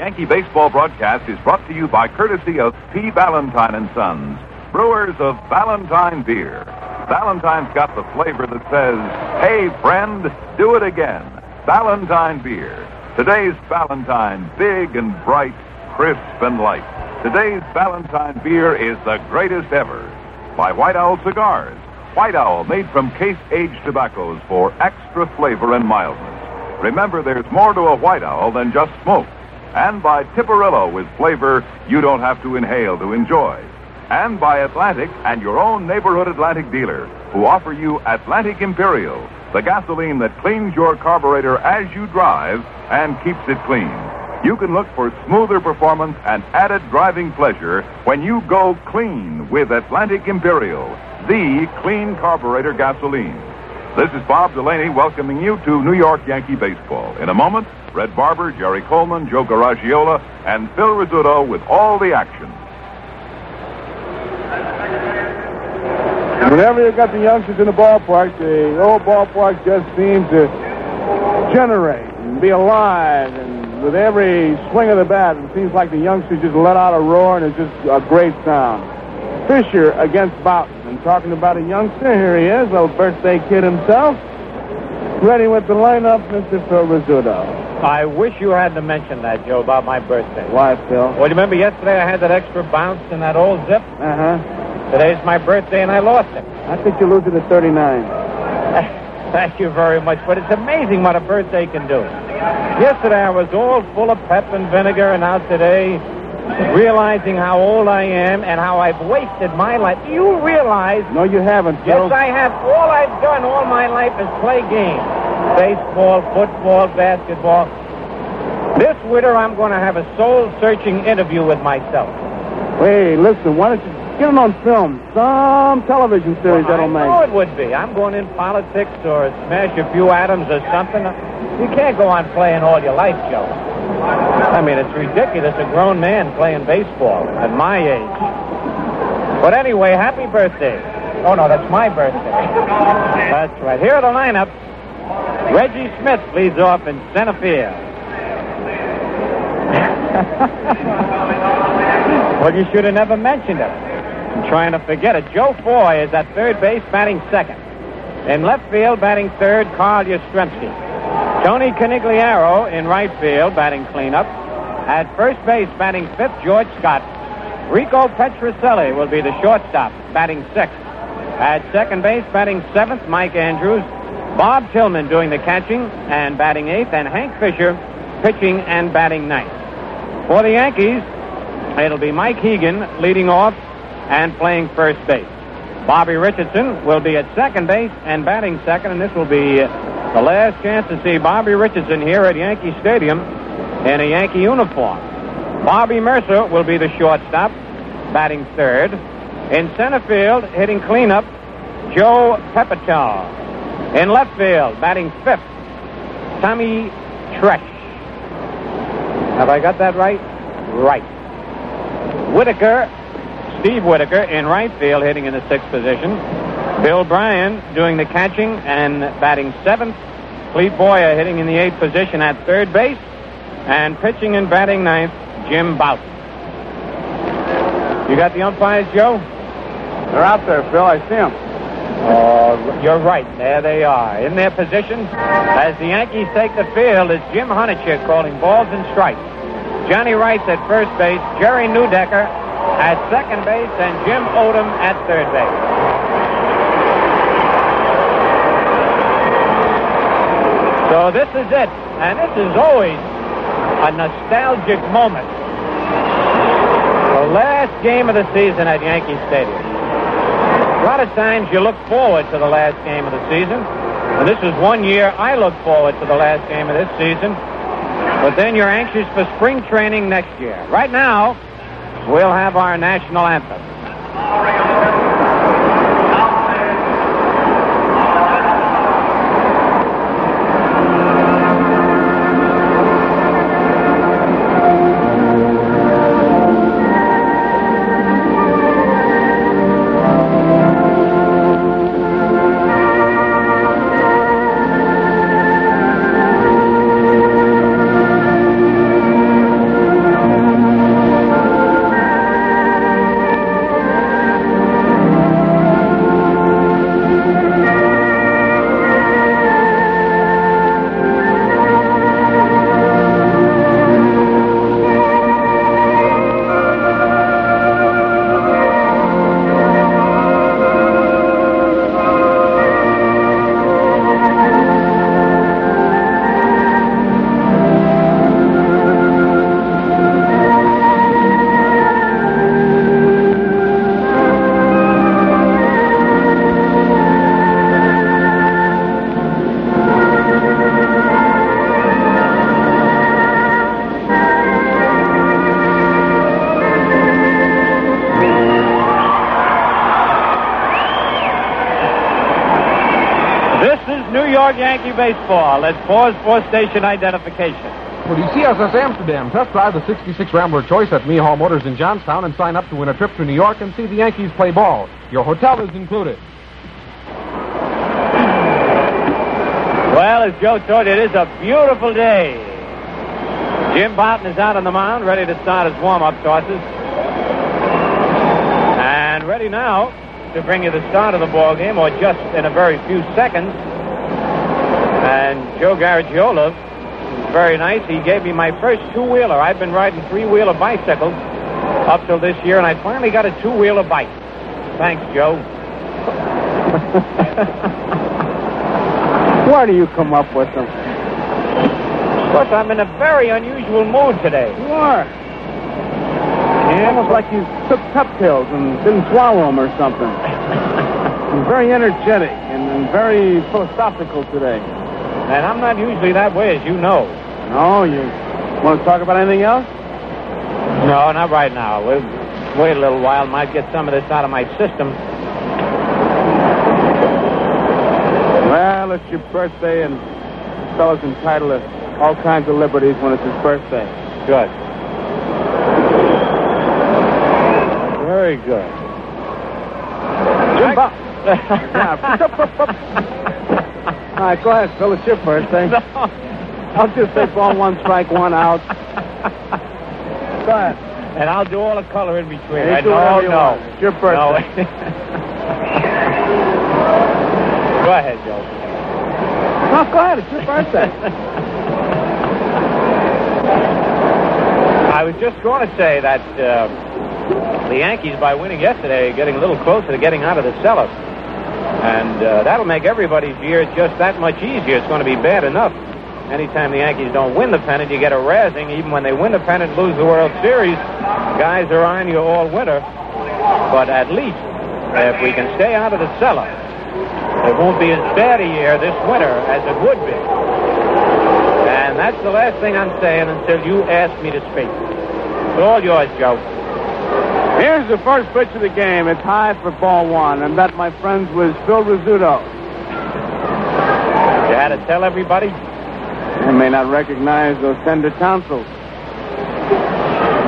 Yankee baseball broadcast is brought to you by courtesy of P. Valentine and Sons, brewers of Valentine beer. Valentine's got the flavor that says, "Hey friend, do it again." Valentine beer. Today's Valentine, big and bright, crisp and light. Today's Valentine beer is the greatest ever. By White Owl Cigars. White Owl made from case-aged tobaccos for extra flavor and mildness. Remember, there's more to a White Owl than just smoke and by Tiparillo with flavor you don't have to inhale to enjoy. And by Atlantic and your own neighborhood Atlantic dealer, who offer you Atlantic Imperial, the gasoline that cleans your carburetor as you drive and keeps it clean. You can look for smoother performance and added driving pleasure when you go clean with Atlantic Imperial, the clean carburetor gasoline. This is Bob Delaney welcoming you to New York Yankee Baseball. In a moment, Red Barber, Jerry Coleman, Joe Garagiola, and Phil Rizzuto with all the action. Whenever you got the youngsters in the ballpark, the old ballpark just seems to generate and be alive. And with every swing of the bat, it seems like the youngsters just let out a roar, and it's just a great sound. Fischer against Bouton. And talking about a youngster, here he is, little birthday kid himself. Ready with the lineup, Mr. Phil Rizzuto. I wish you hadn't mentioned that, Joe, about my birthday. Why, Phil? Well, you remember yesterday I had that extra bounce in that old zip? Uh-huh. Today's my birthday and I lost it. I think you lose it at 39. Thank you very much, but it's amazing what a birthday can do. Yesterday I was all full of pep and vinegar, and now today, realizing how old I am and how I've wasted my life. Do you realize? No, you haven't, Phil. Yes, I have. All I've done all my life is play games baseball, football, basketball. This winter, I'm going to have a soul searching interview with myself. Hey, listen, why don't you get it on film? Some television series well, that'll I make. know it would be. I'm going in politics or smash a few atoms or something. You can't go on playing all your life, Joe. I mean, it's ridiculous. A grown man playing baseball at my age. But anyway, happy birthday. Oh, no, that's my birthday. That's right. Here are the lineups. Reggie Smith leads off in center field. well, you should have never mentioned it. I'm trying to forget it. Joe Foy is at third base, batting second. In left field, batting third, Carl Yastrzemski. Tony Conigliaro in right field, batting cleanup. At first base, batting fifth, George Scott. Rico Petrocelli will be the shortstop, batting sixth. At second base, batting seventh, Mike Andrews. Bob Tillman doing the catching and batting eighth, and Hank Fischer pitching and batting ninth. For the Yankees, it'll be Mike Hegan leading off and playing first base. Bobby Richardson will be at second base and batting second, and this will be the last chance to see Bobby Richardson here at Yankee Stadium in a Yankee uniform. Bobby Murcer will be the shortstop, batting third. In center field, hitting cleanup, Joe Pepitone. In left field, batting fifth, Tommy Tresh. Have I got that right? Right. Whitaker, Steve Whitaker in right field, hitting in the sixth position. Bill Bryan doing the catching and batting seventh. Clete Boyer hitting in the eighth position at third base. And pitching and batting ninth, Jim Bouton. You got the umpires, Joe? They're out there, Phil. I see them. Oh, uh, you're right. There they are. In their positions, as the Yankees take the field, is Jim Honochick calling balls and strikes. Johnny Rice at first base, Jerry Neudecker at second base, and Jim Odom at third base. So this is it, and this is always a nostalgic moment. The last game of the season at Yankee Stadium. A lot of times you look forward to the last game of the season. And this is one year I look forward to the last game of this season. But then you're anxious for spring training next year. Right now, we'll have our national anthem. Baseball. Let's pause for station identification. The CSS Amsterdam, test drive the 66 Rambler Choice at Mehall Motors in Johnstown and sign up to win a trip to New York and see the Yankees play ball. Your hotel is included. Well, as Joe told you, it is a beautiful day. Jim Bouton is out on the mound, ready to start his warm-up tosses. And ready now to bring you the start of the ball game, or just in a very few seconds. And Joe Garagiola very nice. He gave me my first two-wheeler. I've been riding three-wheeler bicycles up till this year, and I finally got a two-wheeler bike. Thanks, Joe. Why do you come up with them? Of course, I'm in a very unusual mood today. You are. Yeah, Almost like you took pep pills and didn't swallow them or something. I'm very energetic and, and very philosophical today. And I'm not usually that way, as you know. No, you want to talk about anything else? No, not right now. We'll wait a little while. Might get some of this out of my system. Well, it's your birthday, and fella's entitled to all kinds of liberties when it's his birthday. Good. Very good. Jim Bob. Right, go ahead, Phil. It's your birthday. No. I'll just say ball one, strike one out. Go ahead. And I'll do all the color in between. You right? do no, you no. want. It's your birthday. No. Go ahead, Joe. No, go ahead. It's your birthday. I was just going to say that uh, the Yankees, by winning yesterday, are getting a little closer to getting out of the cellar. And uh, that'll make everybody's year just that much easier. It's going to be bad enough. Anytime the Yankees don't win the pennant, you get a razzing. Even when they win the pennant, lose the World Series, guys are on you all winter. But at least, if we can stay out of the cellar, it won't be as bad a year this winter as it would be. And that's the last thing I'm saying until you ask me to speak. It's all yours, Joe. Here's the first pitch of the game. It's high for ball one, and that, my friends, was Phil Rizzuto. You had to tell everybody? They may not recognize those tender tonsils.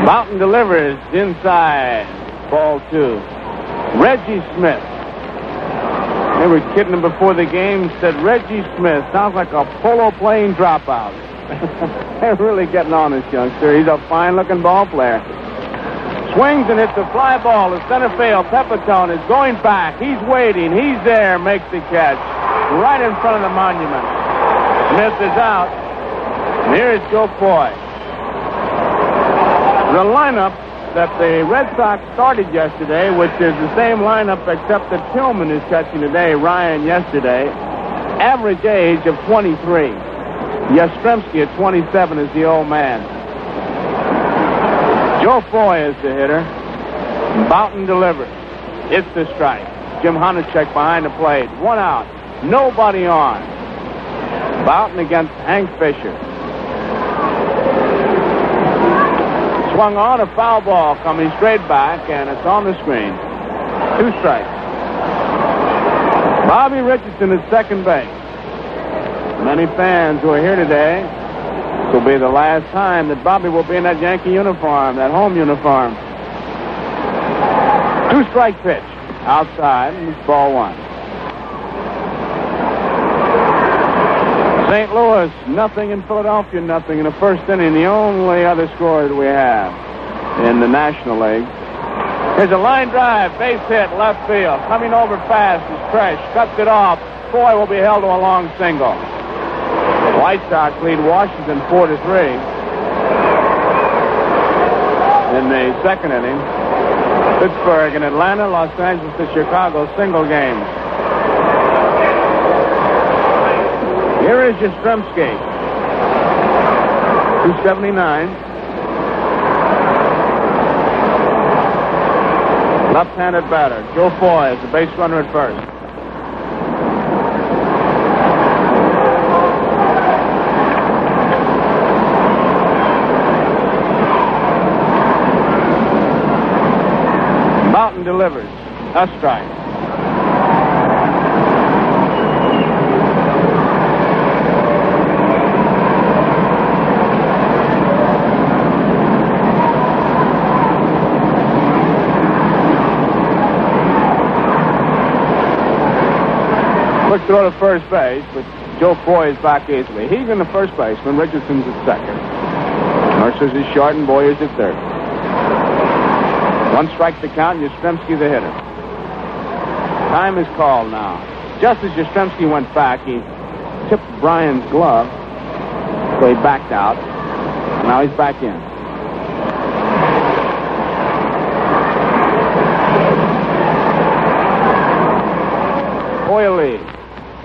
Bouton delivers inside. Ball two. Reggie Smith. They were kidding him before the game. Said Reggie Smith sounds like a polo plane dropout. They're really getting on this youngster. He's a fine-looking ball player. Swings and hits a fly ball to center field. Pepitone is going back. He's waiting. He's there. Makes the catch right in front of the monument. Smith is out. And here is Joe Foy. The lineup that the Red Sox started yesterday, which is the same lineup except that Tillman is catching today, Ryan yesterday. Average age of 23. Yastrzemski at 27 is the old man. Joe Foy is the hitter. Bouton delivers. It's the strike. Jim Honochick behind the plate. One out. Nobody on. Bouton against Hank Fischer. Swung on a foul ball coming straight back, and it's on the screen. Two strikes. Bobby Richardson is second base. Many fans who are here today will be the last time that Bobby will be in that Yankee uniform, that home uniform. Two strike pitch outside, and it's ball one. St. Louis, nothing in Philadelphia, nothing in the first inning. The only other score that we have in the National League. Here's a line drive, base hit, left field. Coming over fast is Tresh. Cuts it off. Foy will be held to a long single. White Sox lead Washington 4 to 3 in the second inning. Pittsburgh and Atlanta, Los Angeles to Chicago, single game. Here is Yastrzemski. 279. Left-handed batter. Joe Foy is the base runner at first. A strike. Quick throw to first base, but Joe Foy is back easily. He's in the first baseman. Richardson's at second. Murcer's at short, and Boyer's at third. One strike to count, and Yastrzemski's the hitter. Time is called now. Just as Yastrzemski went back, he tipped Bryan's glove, so he backed out. Now he's back in. Leads.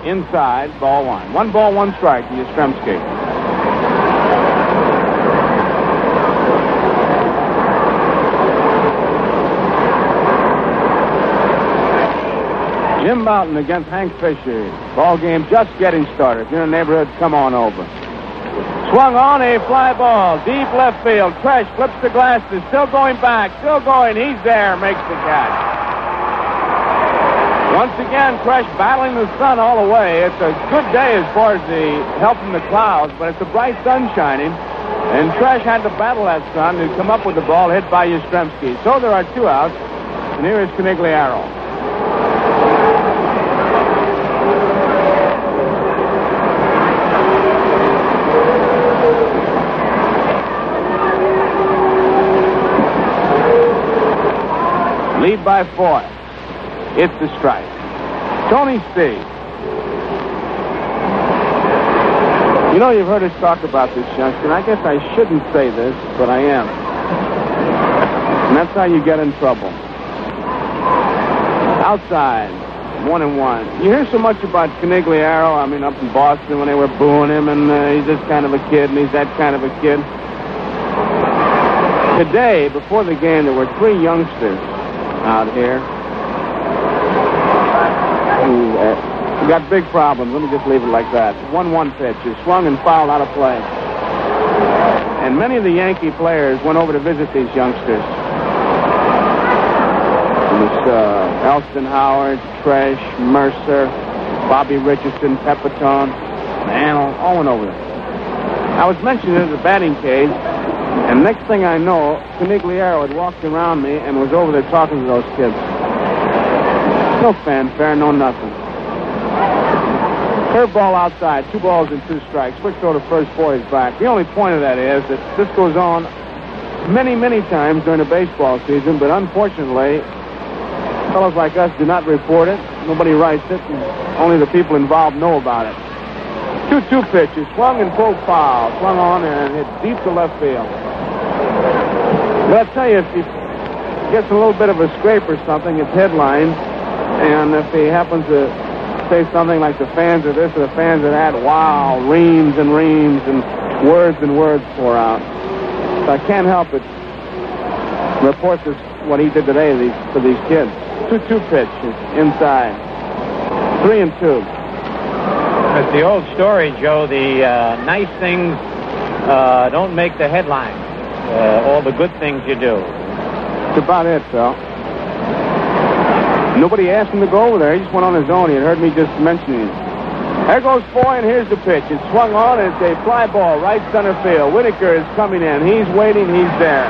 Inside, ball one. One ball, one strike to Yastrzemski. Jim Bouton against Hank Fischer. Ball game just getting started. If you're in the neighborhood, come on over. Swung on a fly ball. Deep left field. Tresh flips the glasses. Still going back. Still going. He's there. Makes the catch. Once again, Tresh battling the sun all the way. It's a good day as far as the help from the clouds, but it's a bright sun shining. And Tresh had to battle that sun to come up with the ball hit by Yastrzemski. So there are two outs. And here is Conigliaro. By four. It's the strike. Tony Steve. You know, you've heard us talk about this, youngster, I guess I shouldn't say this, but I am. And that's how you get in trouble. Outside, one and one. You hear so much about Conigliaro, I mean, up in Boston when they were booing him, and uh, he's this kind of a kid, and he's that kind of a kid. Today, before the game, there were three youngsters out here who uh, got big problems. Let me just leave it like that. 1 1 pitch is swung and fouled out of play. And many of the Yankee players went over to visit these youngsters. It was uh, Elston Howard, Tresh, Murcer, Bobby Richardson, Pepitone, man, all, went over there. I was mentioning the batting cage, and next thing I know, Conigliaro had walked around me and was over there talking to those kids. No fanfare, no nothing. Curveball outside, two balls and two strikes. Quick throw to first Foy is back. The only point of that is that this goes on many, many times during the baseball season, but unfortunately, fellows like us do not report it. Nobody writes it, and only the people involved know about it. 2-2 pitch is swung and pulled foul. Swung on and hit deep to left field. But I'll tell you, if he gets a little bit of a scrape or something, it's headlines. And if he happens to say something like the fans of this or the fans of that, wow, reams and reams and words and words pour out. So I can't help but report this, what he did today to these, these kids. 2-2 pitch inside. Three and two. It's the old story, Joe. The uh, nice things uh, don't make the headlines. Uh, all the good things you do. That's about it, Phil. Nobody asked him to go over there. He just went on his own. He had heard me just mentioning it. There goes Foy, and here's the pitch. It's swung on, it's a fly ball, right center field. Whitaker is coming in. He's waiting. He's there.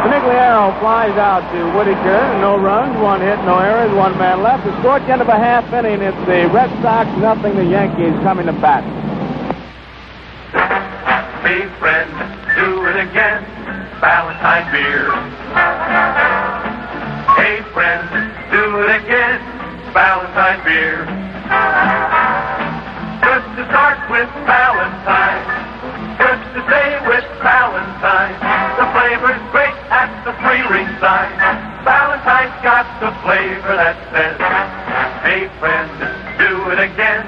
Conigliaro flies out to Whitaker. No runs, one hit, no errors, one man left. The the end of a half inning. It's the Red Sox, nothing. The Yankees coming to bat. Hey, friend, do it again. Valentine beer. Hey, friend, do it again. Valentine beer. Good to start with Valentine. Good to stay with Valentine. The flavor's great at the free ring sign. Valentine's got the flavor that says, Hey, friend, do it again.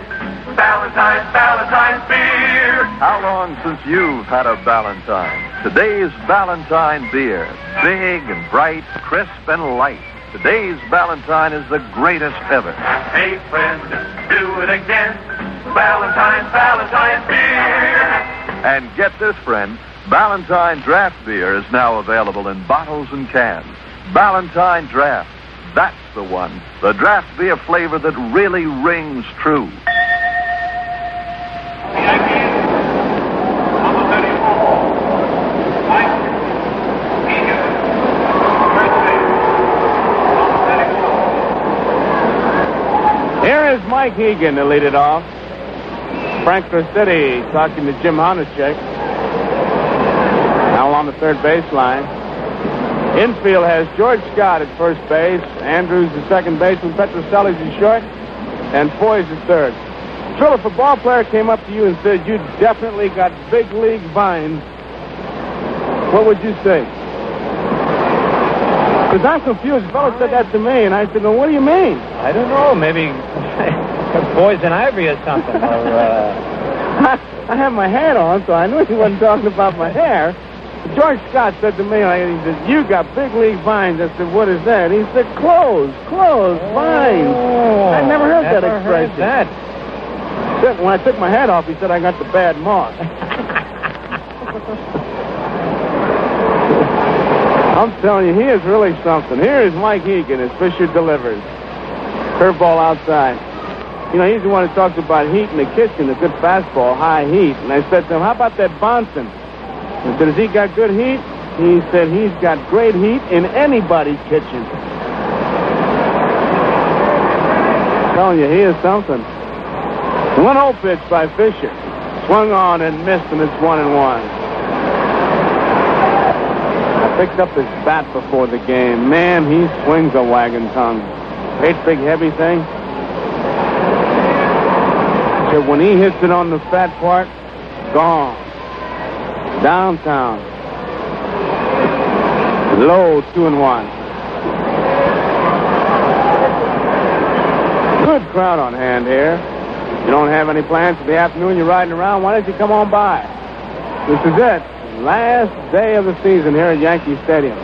Valentine, Valentine's beer. How long since you've had a Valentine? Today's Valentine beer. Big and bright, crisp and light. Today's Valentine is the greatest ever. Hey, friend, do it again. Valentine, Valentine beer. And get this, friend. Valentine Draft Beer is now available in bottles and cans. Valentine Draft. That's the one. The draft beer flavor that really rings true. Here is Mike Hegan to lead it off. Frank City talking to Jim Honochick. Now along the third baseline. Infield has George Scott at first base. Andrews the second baseman. Petrocelli's in short. And Foy's the third. Trill, if a ball player came up to you and said you definitely got big league vines, what would you say? Because I'm confused. Fellow said that to me, and I said, well, what do you mean? I don't know. Maybe poison ivy or something. Or, uh... I have my hat on, so I knew he wasn't talking about my hair. George Scott said to me, like, he said, you got big league vines. I said, what is that? He said, clothes, clothes, vines. Oh, I never heard that never heard expression. that. When I took my hat off, he said I got the bad moth. I'm telling you, he is really something. Here is Mike Hegan as Fischer delivers. Curveball outside. You know, he's the one who talks about heat in the kitchen, a good fastball, high heat. And I said to him, how about that Bonson? I said, has he got good heat? He said he's got great heat in anybody's kitchen. I'm telling you, he is something. One old pitch by Fischer. Swung on and missed, and it's one and one. I picked up his bat before the game. Man, he swings a wagon tongue. Great big heavy thing. So when he hits it on the fat part, gone. Downtown. Low, two and one. Good crowd on hand here. You don't have any plans for the afternoon, you're riding around, why don't you come on by? This is it. Last day of the season here at Yankee Stadium.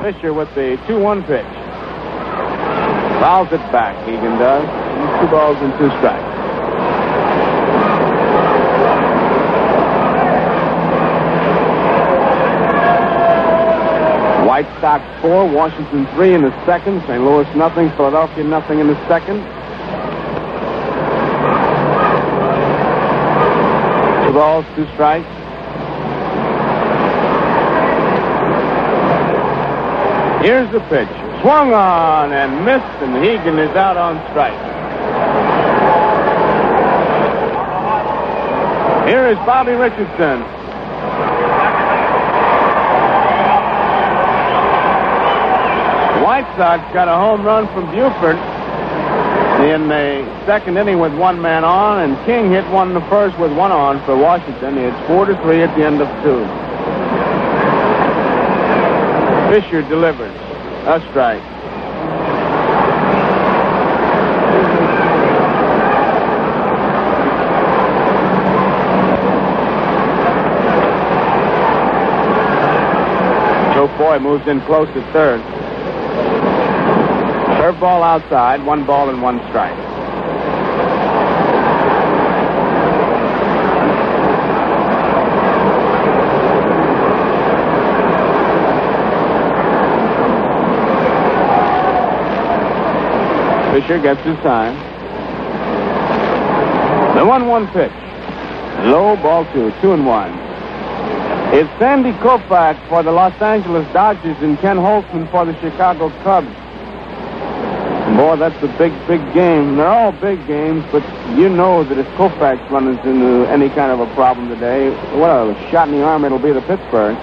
Fischer with the 2-1 pitch. Fouls it back, Hegan does. Two balls and two strikes. White Sox four, Washington three in the second, St. Louis nothing, Philadelphia nothing in the second. Two balls, two strikes. Here's the pitch. Swung on and missed, and Hegan is out on strike. Here is Bobby Richardson. White Sox got a home run from Buford in the second inning with one man on, and King hit one in the first with one on for Washington. It's four to three at the end of two. Fischer delivers. A strike. Joe Foy moves in close to third. Curveball outside, one ball and one strike. Fischer gets his time. The 1 1 pitch. Low ball two, two and one. It's Sandy Koufax for the Los Angeles Dodgers and Ken Holtzman for the Chicago Cubs. Boy, that's a big, big game. They're all big games, but you know that if Koufax runs into any kind of a problem today, what a shot in the arm it'll be to Pittsburgh.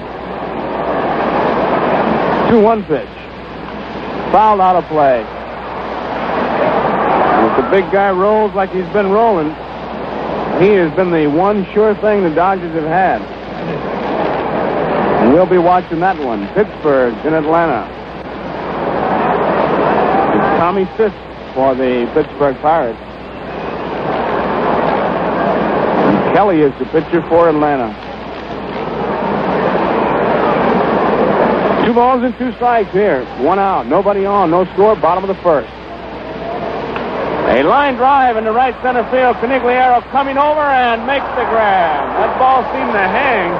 2-1 pitch. Fouled out of play. If the big guy rolls like he's been rolling, he has been the one sure thing the Dodgers have had. And we'll be watching that one. Pittsburgh in Atlanta. It's Tommy Sisk for the Pittsburgh Pirates. And Kelly is the pitcher for Atlanta. Two balls and two strikes here. One out. Nobody on. No score. Bottom of the first. A line drive into right center field. Conigliaro coming over and makes the grab. That ball seemed to hang.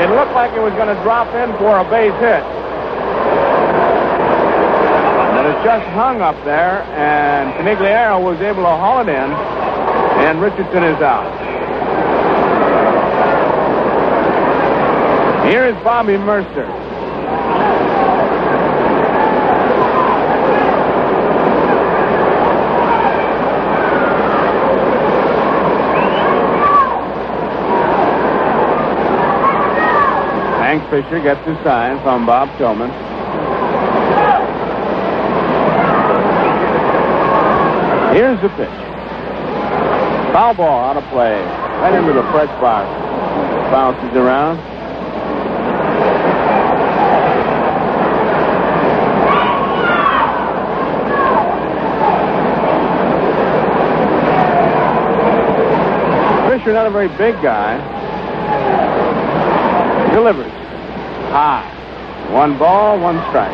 It looked like it was going to drop in for a base hit. But it just hung up there, and Conigliaro was able to haul it in, and Richardson is out. Here is Bobby Murcer. Fischer gets his sign from Bob Tillman. Here's the pitch. Foul ball out of play. Right into the press box. Bounces around. Fischer, not a very big guy. Delivers. High. One ball, one strike.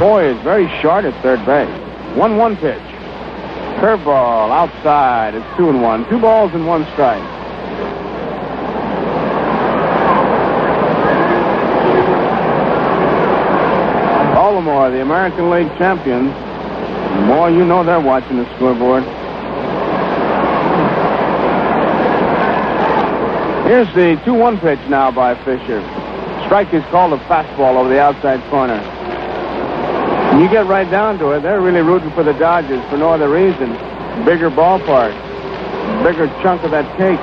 Foy is very short at third base. 1 1 pitch. Curveball outside. It's 2 and 1. Two balls and one strike. Baltimore, the American League champions. The more you know they're watching the scoreboard. Here's the 2 1 pitch now by Fischer. Strike is called a fastball over the outside corner. When you get right down to it, they're really rooting for the Dodgers for no other reason. Bigger ballpark, bigger chunk of that cake.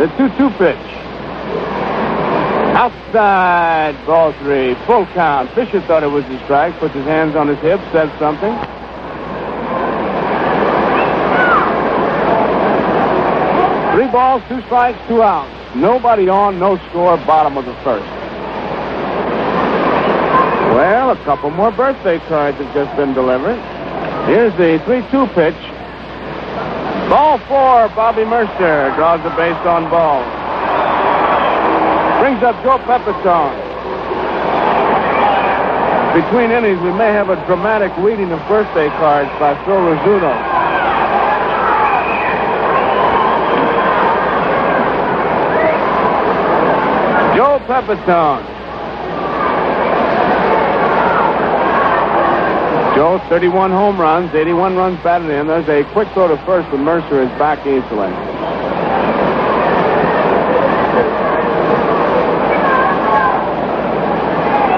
The 2 2 pitch. Outside, ball three, full count. Fischer thought it was a strike, puts his hands on his hips, says something. Three balls, two strikes, two outs. Nobody on, no score, bottom of the first. Well, a couple more birthday cards have just been delivered. Here's the 3 2 pitch. Ball four, Bobby Murcer draws the base on ball. Brings up Joe Pepitone. Between innings, we may have a dramatic reading of birthday cards by Phil Rizzuto. Joe Pepitone. Joe, 31 home runs, 81 runs batted in. There's a quick throw to first, but Murcer is back easily.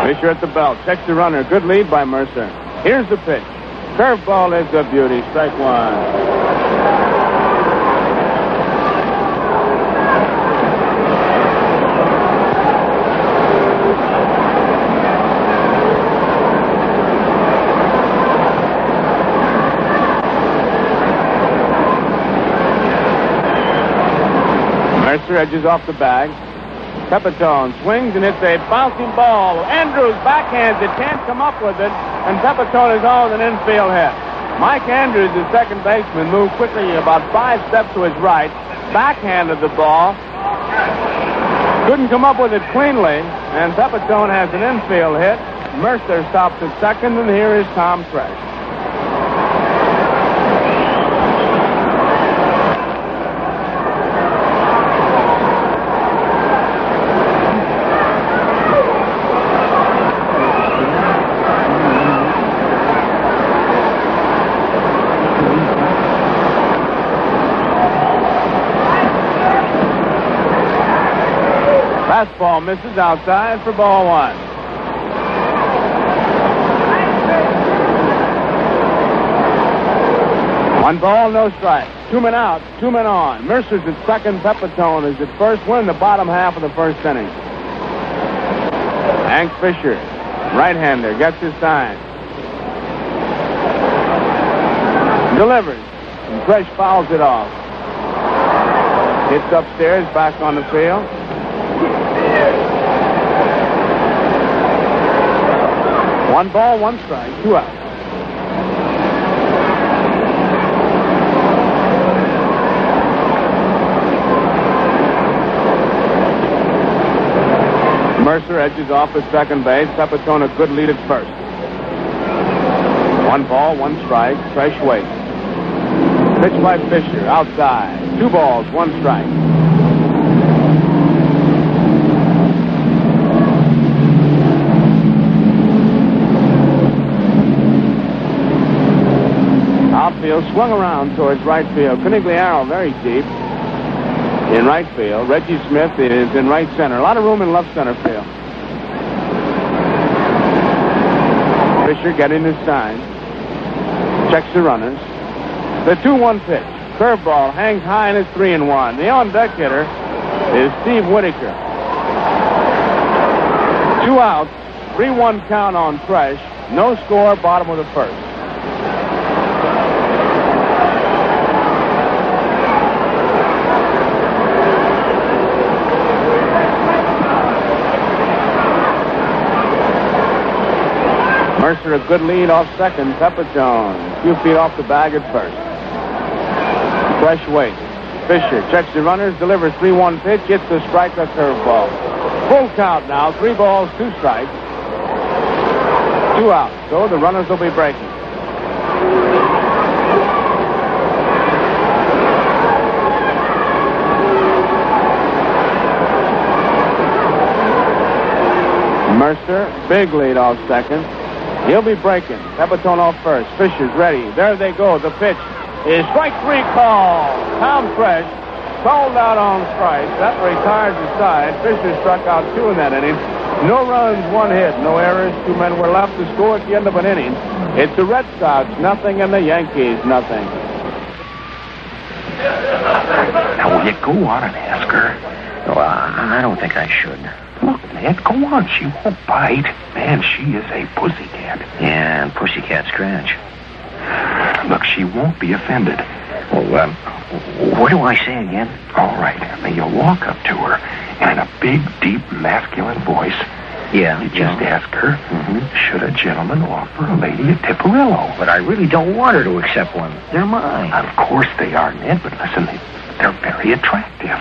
Fischer at the belt. Checks the runner. Good lead by Murcer. Here's the pitch. Curveball is a beauty. Strike one. Murcer edges off the bag. Pepitone swings and it's a bouncing ball. Andrews backhands it, can't come up with it, and Pepitone is on an infield hit. Mike Andrews, the second baseman, moved quickly about five steps to his right, backhanded the ball, couldn't come up with it cleanly, and Pepitone has an infield hit. Murcer stops at second, and here is Tom Tresh. Fastball misses outside for ball one. One ball, no strike. Two men out, two men on. Murcer's at second, Pepitone is at first. We're in the bottom half of the first inning. Hank Fischer, right-hander, gets his sign. Delivers. And Tresh fouls it off. Hits upstairs, back on the field. One ball, one strike, two outs. Murcer edges off at second base. Pepitone a good lead at first. One ball, one strike. Tresh weight. Pitch by Fischer, outside. Two balls, one strike. Outfield swung around towards right field. Conigliaro very deep. in right field. Reggie Smith is in right center. A lot of room in left center field. Fischer getting his sign. Checks the runners. The 2-1 pitch. Curveball hangs high and it's 3 and 1. The on deck hitter is Steve Whitaker. Two outs, 3 1 count on Tresh. No score, bottom of the first. Murcer a good lead off second. Pepitone a few feet off the bag at first. Tresh weight. Fischer checks the runners, delivers 3-1 pitch, hits the strike, a curveball. Full count now, three balls, two strikes. Two outs, so the runners will be breaking. Murcer, big lead off second. He'll be breaking. Pepitone off first. Fischer's ready. There they go. The pitch is strike three call. Tom Tresh called out on strike. That retires the side. Fischer struck out two in that inning. No runs, one hit, no errors. Two men were left to score at the end of an inning. It's the Red Sox nothing and the Yankees nothing. Now, will you go on and ask her? Well, I don't think I should. Look, Ned, go on. She won't bite. Man, she is a pussycat. Yeah, and Pussycat Scratch. Look, she won't be offended. Well, um, what do I say again? All right. Now, you walk up to her, and in a big, deep, masculine voice, Yeah, you yeah. just ask her, Mhm. should a gentleman offer a lady a Tiparillo? But I really don't want her to accept one. They're mine. Of course they are, Ned, but listen, they're very attractive.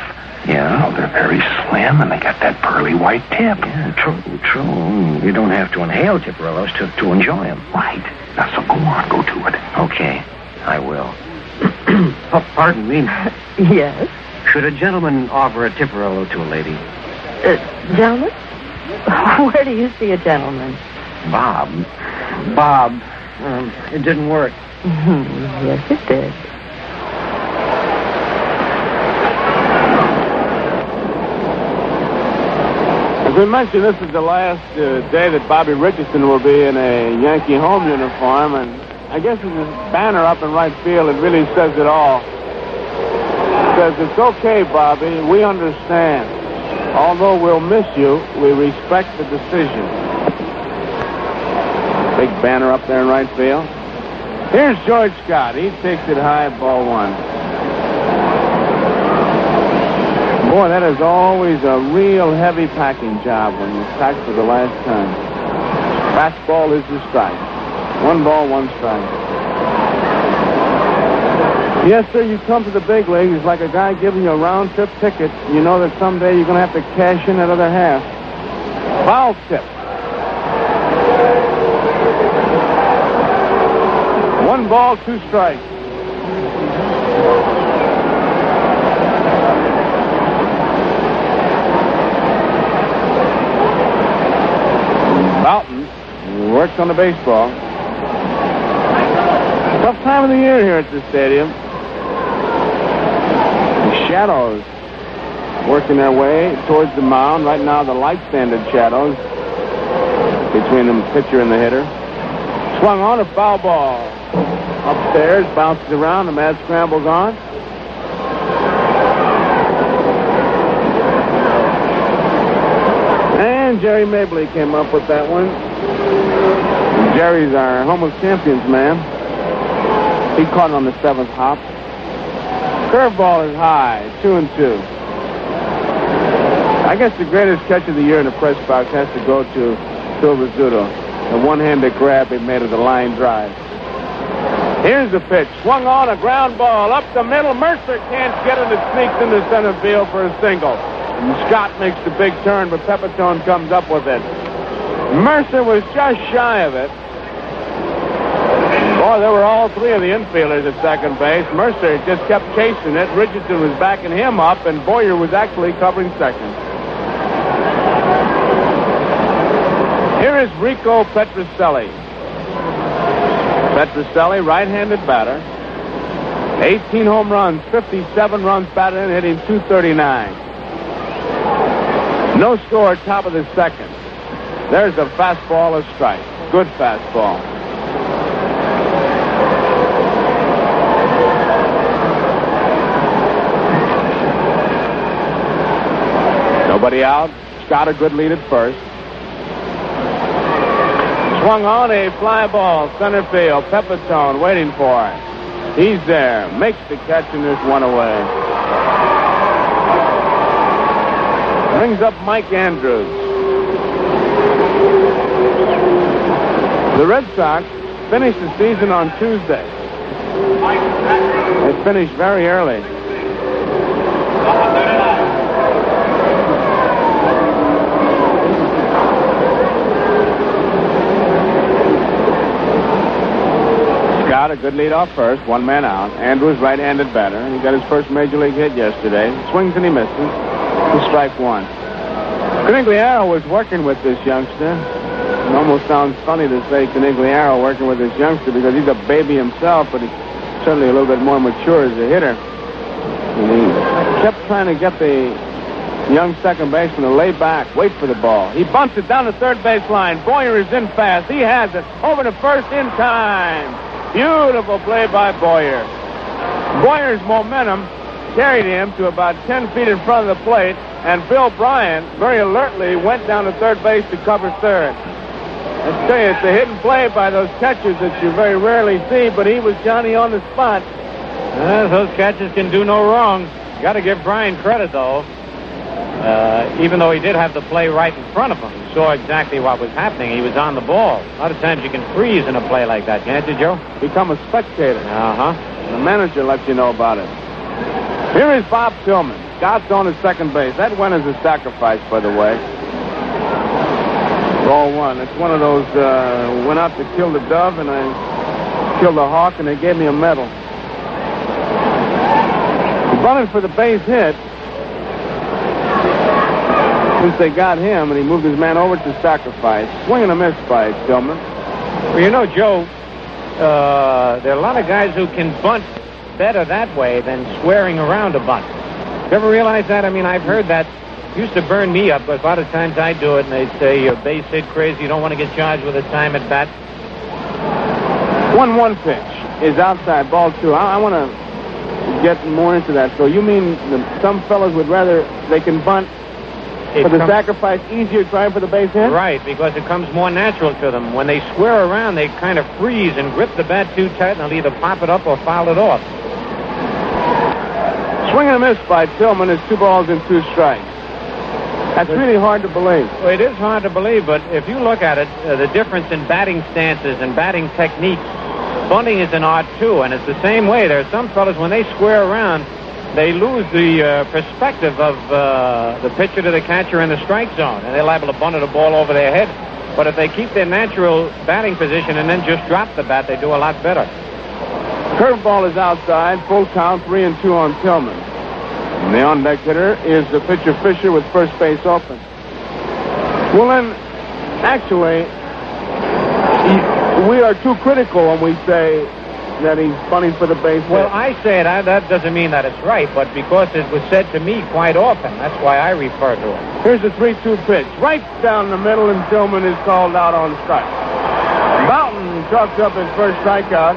You Yeah? know, they're very slim, and they got that pearly white tip. Yeah, true, true. You don't have to inhale Tiparillos to, to enjoy them. Right. Now, so go on, go to it. Okay, I will. oh, pardon me. Yes? Should a gentleman offer a Tiparillo to a lady? Uh, gentlemen? Where do you see a gentleman? Bob. Bob. Um, it didn't work. yes, it did. We mentioned, this is the last uh, day that Bobby Richardson will be in a Yankee home uniform, and I guess with this banner up in right field, it really says it all. It says, it's okay, Bobby, we understand. Although we'll miss you, we respect the decision. Big banner up there in right field. Here's George Scott. He takes it high, ball one. Boy, that is always a real heavy packing job when you pack for the last time. Fastball is the strike. One ball, one strike. Yes, sir, you come to the big leagues. It's like a guy giving you a round trip ticket. You know that someday you're going to have to cash in that other half. Foul tip. One ball, two strikes. Bouton works on the baseball. Tough time of the year here at the stadium. The shadows working their way towards the mound. Right now, the light standard shadows between the pitcher and the hitter. Swung on a foul ball. Upstairs, bounces around. The mad scrambles on. And Jerry Mabley came up with that one. Jerry's our home of champions man. He caught it on the seventh hop. Curveball is high, two and two. I guess the greatest catch of the year in the press box has to go to Phil Rizzuto. The one-handed grab he made of the line drive. Here's the pitch. Swung on a ground ball up the middle. Murcer can't get it. It sneaks into center field for a single. And Scott makes the big turn, but Pepitone comes up with it. Murcer was just shy of it. Boy, there were all three of the infielders at second base. Murcer just kept chasing it. Richardson was backing him up, and Boyer was actually covering second. Here is Rico Petrocelli. Petrocelli, right-handed batter. 18 home runs, 57 runs batted in, hitting 239. No score, at top of the second. There's a fastball, a strike. Good fastball. Nobody out. Scott a good lead at first. Swung on a fly ball, center field. Pepitone waiting for it. He's there. Makes the catch and there's one away. Brings up Mike Andrews. The Red Sox finished the season on Tuesday. They finished very early. Scott, a good lead off first, one man out. Andrews, right-handed batter. He got his first major league hit yesterday. Swings and he misses. To strike one. Conigliaro was working with this youngster. It almost sounds funny to say Conigliaro working with this youngster because he's a baby himself, but he's certainly a little bit more mature as a hitter. And he kept trying to get the young second baseman to lay back, wait for the ball. He bunts it down the third base line. Boyer is in fast. He has it. Over to first in time. Beautiful play by Boyer. Boyer's momentum carried him to about 10 feet in front of the plate, and Bill Bryan very alertly went down to third base to cover third. I tell you, it's a hidden play by those catchers that you very rarely see, but he was Johnny on the spot. Uh, those catches can do no wrong. Got to give Bryan credit, though. Uh, even though he did have the play right in front of him, he saw exactly what was happening. He was on the ball. A lot of times you can freeze in a play like that, can't you, Joe? Become a spectator. Uh huh. The manager lets you know about it. Here is Bob Tillman. Scott's on his second base. That went as a sacrifice, by the way. Ball one. It's one of those, uh, went out to kill the dove, and I killed the hawk, and they gave me a medal. Bunted for the base hit. Since they got him, and he moved his man over to sacrifice. Swing and a miss by Tillman. Well, you know, Joe, uh, there are a lot of guys who can bunt better that way than squaring around a bunt. You ever realize that? I mean, I've heard that. Used to burn me up, but a lot of times I do it, and they say you're base hit crazy. You don't want to get charged with a time at bat. One one pitch is outside ball two. I, I want to get more into that. So you mean the, some fellas would rather they can bunt It for the sacrifice easier trying for the base hit? Right, because it comes more natural to them. When they square around, they kind of freeze and grip the bat too tight, and they'll either pop it up or foul it off. Swing and a miss by Tillman is two balls and two strikes. That's really hard to believe. Well, it is hard to believe, but if you look at it, uh, the difference in batting stances and batting techniques, bunting is an art too, and it's the same way. There are some fellas when they square around, they lose the uh, perspective of uh, the pitcher to the catcher in the strike zone, and they're liable to bunt the ball over their head. But if they keep their natural batting position and then just drop the bat, they do a lot better. Curveball is outside. Full count, three and two on Tillman. And the on deck hitter is the pitcher Fischer with first base open. Well, then, actually, we are too critical when we say that he's bunting for the base hit. Well, I say it, I, that doesn't mean that it's right, but because it was said to me quite often, that's why I refer to it. Here's the 3 2 pitch. Right down the middle, and Tillman is called out on strike. Mountain chalks up his first strikeout.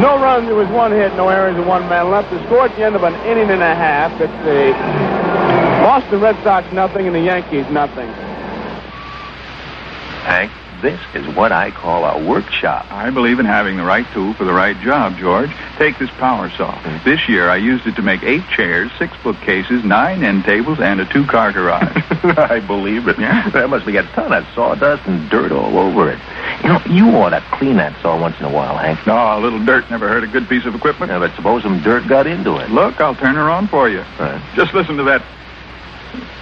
No runs, there was one hit, no errors, and one man left. The score at the end of an inning and a half. It's the Boston Red Sox nothing and the Yankees nothing. Hank, this is what I call a workshop. I believe in having the right tool for the right job, George. Take this power saw. Hmm. This year I used it to make eight chairs, six bookcases, nine end tables, and a two car garage. I believe it. Yeah? There must be a ton of sawdust and dirt all over it. You know, you ought to clean that saw once in a while, Hank. no, a little dirt never hurt a good piece of equipment. Yeah, but suppose some dirt got into it. Look, I'll turn her on for you. Right. Just listen to that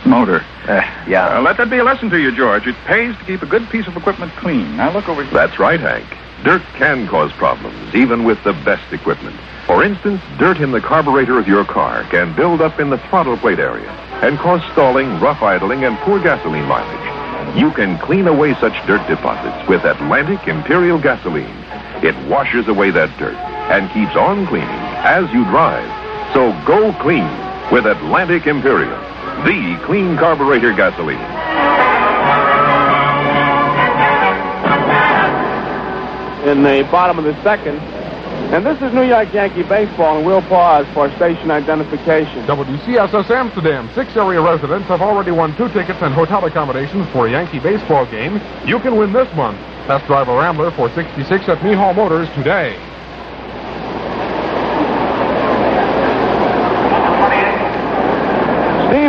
motor. Uh, yeah. Uh, let that be a lesson to you, George. It pays to keep a good piece of equipment clean. Now look over here. That's right, Hank. Dirt can cause problems, even with the best equipment. For instance, dirt in the carburetor of your car can build up in the throttle plate area and cause stalling, rough idling, and poor gasoline mileage. You can clean away such dirt deposits with Atlantic Imperial Gasoline. It washes away that dirt and keeps on cleaning as you drive. So go clean with Atlantic Imperial, the clean carburetor gasoline. in the bottom of the second. And this is New York Yankee baseball, and we'll pause for station identification. WCSS Amsterdam. Six area residents have already won two tickets and hotel accommodations for a Yankee baseball game. You can win this month. Test drive a Rambler for 66 at Mehall Motors today.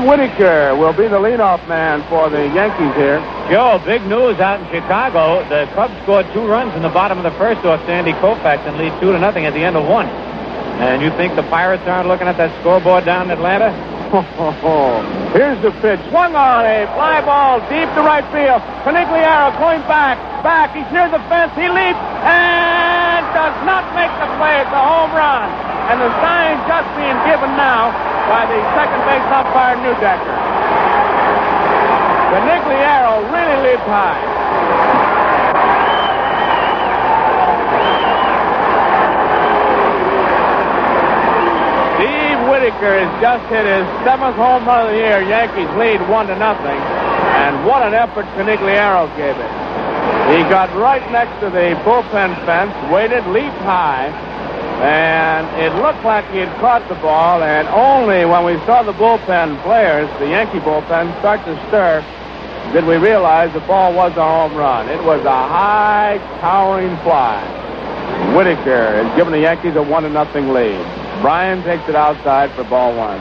Whitaker will be the leadoff man for the Yankees here. Joe, big news out in Chicago. The Cubs scored two runs in the bottom of the first off Sandy Koufax and lead two to nothing at the end of one. And you think the Pirates aren't looking at that scoreboard down in Atlanta? Here's the pitch. Swung on a fly ball deep to right field. Conigliaro going back, back. He's near the fence. He leaps and does not make the play. It's a home run. And the sign just being given now by the second base umpire, Neudecker. Conigliaro really leaped high. Steve Whitaker has just hit his seventh home run of the year. Yankees lead one to nothing. And what an effort Conigliaro gave it. He got right next to the bullpen fence, waited, leaped high, and it looked like he had caught the ball. And only when we saw the bullpen players, the Yankee bullpen, start to stir, did we realize the ball was a home run. It was a high, towering fly. Whitaker has given the Yankees a one to nothing lead. Bryan takes it outside for ball one.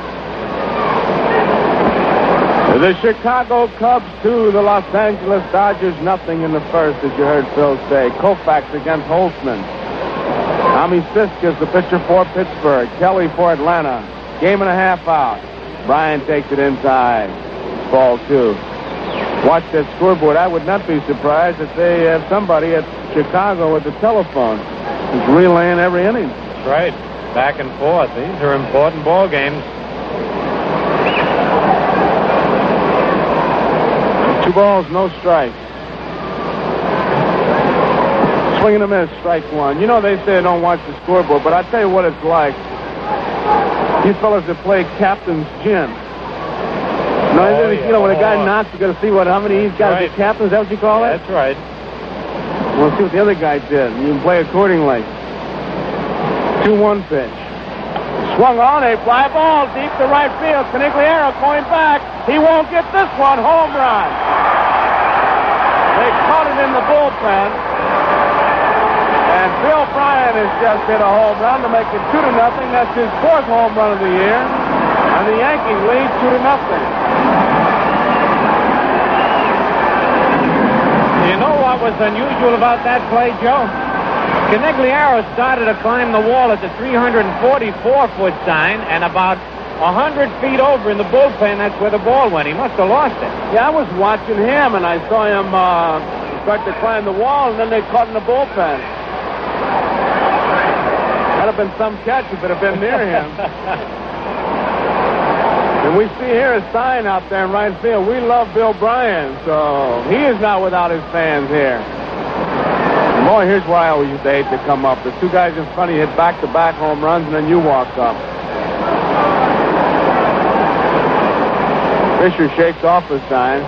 The Chicago Cubs two, the Los Angeles Dodgers nothing in the first, as you heard Phil say. Koufax against Holtzman. Tommie Sisk is the pitcher for Pittsburgh. Kelly for Atlanta. Game and a half out. Bryan takes it inside. Ball two. Watch that scoreboard. I would not be surprised if they have somebody at Chicago with the telephone who's relaying every inning. Right. Back and forth. These are important ball games. Two balls, no strikes. Swing and a miss, strike one. You know they say don't watch the scoreboard, but I tell you what it's like. These fellas that play captain's gin. No, Oh, you know when a guy knocks, you got to see what how many he's got as Right. captain. Is that what you call it? That's right. We'll see what the other guy did. You can play accordingly. Two-one pitch. Swung on a fly ball deep to right field. Conigliaro going back. He won't get this one. Home run. They caught it in the bullpen. And Bill Bryan has just hit a home run to make it two to nothing. That's his fourth home run of the year. And the Yankees lead two to nothing. You know what was unusual about that play, Joe? Conigliaro started to climb the wall at the 344-foot sign, and about 100 feet over in the bullpen, that's where the ball went. He must have lost it. Yeah, I was watching him, and I saw him uh, start to climb the wall, and then they caught in the bullpen. That'd have been some catch if it had been near him. and we see here a sign out there in right field. We love Bill Bryan, so he is not without his fans here. Boy, here's why I always used to hate to come up. The two guys in front of you hit back-to-back home runs, and then you walk up. Fischer shakes off the sign.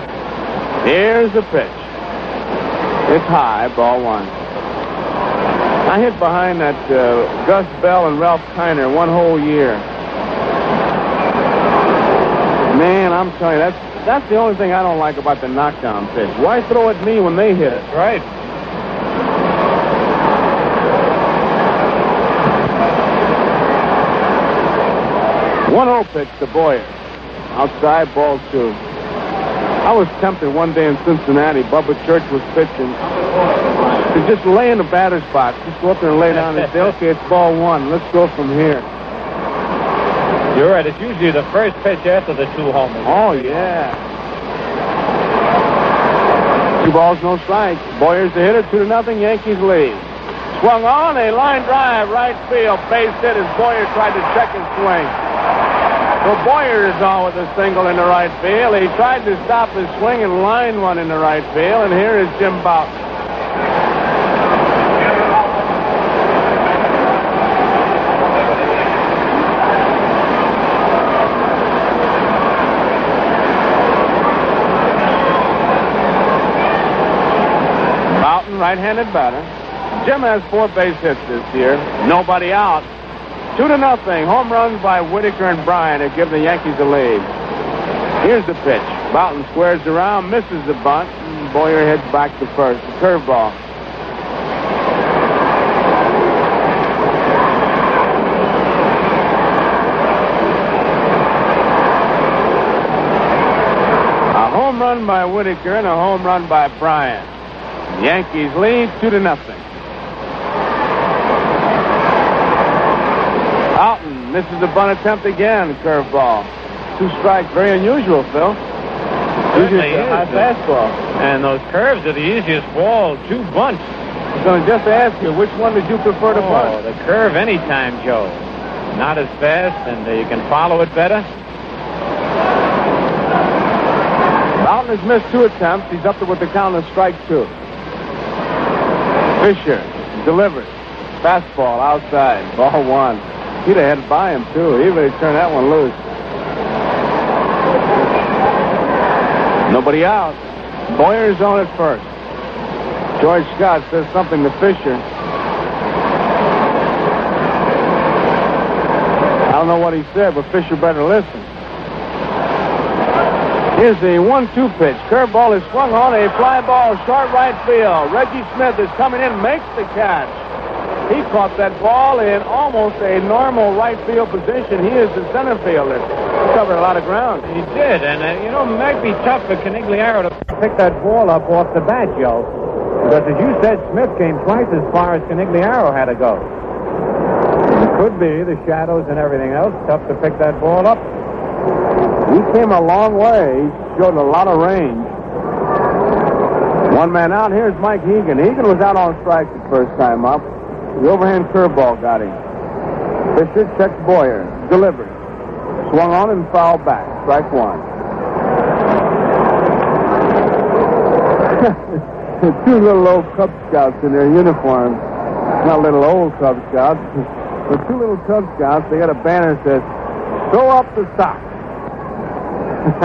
Here's the pitch. It's high, ball one. I hit behind that uh, Gus Bell and Ralph Kiner one whole year. Man, I'm telling you, that's that's the only thing I don't like about the knockdown pitch. Why throw at me when they hit it? Right. One zero pitch to Boyer. Outside, ball two. I was tempted one day in Cincinnati. Bubba Church was pitching. To just lay in the batter's box. Just go up there and lay down and say, okay, it's ball one. Let's go from here. You're right. It's usually the first pitch after the two homers. Oh, yeah. Two balls, no strikes. Boyer's the hitter, two to nothing. Yankees lead. Swung on a line drive, right field. Base hit as Boyer tried to check his swing. So Boyer is on with a single in the right field. He tried to stop his swing and line one in the right field, and here is Jim Bouton. right-handed batter. Jim has four base hits this year. Nobody out. Two to nothing. Home runs by Whitaker and Bryan have given the Yankees the lead. Here's the pitch. Bouton squares around, misses the bunt. and Boyer heads back to first. The curveball. A home run by Whitaker and a home run by Bryan. Yankees lead two to nothing. Misses the bunt attempt again. Curveball. Two strikes. Very unusual, Phil. Usually a high is. fastball. And those curves are the easiest ball. Two bunts. I was going to just ask you, which one did you prefer to Oh, bunt? the curve anytime, Joe. Not as fast, and uh, you can follow it better. Mountain has missed two attempts. He's up there with the count of strike two. Fischer delivers. Fastball outside. Ball one. He'd have had by him, too. He would have turned that one loose. Nobody out. Boyer's on at first. George Scott says something to Fischer. I don't know what he said, but Fischer better listen. Here's the one-two pitch. Curveball is swung on a fly ball, short right field. Reggie Smith is coming in, makes the catch. He caught that ball in almost a normal right field position. He is the center fielder. He covered a lot of ground. He did, and uh, you know, it might be tough for Conigliaro to pick that ball up off the bat, Joe. Because as you said, Smith came twice as far as Conigliaro had to go. It could be the shadows and everything else. Tough to pick that ball up. He came a long way. He showed a lot of range. One man out. Here's Mike Hegan. Hegan was out on strike the first time up. The overhand curveball got him. Fischer checks Boyer. Delivers. Swung on and fouled back. Strike one. Two little old Cub Scouts in their uniforms. Not little old Cub Scouts, but two little Cub Scouts. They got a banner that says, "Throw up the sock."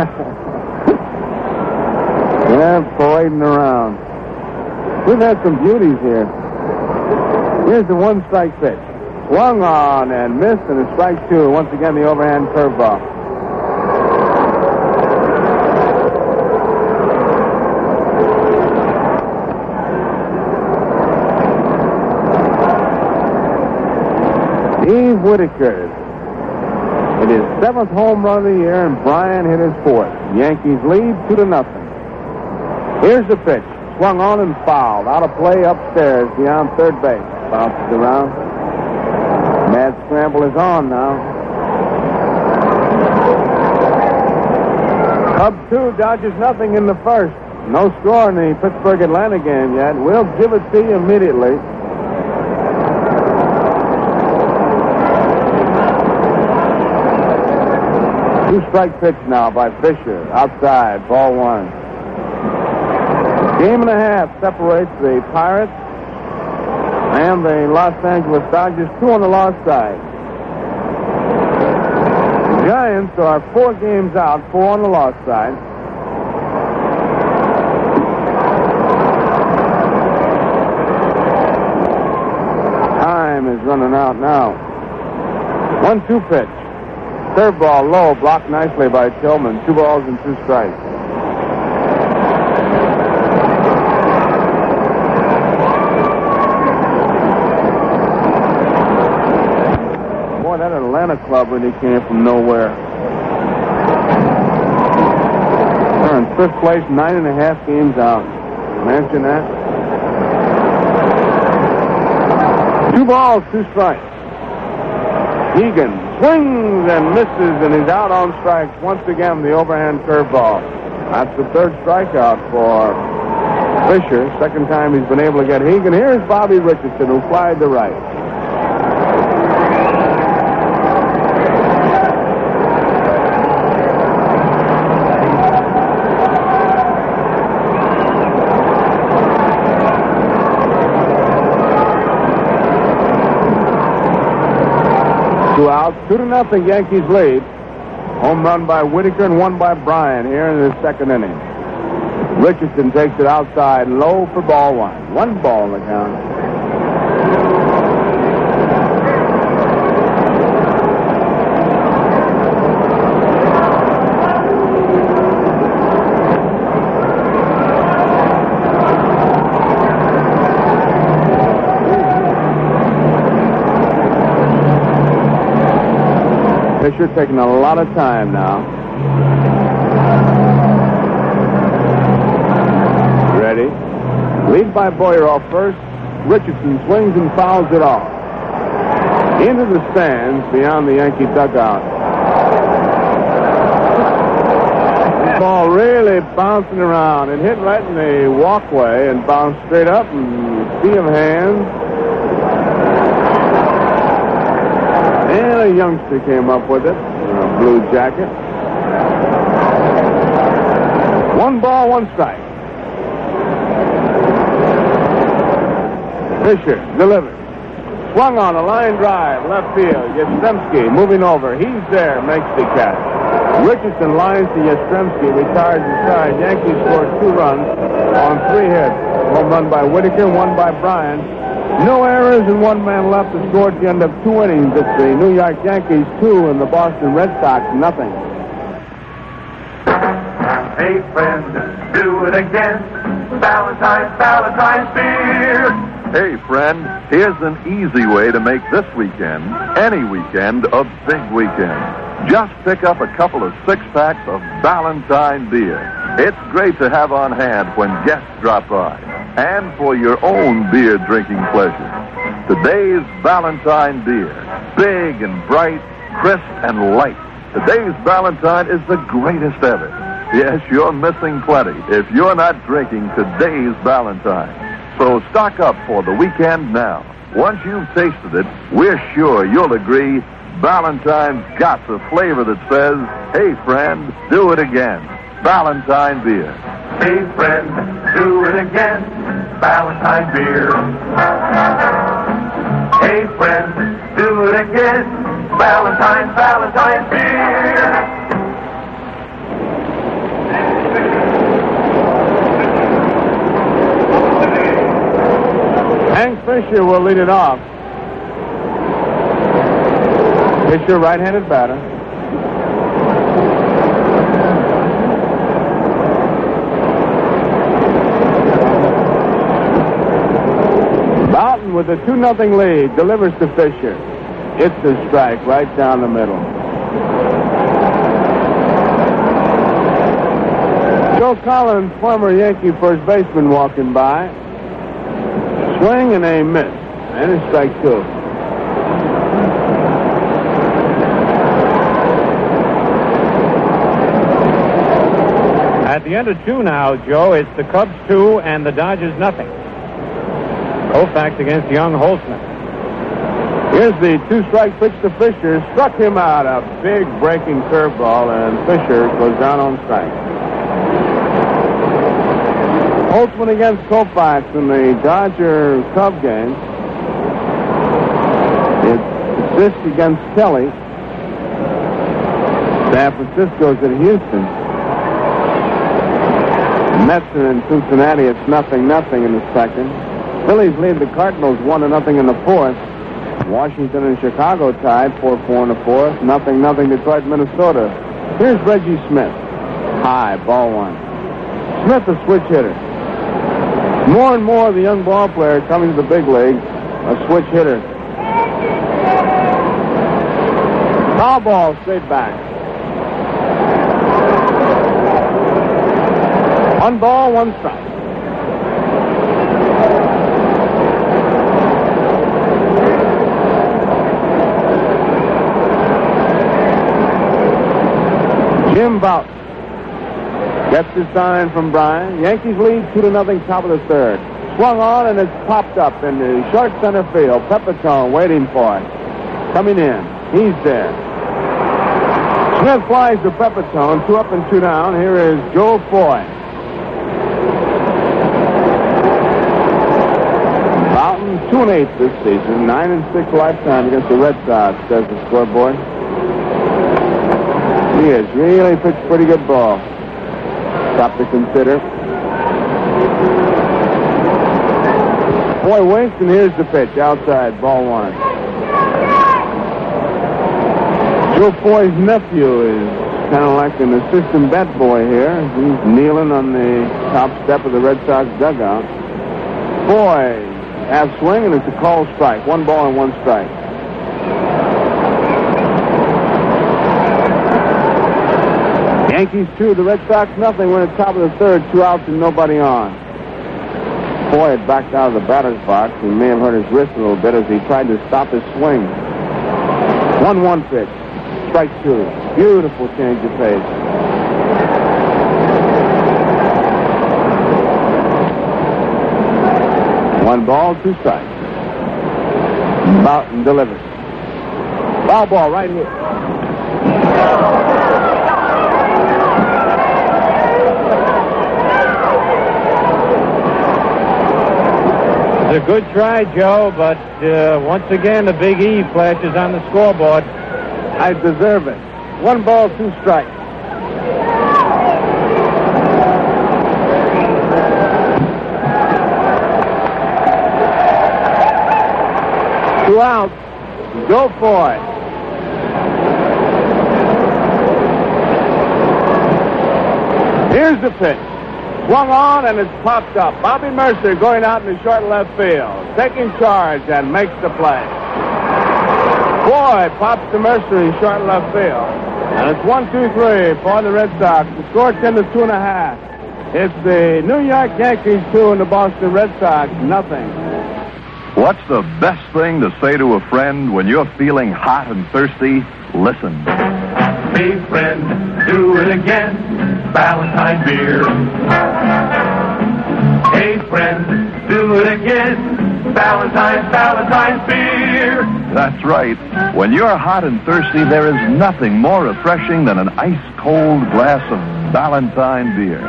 yeah, parading around. We've had some beauties here. Here's the one strike pitch. Swung on and missed, and a strike two. Once again, the overhand curveball. Steve Whitaker. It is seventh home run of the year, and Bryan hit his fourth. Yankees lead two to nothing. Here's the pitch. Swung on and fouled. Out of play upstairs beyond third base. Bounces around. Mad scramble is on now. Cubs two, Dodgers nothing in the first. No score in the Pittsburgh Atlanta game yet. We'll give it to you immediately. Two strike pitch now by Fischer. Outside, ball one. Game and a half separates the Pirates and the Los Angeles Dodgers, two on the lost side. The Giants are four games out, four on the lost side. Time is running out now. One two pitch. Curveball low, blocked nicely by Tillman. Two balls and two strikes. Boy, Atlanta club really came from nowhere. They're in fifth place, nine and a half games out. Imagine that. Two balls, two strikes. Hegan swings and misses, and he's out on strikes once again. The overhand curveball. That's the third strikeout for Fischer. Second time he's been able to get Hegan. Here's Bobby Richardson, who flied to right. Two outs, two to nothing. Yankees lead. Home run by Whitaker and one by Bryan here in the second inning. Richardson takes it outside, low for ball one. One ball in the count. Fischer taking a lot of time now. Ready. Lead by Boyer off first. Richardson swings and fouls it off. Into the stands beyond the Yankee dugout. Ball really bouncing around. and hit right in the walkway and bounced straight up and sea of hands. And a youngster came up with it, in a blue jacket. One ball, one strike. Fischer delivers. Swung on a line drive, left field. Yastrzemski moving over. He's there, makes the catch. Richardson lines to Yastrzemski, retires inside. Yankees scored two runs on three hits. One run by Whitaker, one by Bryan. No errors and one man left to score at the end of two innings. It's the New York Yankees two and the Boston Red Sox nothing. Hey, friend, do it again. Valentine's, Valentine's beer. Hey, friend, here's an easy way to make this weekend, any weekend, a big weekend. Just pick up a couple of six packs of Valentine beer. It's great to have on hand when guests drop by, and for your own beer drinking pleasure. Today's Valentine beer, big and bright, crisp and light. Today's Valentine is the greatest ever. Yes, you're missing plenty if you're not drinking today's Valentine. So stock up for the weekend now. Once you've tasted it, we're sure you'll agree Valentine's got the flavor that says, hey, friend, do it again. Valentine beer. Hey, friend, it again. Valentine beer. Hey, friend, do it again. Valentine, Valentine beer. Hank Fischer will lead it off. Fischer, right-handed batter. With a 2 nothing lead delivers to Fischer. It's a strike right down the middle. Joe Collins, former Yankee first baseman, walking by. Swing and a miss. And a strike two. At the end of two now, Joe, it's the Cubs two and the Dodgers nothing. Koufax against young Holtzman. Here's the two-strike pitch to Fischer. Struck him out. A big breaking curveball, and Fischer goes down on strike. Holtzman against Koufax in the Dodger Cub game. It's Sisk against Kelly. San Francisco's at Houston. Mets are in Cincinnati. It's nothing, nothing in the second. Phillies lead the Cardinals one to nothing in the fourth. Washington and Chicago tied four four in the fourth. Nothing, nothing. Detroit, Minnesota. Here's Reggie Smith. High ball one. Smith a switch hitter. More and more of the young ball player coming to the big league, a switch hitter. Foul ball straight back. One ball, one strike. Jim Bouton gets his sign from Bryan. Yankees lead two to nothing, top of the third. Swung on and it's popped up in the short center field. Pepitone waiting for it. Coming in. He's there. Smith flies to Pepitone. Two up and two down. Here is Joe Foy. Bouton two and eight this season. Nine and six lifetime against the Red Sox, says the scoreboard. He has really pitched pretty good ball. Stop to consider. Boy winks, and here's the pitch outside, ball one. Joe Foy's nephew is kind of like an assistant bat boy here. He's kneeling on the top step of the Red Sox dugout. Foy half swing, and it's a call strike. One ball and one strike. Yankees two, the Red Sox nothing. We're at the top of the third, two outs and nobody on. Foy had backed out of the batter's box. He may have hurt his wrist a little bit as he tried to stop his swing. 1-1 pitch. Strike two. Beautiful change of pace. One ball, two strikes. Bouton delivers. Foul ball right here. A good try, Joe, but uh, once again, the big E flashes on the scoreboard. I deserve it. One ball, two strikes. Two outs. Go for it. Here's the pitch. Swung on and it's popped up. Bobby Murcer going out in the short left field, taking charge and makes the play. Boy, pops to Murcer in short left field. And it's one, two, three for the Red Sox. The score ten to two and a half. It's the New York Yankees two and the Boston Red Sox nothing. What's the best thing to say to a friend when you're feeling hot and thirsty? Listen. Hey, friend, do it again. Valentine beer. Hey, friend, do it again. Valentine's, Valentine's beer. That's right. When you're hot and thirsty, there is nothing more refreshing than an ice cold glass of Valentine beer.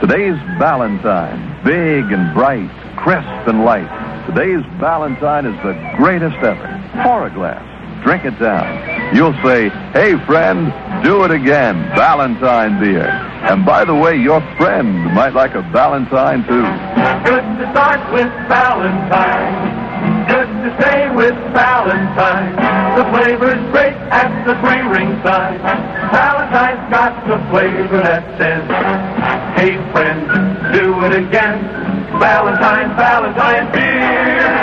Today's Valentine, big and bright, crisp and light. Today's Valentine is the greatest ever. Pour a glass. Drink it down. You'll say, hey, friend, do it again. Valentine beer. And by the way, your friend might like a Valentine, too. Good to start with Valentine. Good to stay with Valentine. The flavor's great at the three ring sign. Valentine's got the flavor that says, Hey friend, do it again. Valentine, Valentine beer.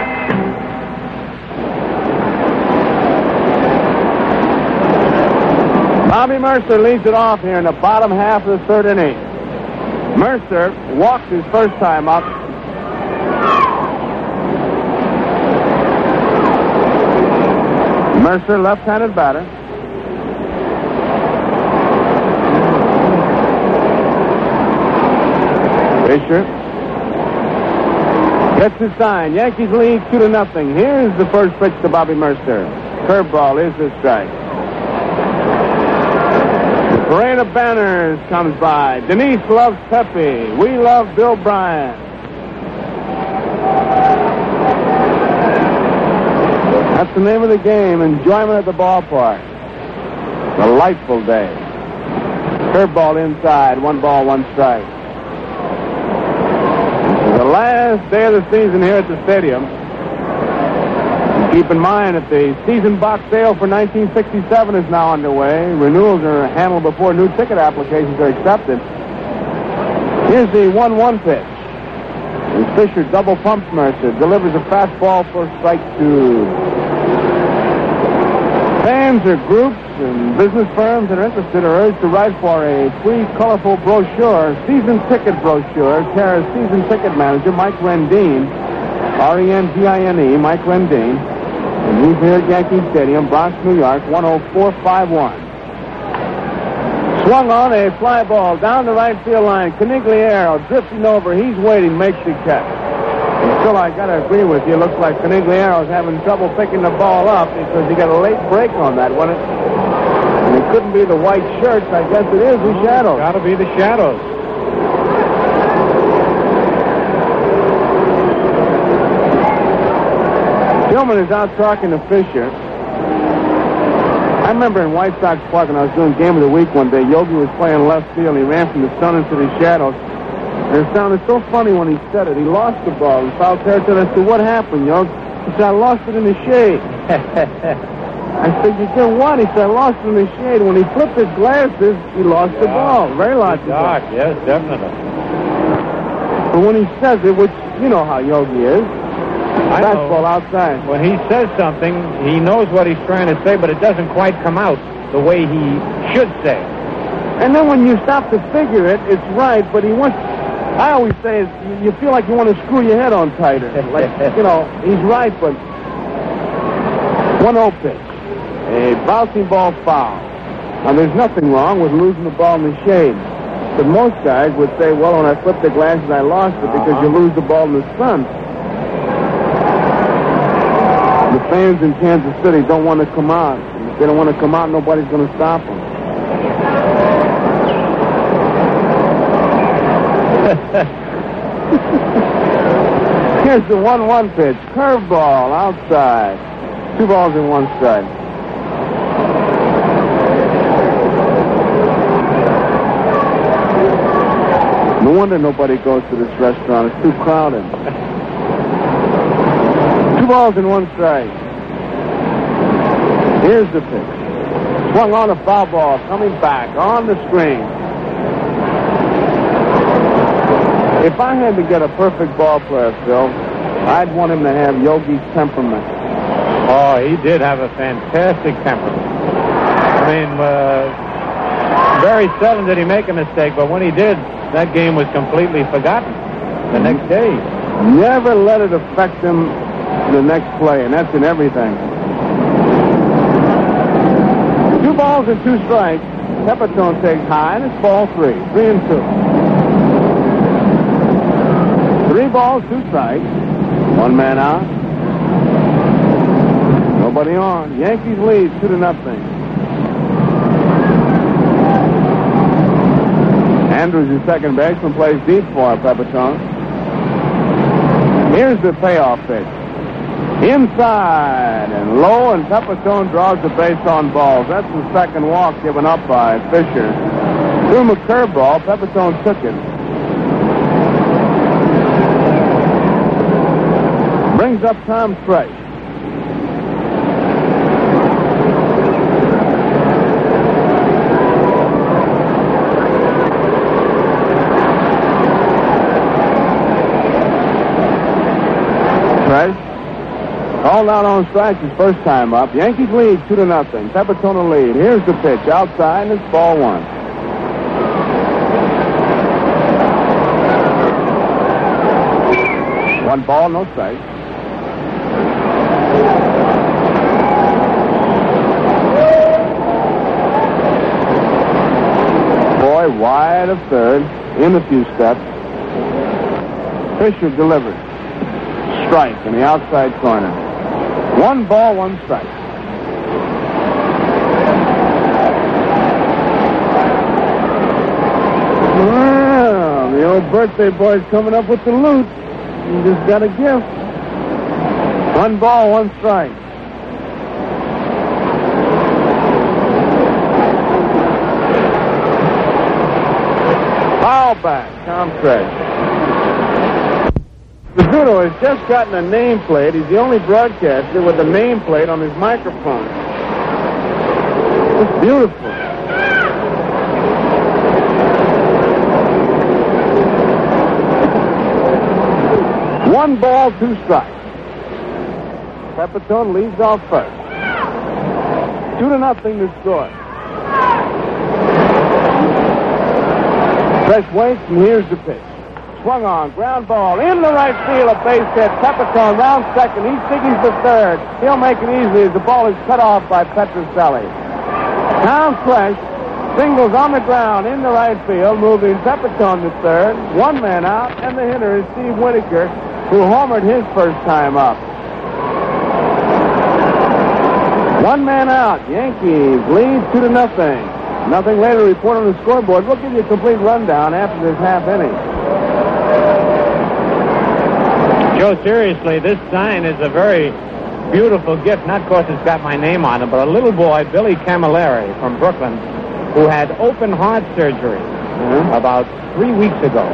Bobby Murcer leads it off here in the bottom half of the third inning. Murcer walks his first time up. Murcer, left-handed batter. Fischer gets his sign. Yankees lead two to nothing. Here's the first pitch to Bobby Murcer. Curveball is the strike. Parade of banners comes by. Denise loves Pepe. We love Bill Bryan. That's the name of the game. Enjoyment at the ballpark. Delightful day. Curveball inside. One ball, one strike. The last day of the season here at the stadium. Keep in mind that the season box sale for 1967 is now underway. Renewals are handled before new ticket applications are accepted. Here's the 1-1 pitch. And Fischer double pumps Murcer, delivers a fastball for strike two. Fans or groups and business firms that are interested are urged to write for a free, colorful brochure, season ticket brochure, of season ticket manager Mike Rendine, R-E-N-D-I-N-E, Mike Rendine. He's here at Yankee Stadium, Bronx, New York, 10451. Swung on a fly ball down the right field line. Conigliaro drifting over. He's waiting, makes the catch. Still, I got to agree with you. Looks like Conigliaro's having trouble picking the ball up because he got a late break on that one. And it couldn't be the white shirts. I guess it is the shadows. Got to be the shadows. Tillman is out talking to Fischer. I remember in White Sox Park when I was doing Game of the Week one day, Yogi was playing left field. He ran from the sun into the shadows. And it sounded so funny when he said it. He lost the ball in foul territory. I said, what happened, Yogi? He said, I lost it in the shade. I said, you did what? He said, I lost it in the shade. When he flipped his glasses, he lost the ball. Very logical. Dark, yes, definitely. But when he says it, which you know how Yogi is, I know. outside. When he says something, he knows what he's trying to say, but it doesn't quite come out the way he should say. And then when you stop to figure it, it's right, but he wants. I always say is you, feel like you want to screw your head on tighter. Like, you know, he's right, but 1-0 pitch. A bouncing ball foul. Now, there's nothing wrong with losing the ball in the shade. But most guys would say, well, when I flipped the glasses, I lost it because uh-huh. you lose the ball in the sun. The fans in Kansas City don't want to come out. If they don't want to come out, nobody's going to stop them. Here's the 1-1 pitch. Curveball outside. Two balls in one strike. No wonder nobody goes to this restaurant. It's too crowded. Balls in one strike. Here's the pitch. Swung on a foul ball, coming back on the screen. If I had to get a perfect ball player, Phil, I'd want him to have Yogi's temperament. Oh, he did have a fantastic temperament. I mean, uh, very seldom did he make a mistake, but when he did, that game was completely forgotten the next day. Never let it affect him the next play, and that's in everything. Two balls and two strikes. Pepitone takes high, and it's ball three. Three and two. Three balls, two strikes. One man out. Nobody on. Yankees lead two to nothing. Andrews, your second baseman, plays deep for Pepitone. Here's the payoff pitch. Inside and low, and Pepitone draws the base on balls. That's the second walk given up by Fischer. Threw him a curveball. Pepitone took it. Brings up Tom Tresh. Tresh. Called out on strikes his first time up. Yankees lead two to nothing. Pepitone lead. Here's the pitch outside, and it's ball one. One ball, no strikes. Boy wide of third, in a few steps. Fischer delivers. Strike in the outside corner. One ball, one strike. Well, the old birthday boy's coming up with the loot. You just got a gift. One ball, one strike. Foul back, Tom Tresh. Rizzuto has just gotten a nameplate. He's the only broadcaster with a nameplate on his microphone. It's beautiful. One ball, two strikes. Pepitone leads off first. Two to nothing to score. Tresh waits, and here's the pitch. Swung on, ground ball, in the right field, a base hit. Pepitone round second. He's digging for third. He'll make it easy as the ball is cut off by Petrocelli. Now Tresh singles on the ground in the right field, moving Pepitone to third. One man out, and the hitter is Steve Whitaker, who homered his first time up. One man out. Yankees lead two to nothing. Nothing later to report on the scoreboard. We'll give you a complete rundown after this half inning. Joe, seriously, this sign is a very beautiful gift. Not because it's got my name on it, but a little boy, Billy Camilleri from Brooklyn, who had open heart surgery mm-hmm. about three weeks ago.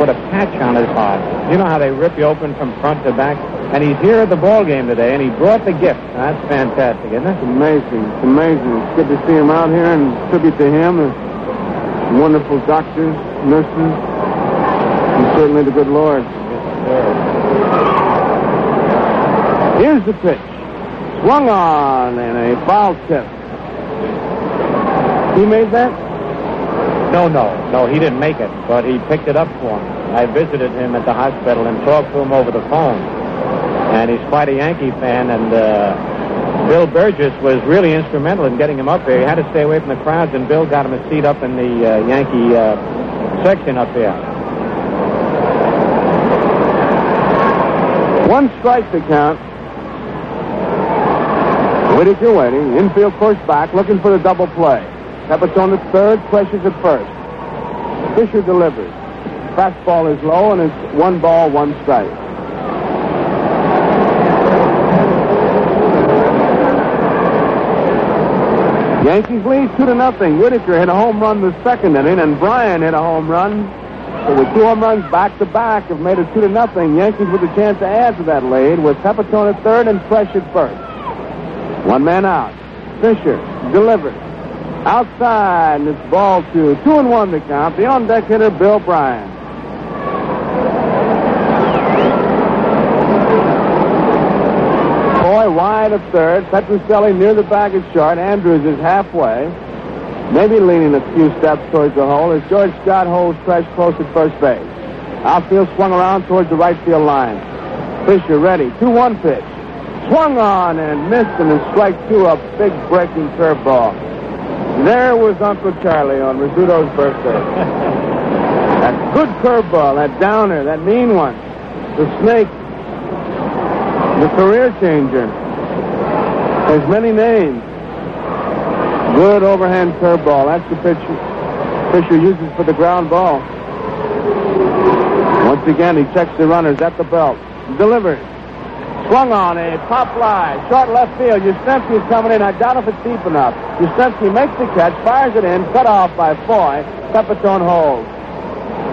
put a patch on his heart. You know how they rip you open from front to back? And he's here at the ball game today, and he brought the gift. That's fantastic, isn't it? It's amazing. It's amazing. It's good to see him out here and tribute to him. The wonderful doctors, nurses, and certainly the good Lord. Here's the pitch. Swung on and a foul tip. He made that? No, no, no, he didn't make it, but he picked it up for me. I visited him at the hospital and talked to him over the phone. And he's quite a Yankee fan, and uh, Bill Burgess was really instrumental in getting him up there. He had to stay away from the crowds, and Bill got him a seat up in the uh, Yankee uh, section up there. One strike to count. Whitaker waiting. Infield course back, looking for the double play. Pepitone at third, Precious at first. Fischer delivers. Fastball is low, and it's one ball, one strike. Yankees lead two to nothing. Whitaker hit a home run the second inning, and Bryan hit a home run. So with two home runs back to back have made it two to nothing. Yankees with a chance to add to that lead with Pepitone at third and Tresh at first. One man out. Fischer delivers. Outside, and it's ball two. Two and one to count. The on deck hitter, Bill Bryan. Boy wide of third. Petrocelli near the bag is short. Andrews is halfway. Maybe leaning a few steps towards the hole as George Scott holds Tresh close at first base. Outfield swung around towards the right field line. Fischer ready. 2-1 pitch. Swung on and missed and a strike two, a big breaking curveball. There was Uncle Charlie on Rizzuto's birthday. that good curveball, that downer, that mean one. The snake. The career changer. There's many names. Good overhand curveball. That's the pitch Fischer uses for the ground ball. Once again, he checks the runners at the belt. Delivers. Swung on a pop fly. Short left field. Yastrzemski is coming in. I doubt if it's deep enough. Yastrzemski makes the catch, fires it in, cut off by Foy. Pepitone holds.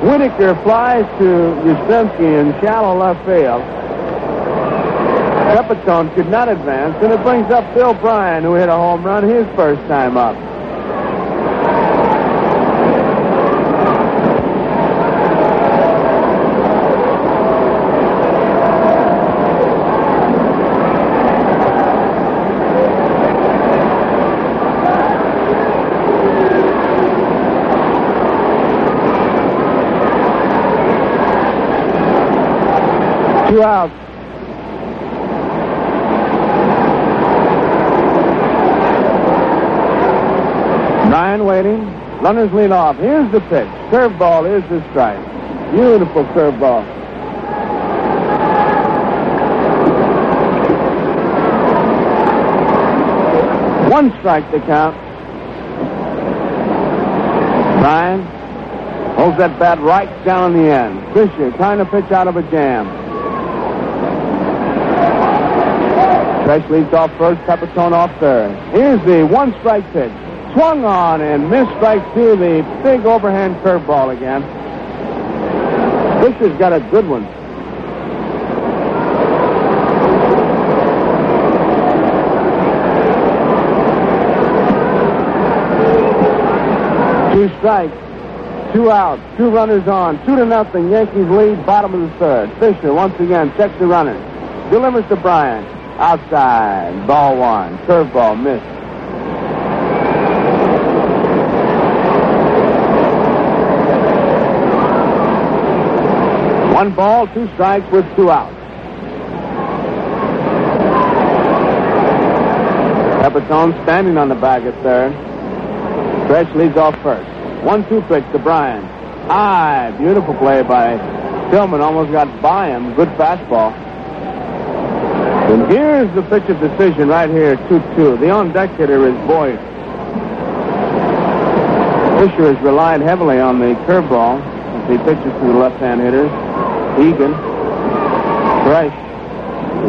Whitaker flies to Yastrzemski in shallow left field. Pepitone could not advance, and it brings up Bill Bryan, who hit a home run his first time up. Two outs. Bryan waiting. Runners lead off. Here's the pitch. Curveball is the strike. Beautiful curveball. One strike to count. Bryan holds that bat right down the end. Fischer trying to pitch out of a jam. Tresh leads off first, Pepitone off third. Here's the one strike pitch. Swung on and missed strike two, the big overhand curveball again. Fischer's got a good one. Two strikes, two outs, two runners on, two to nothing. Yankees lead, bottom of the third. Fischer once again checks the runners, delivers to Bryan. Outside, ball one, curveball missed. One ball, two strikes with two outs. Pepitone standing on the bag at third. Tresh leads off first. One-two pitch to Bryan. High, beautiful play by Tillman. Almost got by him. Good fastball. And here's the pitch of decision right here, 2-2. The on-deck hitter is Boyd. Fischer has relied heavily on the curveball as he pitches to the left-hand hitters. Hegan, Tresh,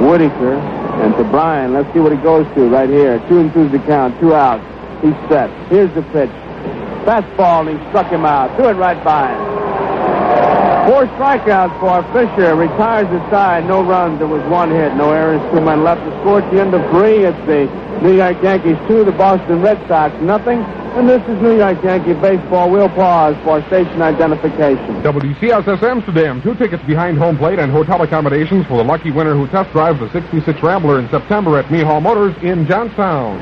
Whitaker, and to Bryan. Let's see what he goes to right here. Two and two's the count. Two outs. He's set. Here's the pitch. Fastball, and he struck him out. Threw it right by him. Four strikeouts for Fischer. Retires the side. No runs. There was one hit. No errors. Two men left to score at the end of three. It's the New York Yankees two, the Boston Red Sox nothing. And this is New York Yankee baseball. We'll pause for station identification. WCSS Amsterdam, two tickets behind home plate and hotel accommodations for the lucky winner who test drives the 66 Rambler in September at Mehall Motors in Johnstown.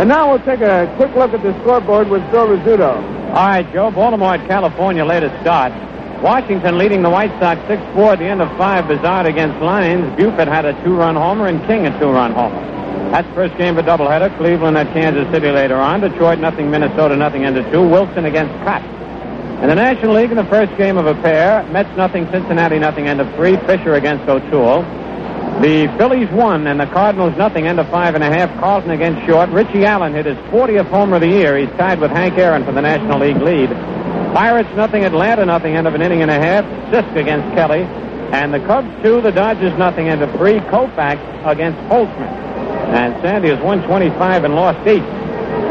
And now we'll take a quick look at the scoreboard with Phil Rizzuto. All right, Joe. Baltimore at California late a start. Washington leading the White Sox 6-4 at the end of five. Buzhardt against Lyons. Buford had a two-run homer and King a two-run homer. That's first game of a doubleheader. Cleveland at Kansas City later on. Detroit nothing. Minnesota nothing into two. Wilson against Pratt. In the National League in the first game of a pair, Mets nothing. Cincinnati nothing. End of three. Fisher against O'Toole. The Phillies won and the Cardinals nothing. End of five and a half. Carlton against Short. Richie Allen hit his 40th homer of the year. He's tied with Hank Aaron for the National League lead. Pirates nothing. Atlanta nothing. End of an inning and a half. Sisk against Kelly. And the Cubs two. The Dodgers nothing. End of three. Koufax against Holtzman. And Sandy has won 25 and lost eight.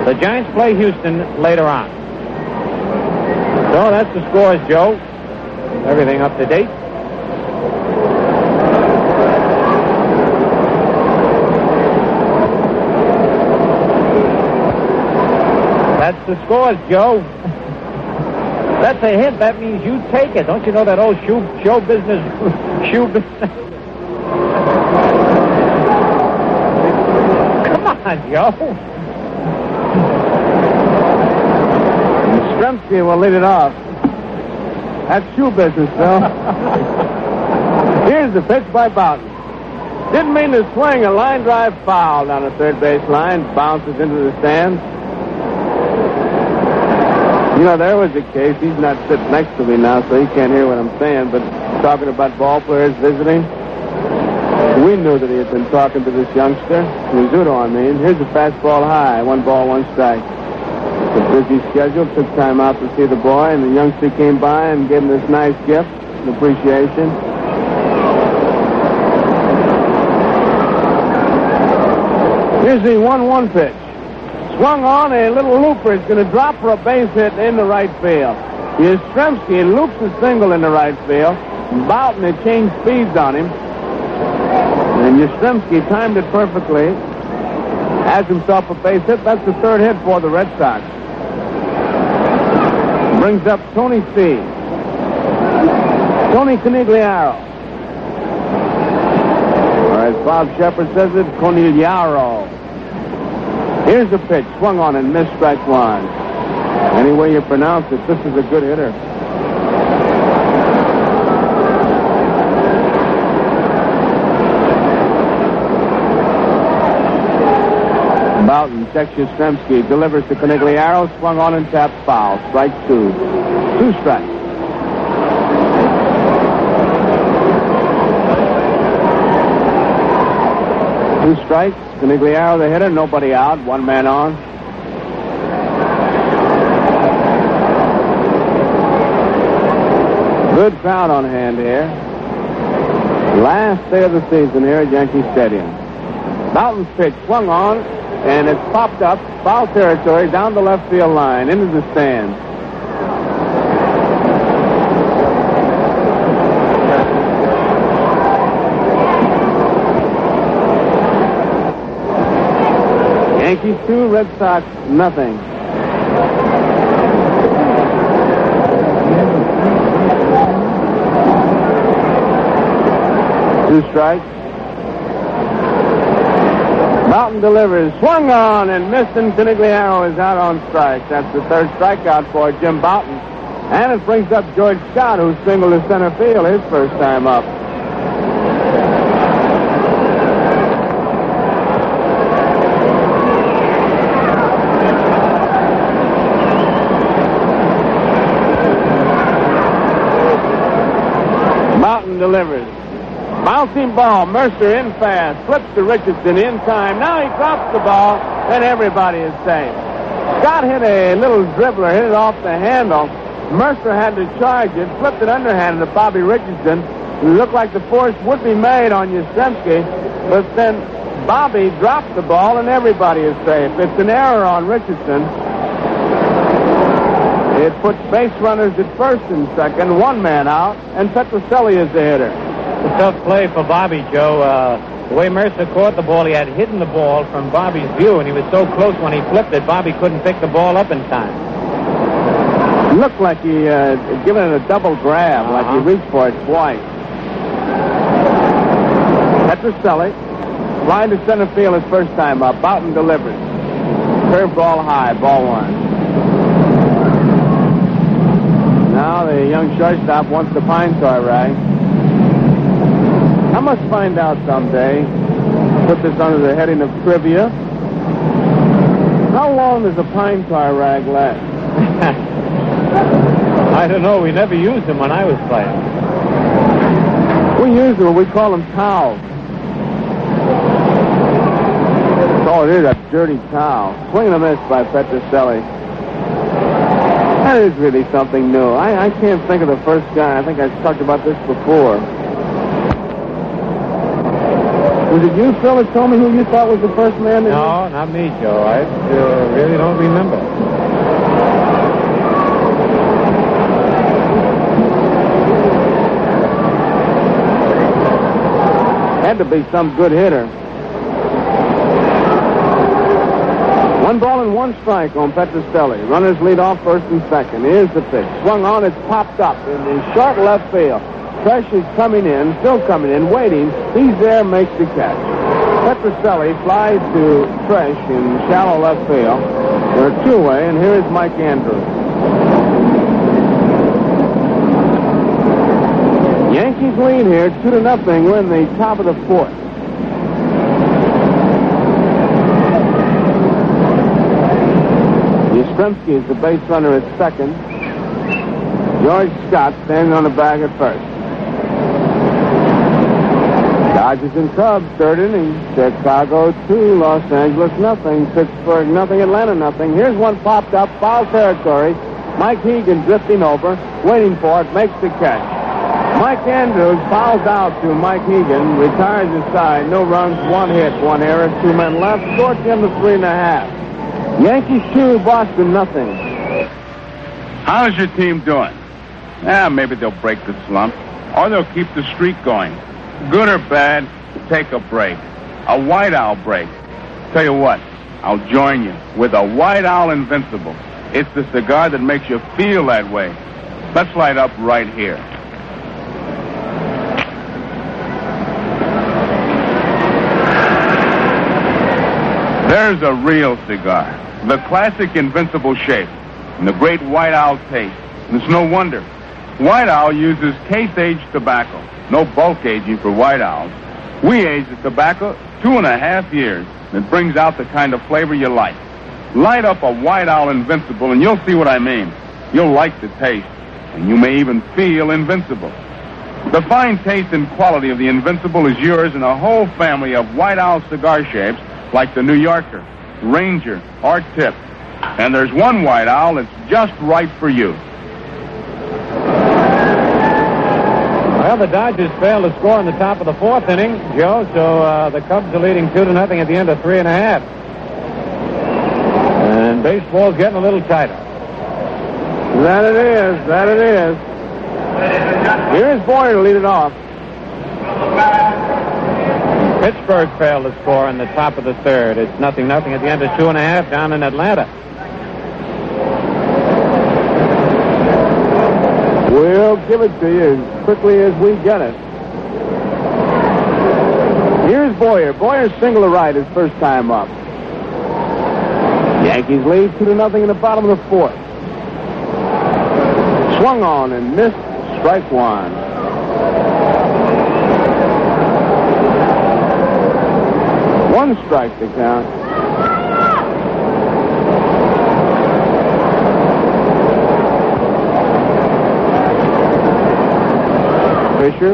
The Giants play Houston later on. So that's the scores, Joe. Everything up to date. That's the scores, Joe. That's a hint. That means you take it. Don't you know that old shoe show business shoe business? Come on, Joe. Stremski will lead it off. That's shoe business, Phil. Here's the pitch by Bouton. Didn't mean to swing a line drive foul down the third base line. Bounces into the stands. You know, there was a case. He's not sitting next to me now, so he can't hear what I'm saying, but talking about ball players visiting. We knew that he had been talking to this youngster, Rizzuto, I mean. Here's a fastball high, one ball, one strike. A busy schedule, took time out to see the boy, and the youngster came by and gave him this nice gift, an appreciation. Here's the 1-1 pitch. Swung on, a little looper. It's going to drop for a base hit in the right field. Yastrzemski loops a single in the right field. Bouton had changed speeds on him. And Yastrzemski timed it perfectly. Has himself a base hit. That's the third hit for the Red Sox. Brings up Tony C. Tony Conigliaro. Or as Bob Sheppard says it, Conigliaro. Here's the pitch. Swung on and missed strike one. Any way you pronounce it, this is a good hitter. Bouton, checks Yastrzemski, delivers to Conigliaro, swung on and tapped foul. Strike two. Two strikes. Two strikes. Conigliaro the hitter, nobody out, one man on. Good crowd on hand here. Last day of the season here at Yankee Stadium. Bouton's pitch swung on, and it's popped up, foul territory, down the left field line, into the stands. Yankees two, Red Sox nothing. Two strikes. Bouton delivers, swung on and missed, and Conigliaro is out on strike. That's the third strikeout for Jim Bouton. And it brings up George Scott, who singled to center field his first time up. Bouton delivers. Bouncing ball. Murcer in fast. Flips to Richardson in time. Now he drops the ball, and everybody is safe. Scott hit a little dribbler, hit it off the handle. Murcer had to charge it, flipped it underhanded to Bobby Richardson. It looked like the force would be made on Yastrzemski, but then Bobby dropped the ball, and everybody is safe. It's an error on Richardson. It puts base runners at first and second, one man out, and Petrocelli is the hitter. A tough play for Bobby, Joe. Uh, the way Murcer caught the ball, he had hidden the ball from Bobby's view, and he was so close when he flipped it, Bobby couldn't pick the ball up in time. Looked like he uh, had given it a double grab, like he reached for it twice. Petrocelli, line to center field his first time up, Bouton delivers. Curve ball high, ball one. Now the young shortstop wants the pine tar rag. I must find out someday. Put this under the heading of trivia. How long does a pine tar rag last? I don't know. We never used them when I was playing. We use them. We call them towels. That's all it is, a dirty towel. Swing and a miss by Petrocelli. That is really something new. I, I can't think of the first guy. I think I've talked about this before. Was it you, Phil, that told me who you thought was the first man? That No, not me, Joe. I uh, really don't remember. Had to be some good hitter. One ball and one strike on Petrocelli. Runners lead off first and second. Here's the pitch. Swung on, it's popped up in the short left field. Tresh is coming in, still coming in, waiting. He's there, makes the catch. Petrocelli flies to Tresh in shallow left field. They're two-way, and here is Mike Andrews. Yankees lead here, two to nothing. We're in the top of the fourth. Yastrzemski is the base runner at second. George Scott standing on the bag at first. Dodgers and Cubs, third inning. Chicago two, Los Angeles nothing, Pittsburgh nothing, Atlanta nothing. Here's one popped up, foul territory. Mike Hegan drifting over, waiting for it, makes the catch. Mike Andrews fouls out to Mike Hegan, retires his side, no runs, one hit, one error, two men left, score him to three and a half. Yankees two, Boston nothing. How's your team doing? Yeah, maybe they'll break the slump, or they'll keep the streak going. Good or bad, take a break. A White Owl break. Tell you what, I'll join you with a White Owl Invincible. It's the cigar that makes you feel that way. Let's light up right here. There's a real cigar. The classic Invincible shape and the great White Owl taste. And it's no wonder. White Owl uses case-aged tobacco. No bulk aging for White Owls. We age the tobacco two and a half years. And it brings out the kind of flavor you like. Light up a White Owl Invincible and you'll see what I mean. You'll like the taste. And you may even feel invincible. The fine taste and quality of the Invincible is yours in a whole family of White Owl cigar shapes like the New Yorker, Ranger, or Tip. And there's one White Owl that's just right for you. Well, the Dodgers failed to score in the top of the fourth inning, Joe, so uh, the Cubs are leading two to nothing at the end of three and a half. And baseball's getting a little tighter. That it is, that it is. Here's Boyer to lead it off. Pittsburgh failed to score in the top of the third. It's nothing nothing at the end of two and a half down in Atlanta. We'll give it to you as quickly as we get it. Here's Boyer. Boyer single to right his first time up. Yankees lead two to nothing in the bottom of the fourth. Swung on and missed. Strike one. One strike to count. Fischer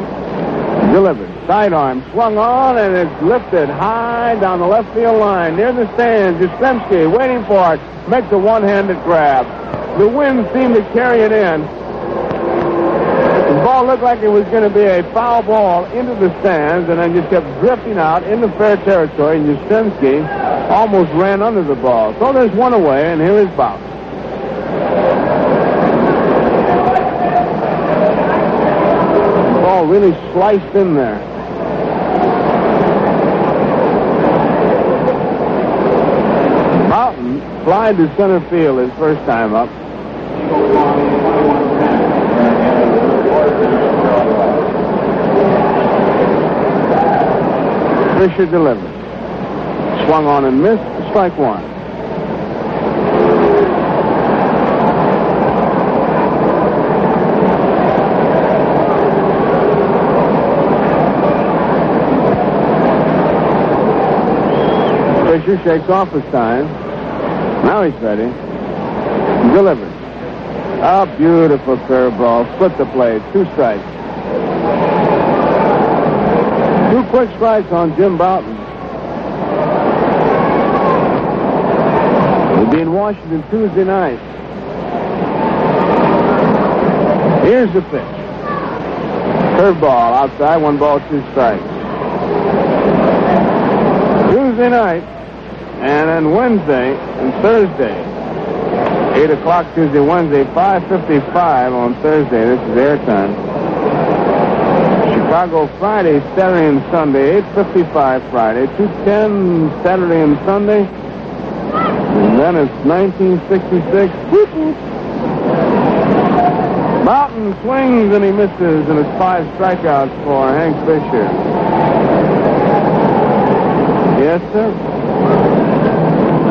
delivered. Sidearm swung on and it's lifted high down the left field line near the stands. Yastrzemski waiting for it. Makes a one-handed grab. The wind seemed to carry it in. The ball looked like it was going to be a foul ball into the stands and then just kept drifting out into fair territory. And Yastrzemski almost ran under the ball. So there's one away and here is Bob. ball really sliced in there. Bouton flied to center field his first time up. Fischer delivered. Swung on and missed. Strike one. Fischer shakes off his time. Now he's ready. Delivers. A beautiful curveball. Split the plate. Two strikes. Two quick strikes on Jim Bouton. He'll be in Washington Tuesday night. Here's the pitch. Curveball outside, one ball, two strikes. Tuesday night, and then Wednesday and Thursday. 8 o'clock Tuesday, Wednesday, 5.55 on Thursday. This is airtime. Chicago Friday, Saturday and Sunday, 8.55 Friday, 2.10 Saturday and Sunday. And then it's 1966. Whoop, whoop. Bouton swings and he misses, and it's five strikeouts for Hank Fischer. Yes, sir.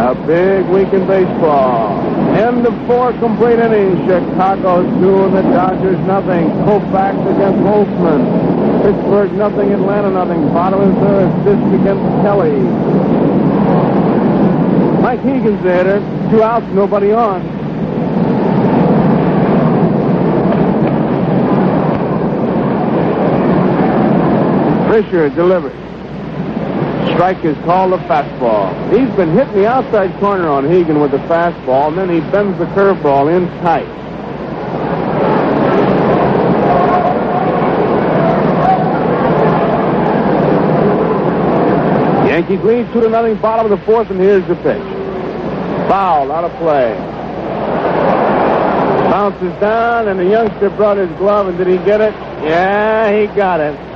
A big week in baseball. End of four complete innings. Chicago two and the Dodgers nothing. Koufax against Holtzman. Pittsburgh nothing. Atlanta nothing. Bottom of third. Sisk against Kelly. Mike Hegan's hitter. Two outs, nobody on. Fischer delivers. Strike is called a fastball. He's been hitting the outside corner on Hegan with the fastball, and then he bends the curveball in tight. Yankees lead two to nothing, bottom of the fourth, and here's the pitch. Foul, out of play. Bounces down, and the youngster brought his glove, and did he get it? Yeah, he got it.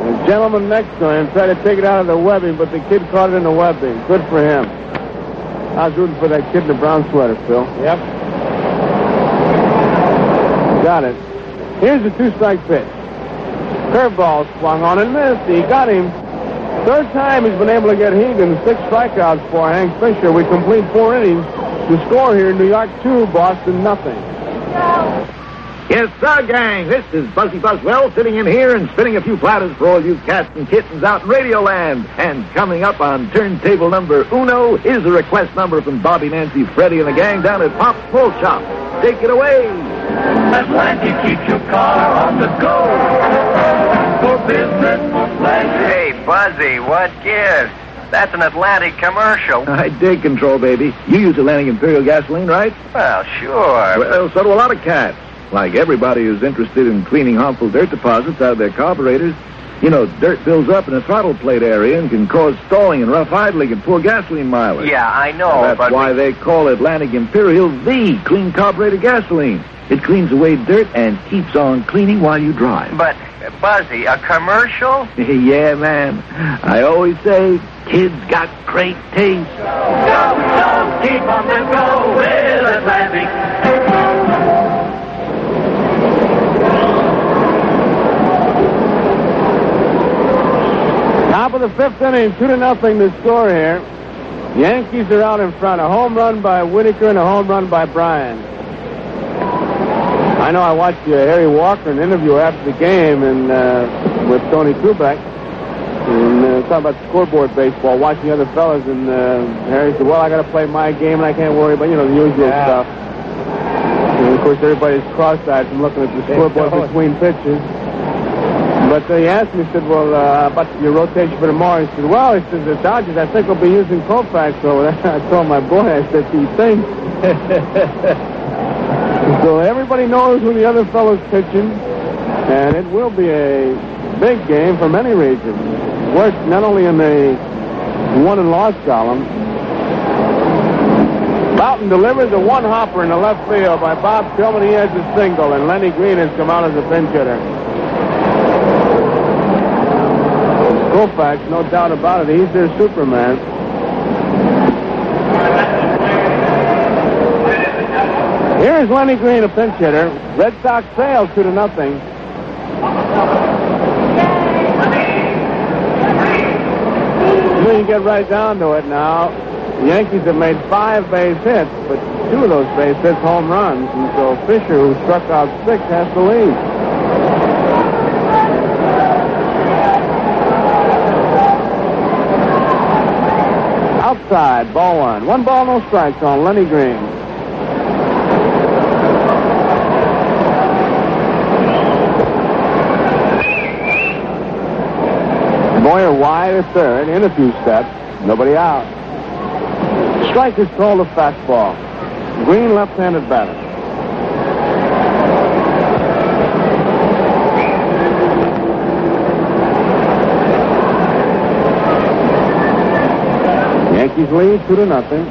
The gentleman next to him tried to take it out of the webbing, but the kid caught it in the webbing. Good for him. I was rooting for that kid in the brown sweater, Phil. Yep. Got it. Here's the two-strike pitch. Curveball swung on and missed. He got him. Third time he's been able to get Hegan. Six strikeouts for Hank Fischer. We complete four innings. The score here, New York two, Boston nothing. Yes, sir, gang. This is Buzzy Buzzwell sitting in here and spinning a few platters for all you cats and kittens out in Radioland. And coming up on turntable number uno is a request number from Bobby, Nancy, Freddie, and the gang down at Pop's Full Shop. Take it away. Atlantic keeps your car on the go. For business, for pleasure. Hey, Buzzy, what gives? That's an Atlantic commercial. I dig control, baby. You use Atlantic Imperial gasoline, right? Well, sure. Well, so do a lot of cats. Like everybody who's interested in cleaning harmful dirt deposits out of their carburetors. You know, dirt builds up in the throttle plate area and can cause stalling and rough idling and poor gasoline mileage. Yeah, I know, That's but why they call Atlantic Imperial the clean carburetor gasoline. It cleans away dirt and keeps on cleaning while you drive. But, Buzzy, a commercial? yeah, man. I always say, kids got great taste. Go, go, keep on the go with Atlantic. Top of the fifth inning, two to nothing to score here. Yankees are out in front. A home run by Whitaker and a home run by Bryan. I know I watched uh, Harry Walker in an interview after the game and uh, with Tony Kubek and uh, talking about scoreboard baseball, watching other fellas, and uh, Harry said, "Well, I got to play my game and I can't worry about you know the usual Yeah. stuff." And of course, everybody's cross-eyed from looking at the scoreboard between pitches. But uh, he asked me, said, well, uh, about your rotation for tomorrow. He said, well, he said, the Dodgers, I think, will be using Koufax over there. I told my boy, I said, he thinks. so everybody knows who the other fellow's pitching, and it will be a big game for many reasons. Works not only in the won and lost column. Bouton delivers a one hopper in the left field by Bob Tillman. He has a single, and Lenny Green has come out as a pinch hitter. Koufax, no doubt about it. He's their Superman. Here's Lenny Green, a pinch hitter. Red Sox trail two to nothing. When you get right down to it now, the Yankees have made five base hits, but two of those base hits home runs, and so Fischer, who struck out six, has to lead. Outside, ball one. One ball, no strikes on Lenny Green. Boyer wide at third, in a few steps. Nobody out. Strike is called a fastball. Green left-handed batter. Yankees lead two to nothing.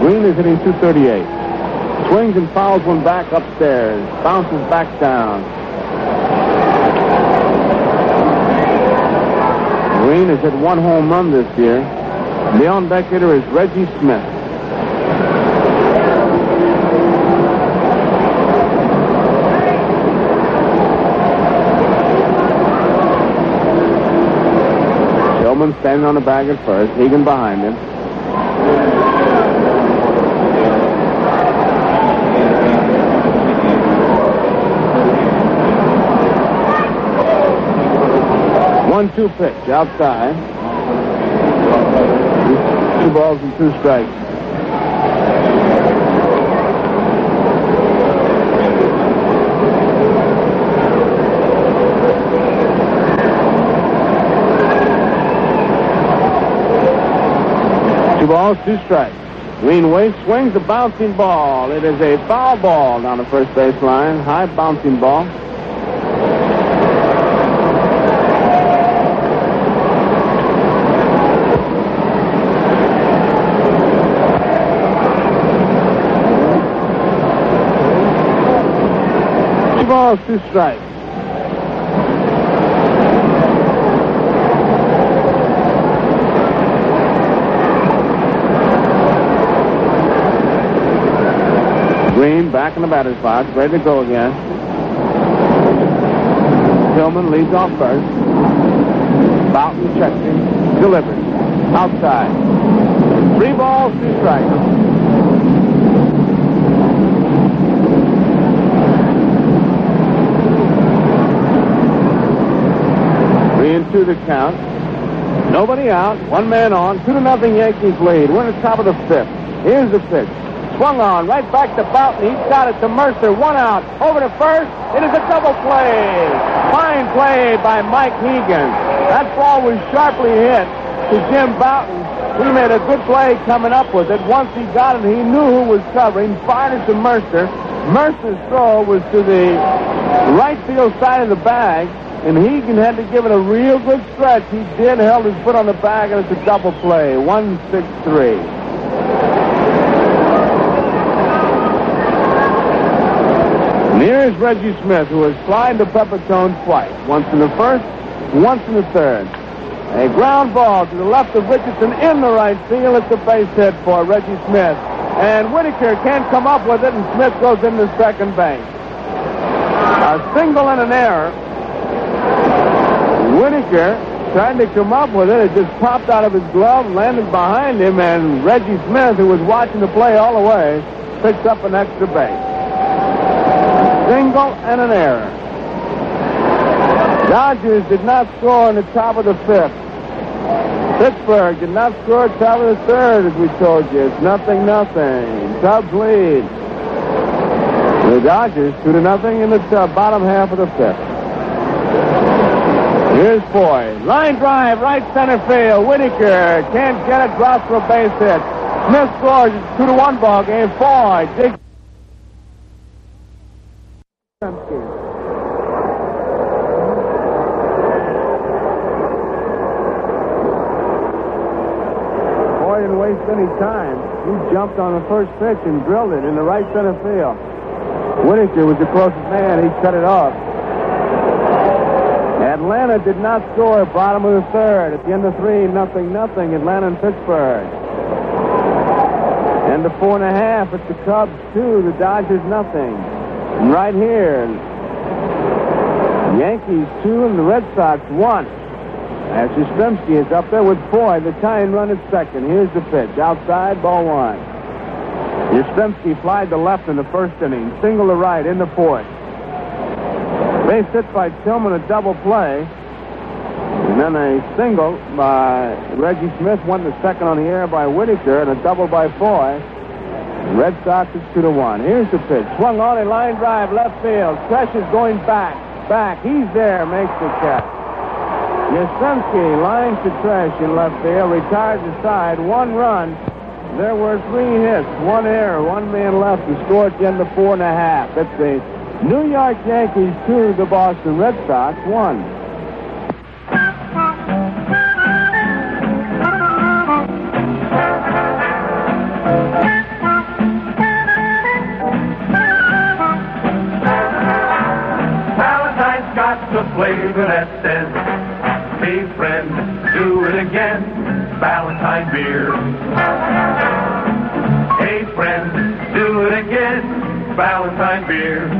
Green is hitting 238. Swings and fouls one back upstairs. Bounces back down. Green has hit one home run this year. The on-deck hitter is Reggie Smith. Standing on the bag at first. Hegan behind him. One-two pitch outside. Two balls and two strikes. Two balls, two strikes. Green waist swings a bouncing ball. It is a foul ball down the first base line. High bouncing ball. Two balls. Green back in the batter's box, ready to go again. Tillman leads off first. Bouton checks him, delivers. Outside. Three balls, two strikes. Three and two to count. Nobody out. One man on. Two to nothing Yankees lead. We're at the top of the fifth. Here's the pitch. Swung on, right back to Bouton. He's got it to Murcer. One out. Over to first. It is a double play. Fine play by Mike Hegan. That ball was sharply hit to Jim Bouton. He made a good play coming up with it. Once he got it, he knew who was covering. Fired it to Murcer. Murcer's throw was to the right field side of the bag. And Hegan had to give it a real good stretch. He did, held his foot on the bag, and it's a double play. One, six, three. And here is Reggie Smith, who has flied to Pepitone twice. Once in the first, once in the third. A ground ball to the left of Richardson in the right field. It's a base hit for Reggie Smith. And Whitaker can't come up with it, and Smith goes into second base. A single and an error. Whitaker tried to come up with it. It just popped out of his glove, landed behind him, and Reggie Smith, who was watching the play all the way, picks up an extra base. Single and an error. Dodgers did not score in the top of the fifth. Pittsburgh did not score top of the third, as we told you. It's nothing, nothing. Cubs lead. The Dodgers two to nothing in the uh, bottom half of the fifth. Here's Boyd. Line drive, right center field. Whitaker can't get it. Drops for a base hit. Smith scores. It's two to one ball game. Boyd digs. Boy didn't waste any time. He jumped on the first pitch and drilled it in the right center field. Whitaker was the closest man. He cut it off. At Atlanta did not score bottom of the third. At the end of three, nothing, nothing. Atlanta and Pittsburgh. End of four and a half. It's the Cubs two, the Dodgers nothing. And right here, Yankees two and the Red Sox one. As Yastrzemski is up there with Foy, the tying run at second. Here's the pitch. Outside, ball one. Yastrzemski flied to left in the first inning. Single to right in the fourth. Base hit by Tillman, a double play. And then a single by Reggie Smith, one to second on the air by Whitaker, and a double by Foy. Red Sox is two to one. Here's the pitch. Swung on a line drive, left field. Tresh is going back. Back. He's there, makes the catch. Yastrzemski lines to Tresh in left field, retires the side, one run. There were three hits, one error, one man left to score at the end of four and a half. It's the New York Yankees two, the Boston Red Sox one. Valentine's got do it again. Valentine beer. Hey friend, do it again. Valentine beer.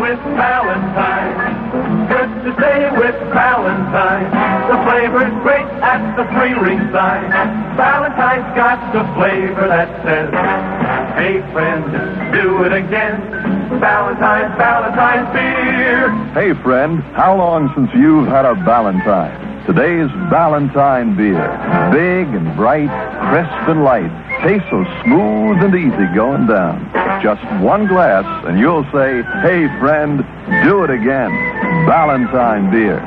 With Valentine. Good to stay with Valentine. The flavor's great at the three ring sign. Valentine's got the flavor that says, Hey friend, do it again. Valentine's, Valentine's beer. Hey, friend, how long since you've had a Valentine? Today's Valentine beer. Big and bright, crisp and light. Tastes so smooth and easy going down. Just one glass, and you'll say, Hey, friend, do it again. Valentine beer.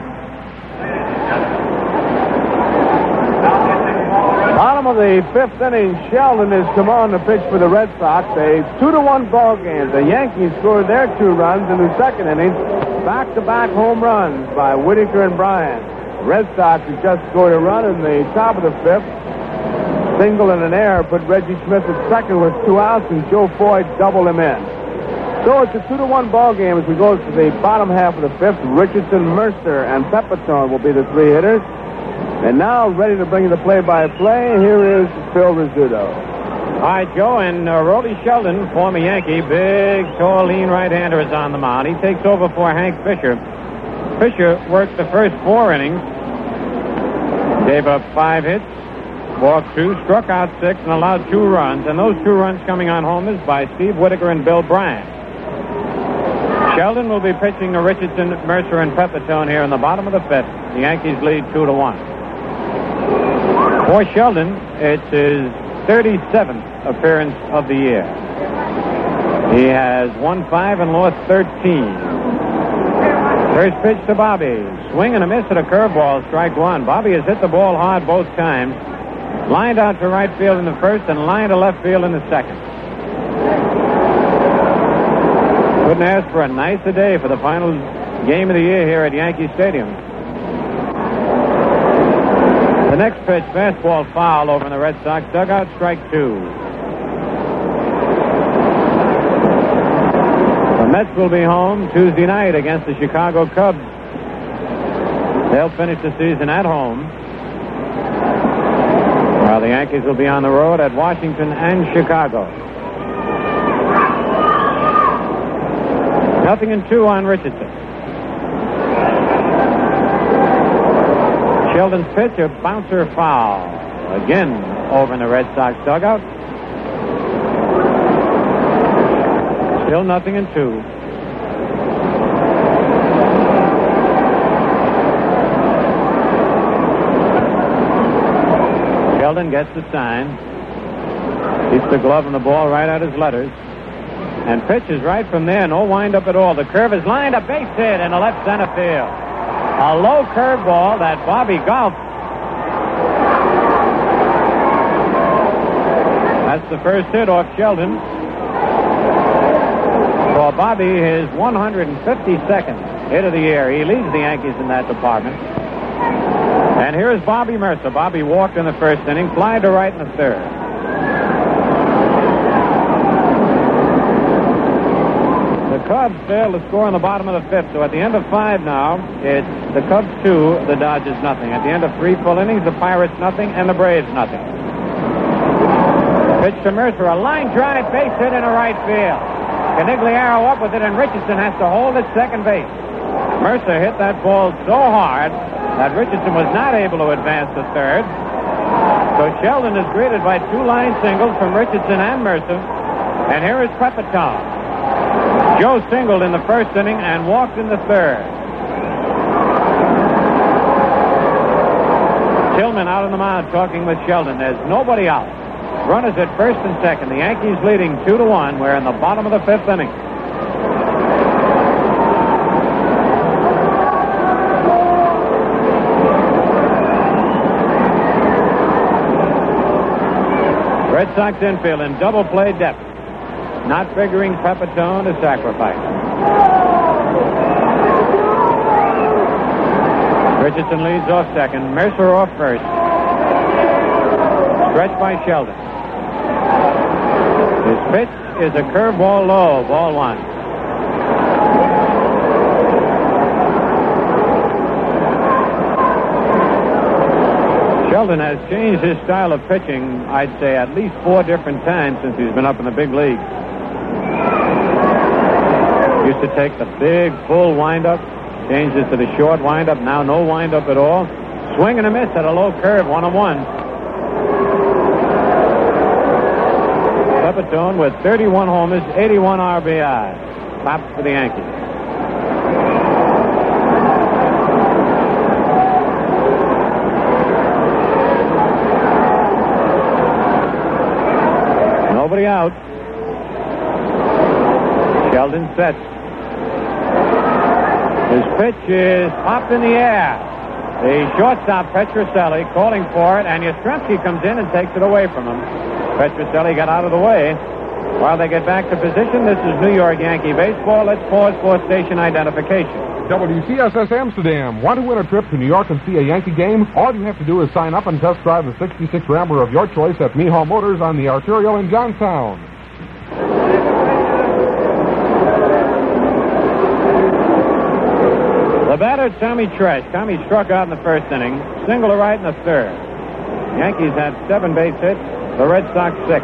Bottom of the fifth inning, Sheldon is come on to pitch for the Red Sox. A two to one ball game. The Yankees scored their two runs in the second inning. Back to back home runs by Whitaker and Bryan. Red Sox has just scored a run in the top of the fifth. Single and an error put Reggie Smith at second with two outs, and Joe Foy doubled him in. So it's a two to one ball game as we go to the bottom half of the fifth. Richardson, Murcer, and Pepitone will be the three hitters. And now, ready to bring you the play-by-play, here is Phil Rizzuto. All right, Joe, and uh, Sheldon, former Yankee, big, tall, lean right-hander is on the mound. He takes over for Hank Fischer. Fischer worked the first four innings, gave up five hits, walked two, struck out six, and allowed two runs. And those two runs coming on homers by Steve Whitaker and Bill Bryan. Sheldon will be pitching to Richardson, Murcer, and Pepitone here in the bottom of the fifth. The Yankees lead two to one. For Sheldon, it's his 37th appearance of the year. He has won five and lost 13. First pitch to Bobby. Swing and a miss at a curveball, strike one. Bobby has hit the ball hard both times. Lined out to right field in the first and lined to left field in the second. Couldn't ask for a nicer day for the final game of the year here at Yankee Stadium. The next pitch, fastball foul over in the Red Sox dugout, strike two. The Mets will be home Tuesday night against the Chicago Cubs. They'll finish the season at home. While the Yankees will be on the road at Washington and Chicago. Nothing in two on Richardson. Sheldon's pitch, a bouncer foul. Again over in the Red Sox dugout. Still nothing in two. Sheldon gets the sign. Keeps the glove and the ball right at his letters. And pitches right from there. No windup at all. The curve is lined a base hit in the left center field. A low curveball that Bobby Golf. That's the first hit off Sheldon. For Bobby, his 152nd hit of the year. He leads the Yankees in that department. And here's Bobby Murcer. Bobby walked in the first inning, fly to right in the third. The Cubs failed to score in the bottom of the fifth. So at the end of five now, it's the Cubs two, the Dodgers nothing. At the end of three full innings, the Pirates nothing and the Braves nothing. Pitch to Murcer, a line drive base hit into right field. Conigliaro up with it, and Richardson has to hold at second base. Murcer hit that ball so hard that Richardson was not able to advance to third. So Sheldon is greeted by two line singles from Richardson and Murcer. And here is Pepitone. Joe singled in the first inning and walked in the third. Tillman out on the mound talking with Sheldon. There's nobody out. Runners at first and second. The Yankees leading two to one. We're in the bottom of the fifth inning. Sox infield in double play depth not figuring Pepitone to sacrifice. Richardson leads off second. Murcer off first. Stretched by Sheldon. His pitch is a curveball low, ball one. Sheldon has changed his style of pitching, I'd say, at least four different times since he's been up in the big league. Used to take the big, full windup, changed it to the short windup, now no windup at all. Swing and a miss at a low curve, one on one. Pepitone with 31 homers, 81 RBI. Tops for the Yankees. Nobody out. Sheldon sets. His pitch is popped in the air. The shortstop, Petrocelli, calling for it, and Yastrzemski comes in and takes it away from him. Petrocelli got out of the way. While they get back to position, this is New York Yankee baseball. Let's pause for station identification. WCSS Amsterdam. Want to win a trip to New York and see a Yankee game? All you have to do is sign up and test drive the 66 Rambler of your choice at Mihal Motors on the Arterial in Johnstown. The batter, Tommy Tresh. Tommy struck out in the first inning, single to right in the third. Yankees had seven base hits, the Red Sox six.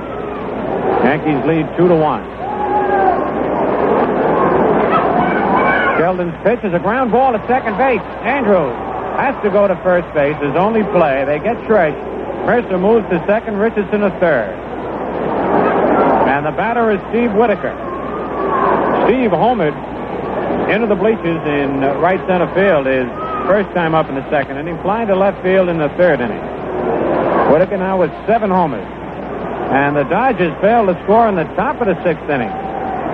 Yankees lead two to one. Sheldon's pitch is a ground ball at second base. Andrews has to go to first base. His only play. They get Tresh. Murcer moves to second. Richardson to third. And the batter is Steve Whitaker. Steve homered into the bleachers in right center field is first time up in the second inning, flying to left field in the third inning. Whitaker now with seven homers. And the Dodgers failed to score in the top of the sixth inning.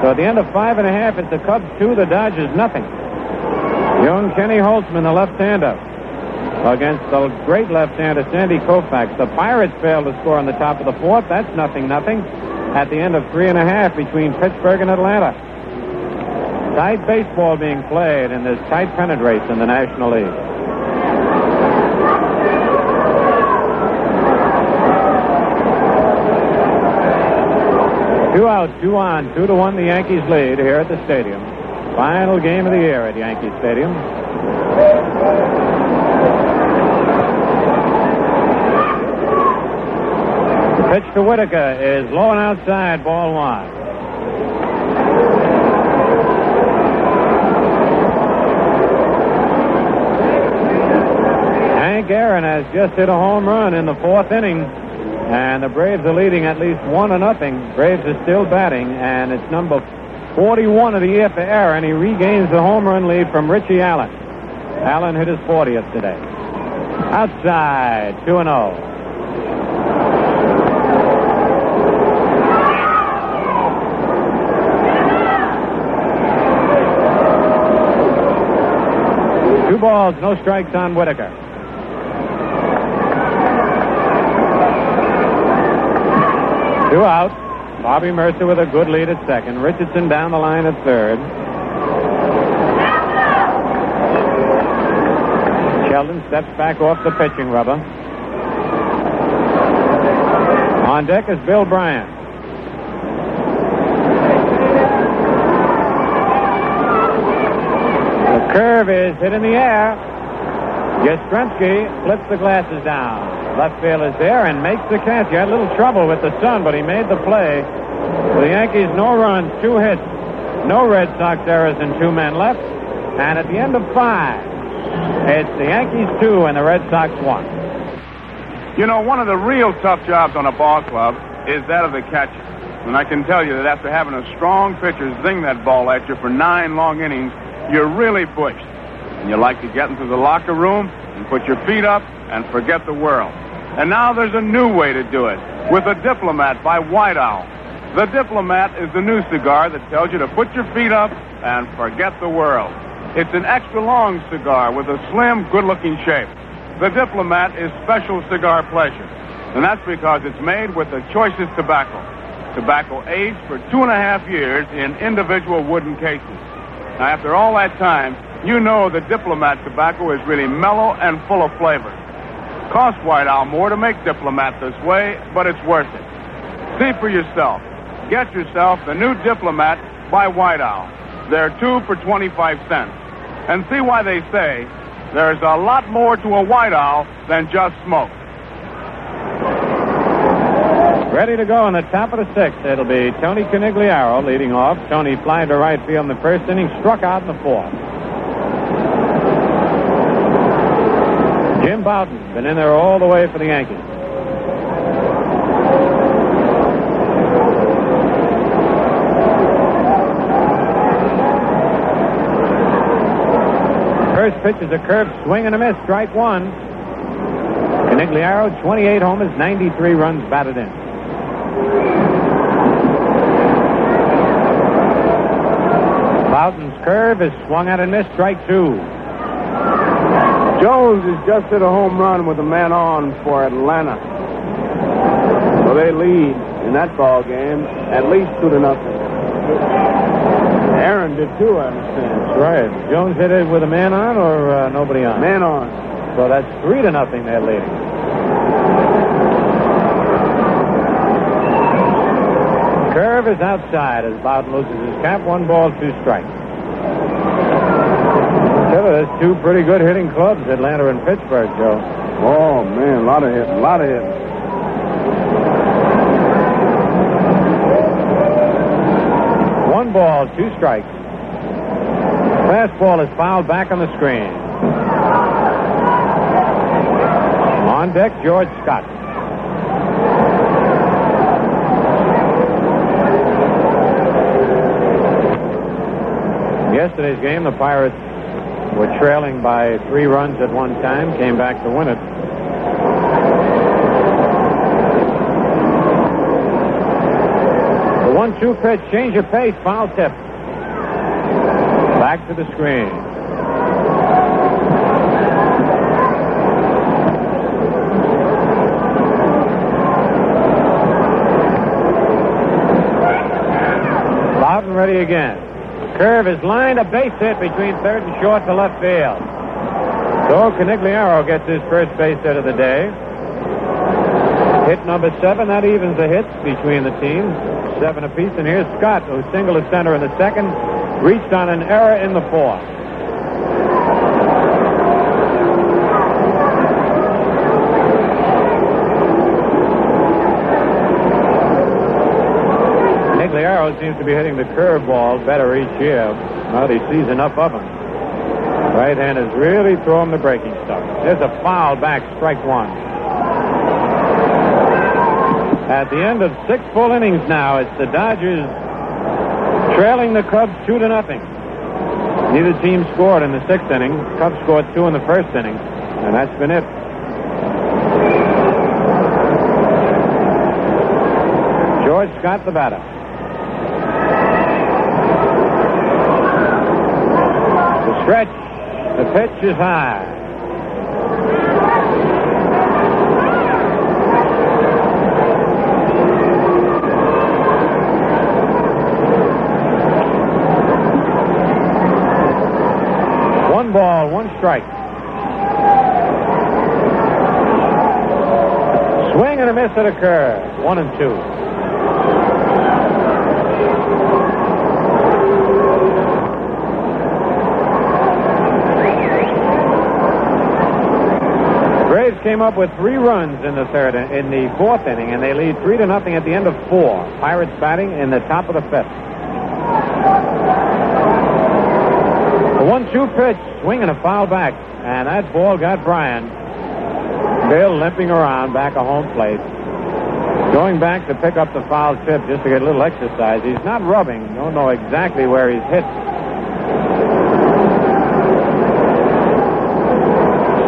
So at the end of five and a half, it's the Cubs two, the Dodgers nothing. Young Kenny Holtzman, the left-hander, against the great left-hander Sandy Koufax. The Pirates failed to score on the top of the fourth. That's nothing, nothing. At the end of three and a half between Pittsburgh and Atlanta. Tight baseball being played in this tight pennant race in the National League. Two out, two on, two to one. The Yankees lead here at the stadium. Final game of the year at Yankee Stadium. The pitch to Whitaker is low and outside, ball one. Hank Aaron has just hit a home run in the fourth inning, and the Braves are leading at least one to nothing. Braves are still batting, and it's number 41 of the year for Aaron. He regains the home run lead from Richie Allen. Allen hit his 40th today. Outside, 2 and 0. Two balls, no strikes on Whitaker. Two out. Bobby Murcer with a good lead at second. Richardson down the line at third. Sheldon steps back off the pitching rubber. On deck is Bill Bryan. The curve is hit in the air. Yastrzemski flips the glasses down. Left field is there and makes the catch. He had a little trouble with the sun, but he made the play. The Yankees, no runs, two hits, no Red Sox errors, and two men left. And at the end of five, it's the Yankees two and the Red Sox one. You know, one of the real tough jobs on a ball club is that of the catcher. And I can tell you that after having a strong pitcher zing that ball at you for nine long innings, you're really pushed. And you like to get into the locker room and put your feet up and forget the world. And now there's a new way to do it with a Diplomat by White Owl. The Diplomat is the new cigar that tells you to put your feet up and forget the world. It's an extra long cigar with a slim, good looking shape. The Diplomat is special cigar pleasure. And that's because it's made with the choicest tobacco. Tobacco aged for two and a half years in individual wooden cases. Now, after all that time, you know the Diplomat tobacco is really mellow and full of flavor. Cost White Owl more to make Diplomat this way, but it's worth it. See for yourself. Get yourself the new Diplomat by White Owl. They're two for 25 cents. And see why they say there's a lot more to a White Owl than just smoke. Ready to go in the top of the sixth. It'll be Tony Conigliaro leading off. Tony flying to right field in the first inning, struck out in the fourth. Jim Bouton been in there all the way for the Yankees. First pitch is a curve swing and a miss, strike one. Conigliaro, 28 homers, 93 runs batted in. Bouton's curve is swung out and missed, strike two. Jones has just hit a home run with a man on for Atlanta. So they lead in that ball game at least two to nothing. Aaron did too, I understand. That's right. Jones hit it with a man on or uh, nobody on? Man on. So that's three to nothing they're leading. Curve is outside as Bouton loses his cap. One ball, two strikes. Tell you, there's two pretty good hitting clubs, Atlanta and Pittsburgh, Joe. Oh, man, a lot of hitting, a lot of hitting. One ball, two strikes. Fastball is fouled back on the screen. On deck, George Scott. Yesterday's game, the Pirates were trailing by three runs at one time, came back to win it. The one-two pitch, change of pace, foul tip. Back to the screen. Loud and ready again. Curve is lined, a base hit between third and short to left field. So Conigliaro gets his first base hit of the day. Hit number seven, that evens the hits between the teams, seven apiece. And here's Scott, who singled to center in the second, reached on an error in the fourth. Conigliaro seems to be hitting the curveball better each year. Well, he sees enough of them. Right hand is really throwing the breaking stuff. There's a foul back, strike one. At the end of six full innings now, it's the Dodgers trailing the Cubs two to nothing. Neither team scored in the sixth inning. Cubs scored two in the first inning, and that's been it. George Scott, the batter. The stretch, the pitch is high. One ball, one strike. Swing and a miss at a curve. One and two. Came up with three runs in the third, in the fourth inning, and they lead three to nothing at the end of four. Pirates batting in the top of the fifth. A one-two pitch, swing and a foul back, and that ball got Bryan. Bill limping around back at home plate. Going back to pick up the foul tip just to get a little exercise. He's not rubbing. Don't know exactly where he's hit.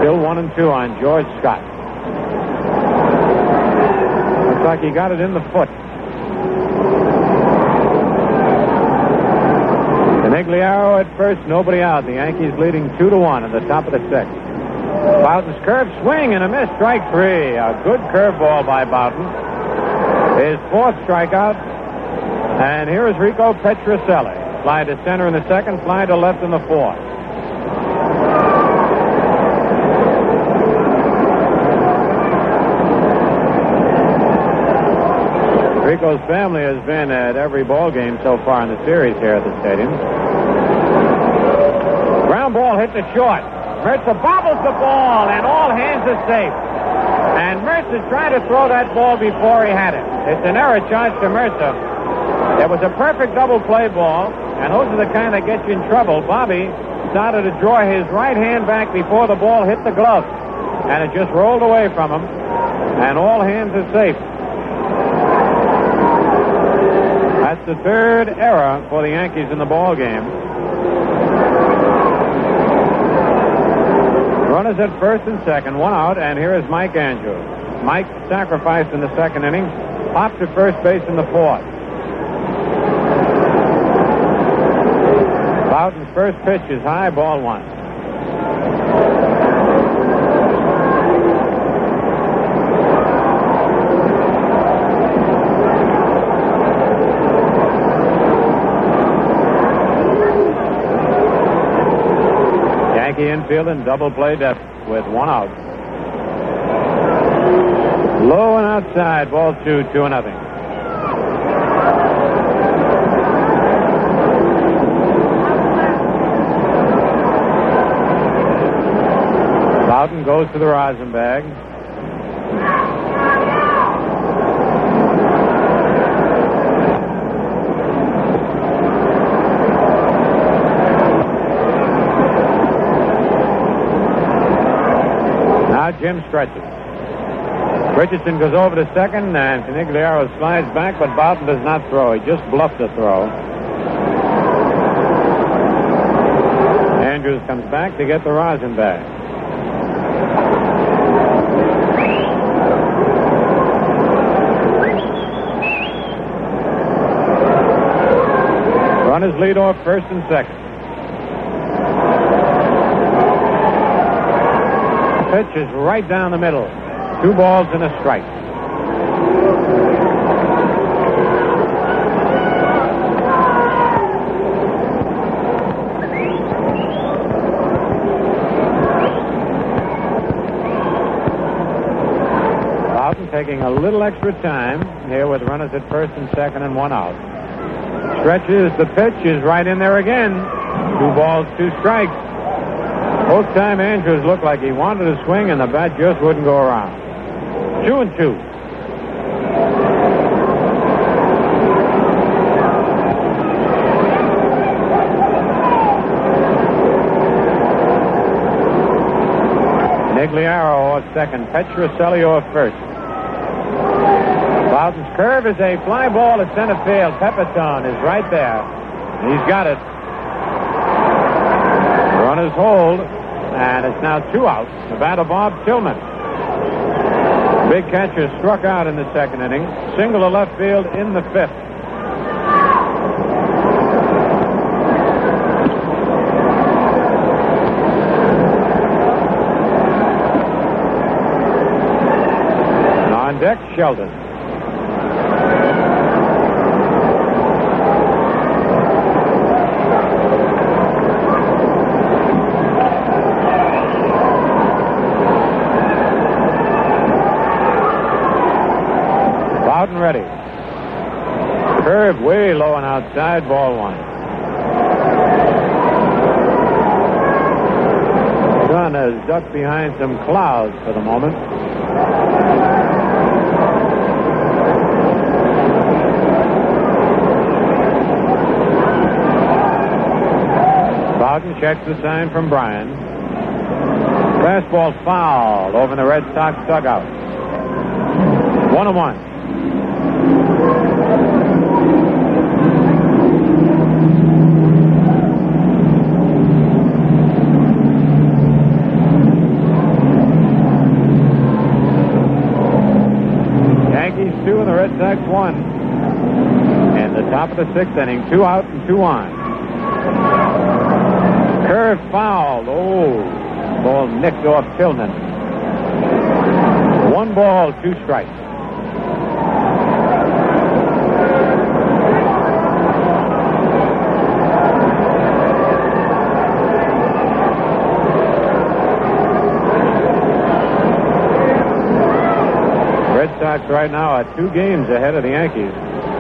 Still one and two on George Scott. Looks like he got it in the foot. Conigliaro at first, nobody out. The Yankees leading two to one in the top of the sixth. Bouton's curve swing and a miss, strike three. A good curveball by Boughton. His fourth strikeout. And here is Rico Petrocelli. Fly to center in the second, fly to left in the fourth. Rico's family has been at every ball game so far in the series here at the stadium. Ground ball hit the short. Murcer bobbles the ball, and all hands are safe. And Murcer's trying to throw that ball before he had it. It's an error charge to Murcer. It was a perfect double play ball, and those are the kind that get you in trouble. Bobby started to draw his right hand back before the ball hit the glove, and it just rolled away from him, and all hands are safe. That's the third error for the Yankees in the ball game. Runners at first and second, one out, and here is Mike Andrews. Mike sacrificed in the second inning, popped to first base in the fourth. Bouton's first pitch is high, ball one. Yankee infield in double play depth with one out. Low and outside, ball two, two and nothing. Bouton goes to the rosin bag. Jim stretches. Richardson goes over to second, and Conigliaro slides back, but Bouton does not throw. He just bluffed the throw. Andrews comes back to get the rosin back. Runners lead off first and second. Pitch is right down the middle. Two balls and a strike. Taking a little extra time here with runners at first and second and one out. Stretches the pitch is right in there again. Two balls, two strikes. Both time Andrews looked like he wanted to swing and the bat just wouldn't go around. Two and two. Nigliaro at second, Petrocelli at first. Bouton's curve is a fly ball to center field. Pepitone is right there. He's got it. Runners hold, and it's now two outs. Of Bob Tillman. Big catcher struck out in the second inning. Single to left field in the fifth. On deck, Sheldon. Bouton ready. Curve way low and outside, ball one. Sun has ducked behind some clouds for the moment. Bouton checks the sign from Bryan. Fastball foul over in the Red Sox dugout. One and one. Yankees two and the Red Sox one. And the top of the sixth inning, two out and two on. Curve foul. Oh, ball nicked off Tillman. One ball, two strikes. Red Sox right now are two games ahead of the Yankees.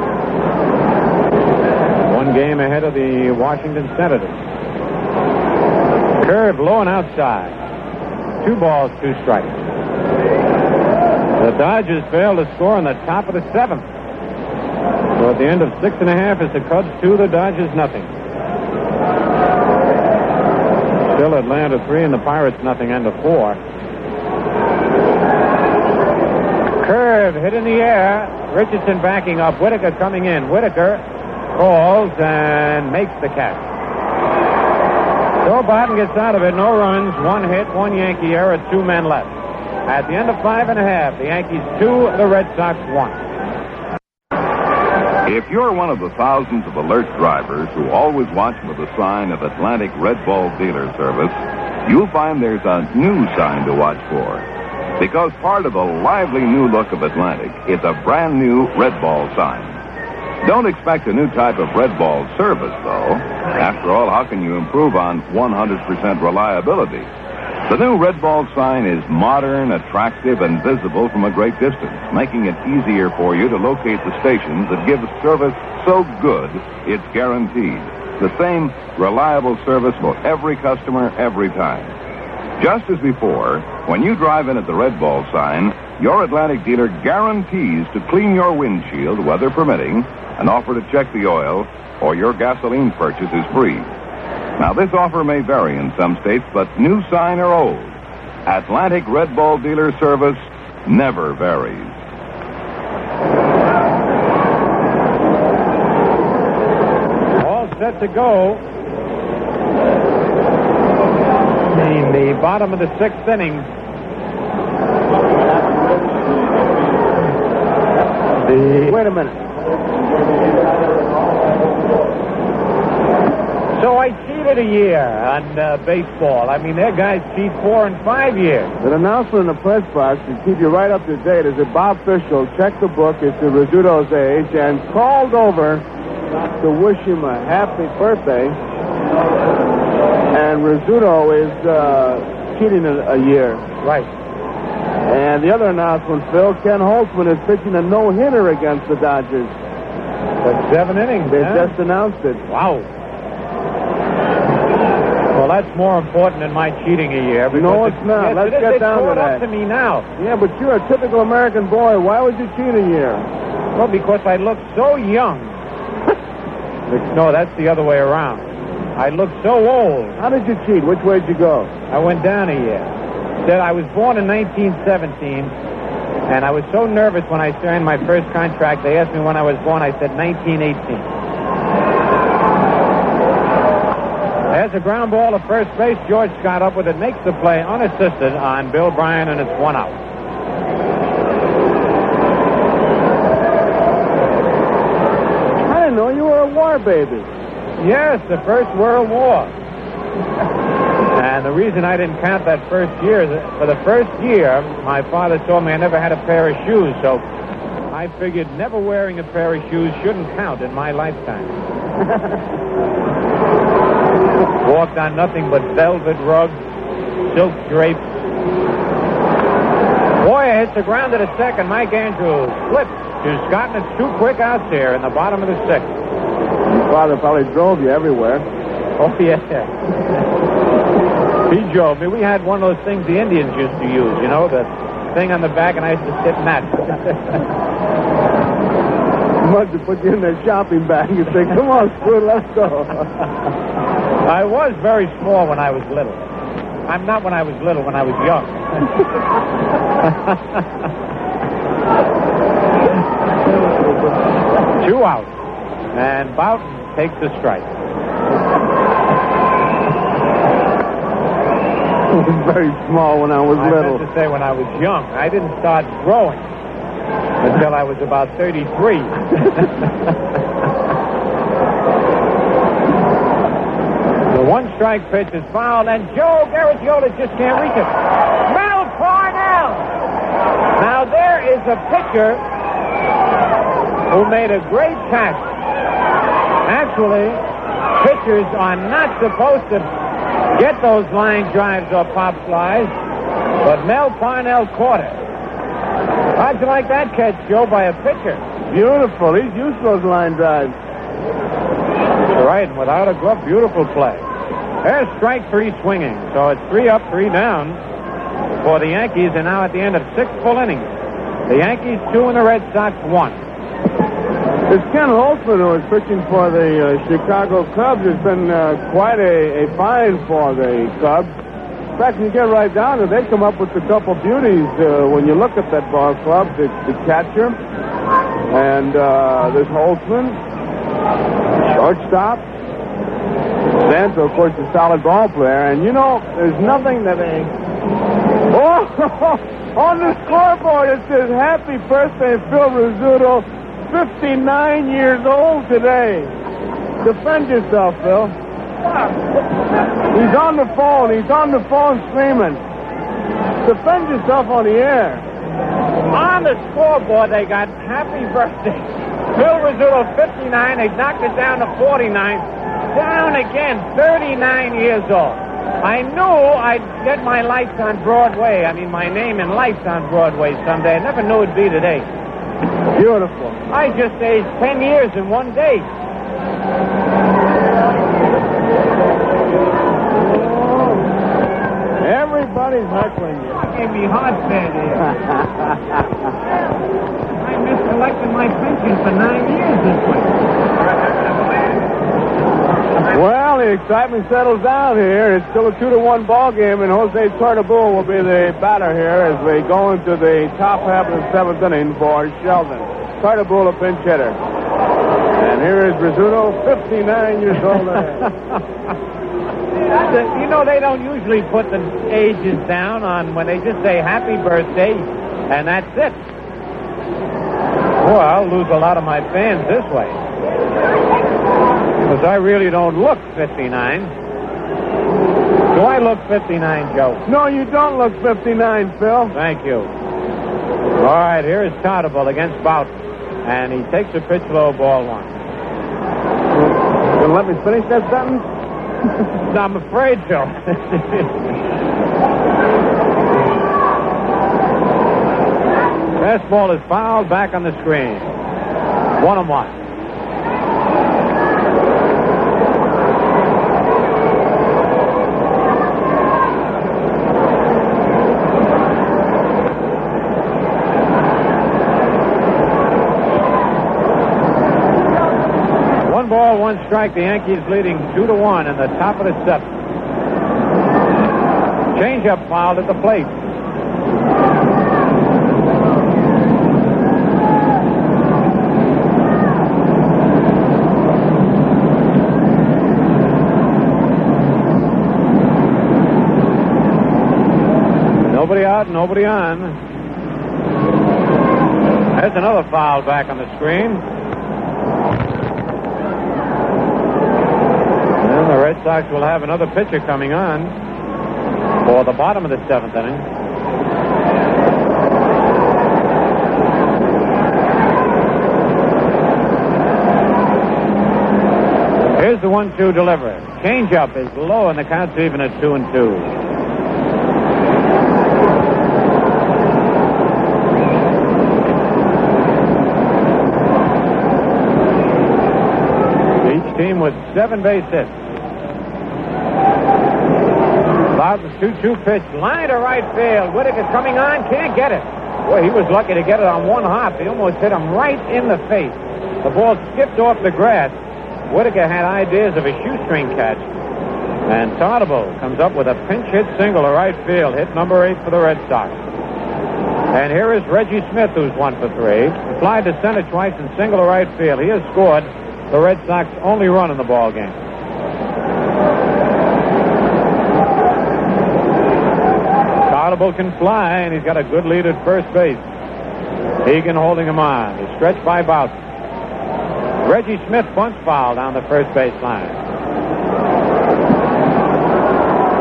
One game ahead of the Washington Senators. Curve low and outside. Two balls, two strikes. The Dodgers failed to score in the top of the seventh. So at the end of six and a half, it's the Cubs two, the Dodgers nothing. Still Atlanta three and the Pirates nothing and a four. Curve hit in the air. Richardson backing up. Whitaker coming in. Whitaker calls and makes the catch. So Bouton gets out of it. No runs, one hit, one Yankee error, two men left. At the end of five and a half, the Yankees two, the Red Sox one. If you're one of the thousands of alert drivers who always watch for the sign of Atlantic Red Ball Dealer Service, you'll find there's a new sign to watch for. Because part of the lively new look of Atlantic is a brand new Red Ball sign. Don't expect a new type of Red Ball service, though. After all, how can you improve on 100% reliability? The new Red Ball sign is modern, attractive, and visible from a great distance, making it easier for you to locate the stations that give service so good it's guaranteed. The same reliable service for every customer every time. Just as before, when you drive in at the Red Ball sign, your Atlantic dealer guarantees to clean your windshield, weather permitting, and offer to check the oil, or your gasoline purchase is free. Now, this offer may vary in some states, but new sign or old, Atlantic Red Ball dealer service never varies. All set to go. In the bottom of the sixth inning. Wait a minute. So I cheated a year on uh, baseball. I mean, their guys cheat four and five years. The announcement in the press box to keep you right up to date is that Bob Fischel checked the book as to Rizzuto's age and called over to wish him a happy birthday. And Rizzuto is uh, cheating a, a year. Right. And the other announcement, Phil, Ken Holtzman is pitching a no-hitter against the Dodgers. For seven innings. They huh? just announced it. Wow. Well, that's more important than my cheating a year. No, it's not. Yes, Let's it get down to that. up to me now. Yeah, but you're a typical American boy. Why would you cheat a year? Well, because I look so young. no, that's the other way around. I look so old. How did you cheat? Which way did you go? I went down a year. Said I was born in 1917, and I was so nervous when I signed my first contract. They asked me when I was born. I said 1918. There's a ground ball to first base. George got up with it, makes the play unassisted on Bill Bryan, and it's one out. I didn't know you were a war baby. Yes, the First World War. And the reason I didn't count that first year is that for the first year, my father told me I never had a pair of shoes, so I figured never wearing a pair of shoes shouldn't count in my lifetime. Walked on nothing but velvet rugs, silk drapes. Boyer hits the ground to the second. Mike Andrews flips to Scott, and it's two quick out there in the bottom of the sixth. Your father probably drove you everywhere. Oh, yeah. He drove me. We had one of those things the Indians used to use, you know, the thing on the back, and I used to sit in that. Must have put you in their shopping bag and say, come on, Squid, let's go. I was very small when I was little. I'm not when I was little, when I was young. Two out. And Bouton takes the strike. I was very small when I was I little. meant to say when I was young. I didn't start growing until I was about 33. the one strike pitch is fouled, and Joe Garagiola just can't reach it. Mel Parnell! Now, there is a pitcher who made a great catch. Actually, pitchers are not supposed to get those line drives or pop flies, but Mel Parnell caught it. How'd you like that catch, Joe, by a pitcher? Beautiful. He's used to those line drives. Right, and without a glove, beautiful play. There's strike three swinging, so it's three up, three down for the Yankees, and now at the end of six full innings. The Yankees two and the Red Sox one. It's Ken Holtzman who is pitching for the uh, Chicago Cubs. It's been uh, quite a, a find for the Cubs. In fact, you get right down to they come up with a couple beauties uh, when you look at that ball club. The, the catcher and uh, this Holtzman, shortstop. Santo, of course, a solid ball player. And you know, there's nothing that a Oh, on the scoreboard it says happy birthday, Phil Rizzuto, 59 years old today. Defend yourself, Phil. He's on the phone. He's on the phone screaming. Defend yourself on the air. On the scoreboard, they got happy birthday. Phil Rizzuto, 59. They knocked it down to 49. Down again, 39 years old. I knew I'd get my lights on Broadway. I mean, my name and lights on Broadway someday. I never knew it'd be today. Beautiful. I just aged 10 years in one day. Everybody's heckling you. Gave me heart failure. I missed collecting my pension for nine years this way. Well, the excitement settles down here. It's still a two to one ball game, and Jose Tartabull will be the batter here as we go into the top half of the seventh inning for Sheldon. Tartabull, a pinch hitter. And here is Rizzuto, 59 years old. You know, they don't usually put the ages down on when they just say happy birthday, and that's it. Well, I'll lose a lot of my fans this way. Because I really don't look 59. Do I look 59, Joe? no, you don't look 59, Phil. Thank you. All right, here is Tartabull against Bouton. And he takes a pitch low, ball one. You gonna let me finish that sentence? I'm afraid so. Fastball is fouled back on the screen. One and. One ball, one strike. The Yankees leading two to one in the top of the seventh. Changeup fouled at the plate. Nobody out, nobody on. There's another foul back on the screen. And the Sox will have another pitcher coming on for the bottom of the seventh inning. Here's the one-two delivery. Changeup is low, and the count's even at two and two. Each team with seven base hits. Bouton's 2-2 pitch. Line to right field. Whitaker coming on. Can't get it. Boy, he was lucky to get it on one hop. He almost hit him right in the face. The ball skipped off the grass. Whitaker had ideas of a shoestring catch. And Tartabull comes up with a pinch hit single to right field. Hit number eight for the Red Sox. And here is Reggie Smith, who's one for three. He flied to center twice and single to right field. He has scored the Red Sox only run in the ball game. Tartabull can fly, and he's got a good lead at first base. Hegan holding him on. He's stretched by Bouton. Reggie Smith bunts foul down the first base line.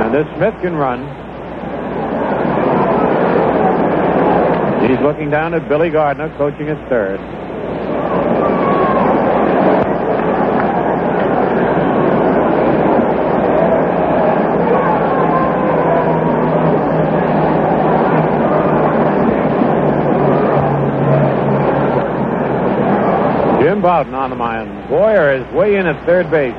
And this Smith can run. He's looking down at Billy Gardner, coaching at third. Jim Bouton on the mound. Boyer is way in at third base.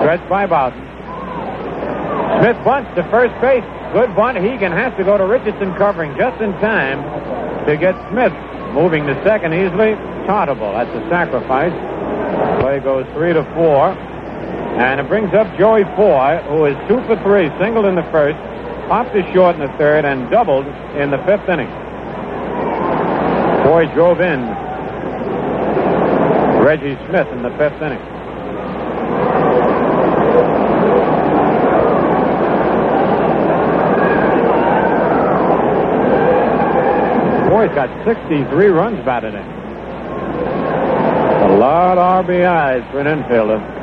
Stretched by Bouton. Smith bunts to first base. Good bunt. Hegan has to go to Richardson covering just in time to get Smith moving to second easily. Tartabull. That's a sacrifice. Play goes three to four. And it brings up Joey Foy, who is two for three, singled in the first, popped to short in the third, and doubled in the fifth inning. Foy drove in Reggie Smith in the fifth inning. Foy's got 63 runs batted in. A lot of RBIs for an infielder.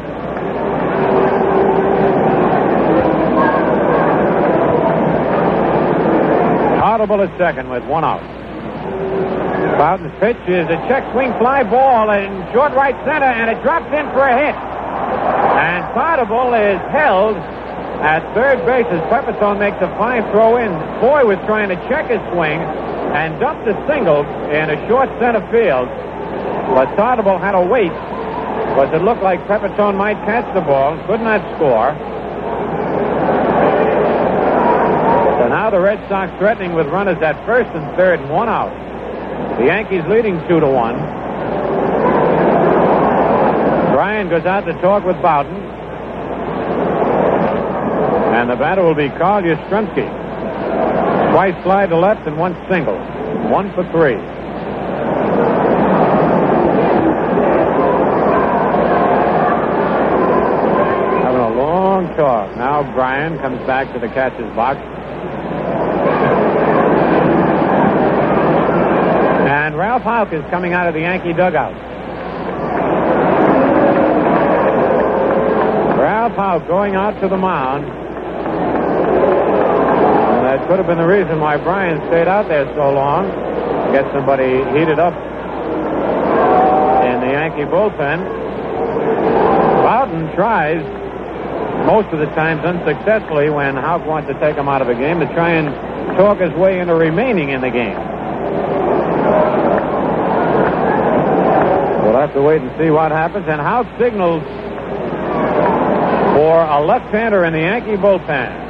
Audible at second with one out. Bouton's pitch is a check swing fly ball in short right center, and it drops in for a hit. And Audible is held at third base as Pepitone makes a fine throw in. Boy was trying to check his swing and dumped a single in a short center field. But Tartabull had to wait because it looked like Pepitone might catch the ball, could not score. So now the Red Sox threatening with runners at first and third and one out. The Yankees leading two to one. Bryan goes out to talk with Bouton. And the batter will be Carl Yastrzemski. Twice slide to left and one single. One for three. Having a long talk. Now Bryan comes back to the catcher's box. Ralph is coming out of the Yankee dugout. Ralph Houk going out to the mound. And that could have been the reason why Bryan stayed out there so long. Get somebody heated up in the Yankee bullpen. Bouton tries most of the times unsuccessfully when Houk wants to take him out of a game to try and talk his way into remaining in the game. We'll have to wait and see what happens. And Houk signals for a left-hander in the Yankee bullpen.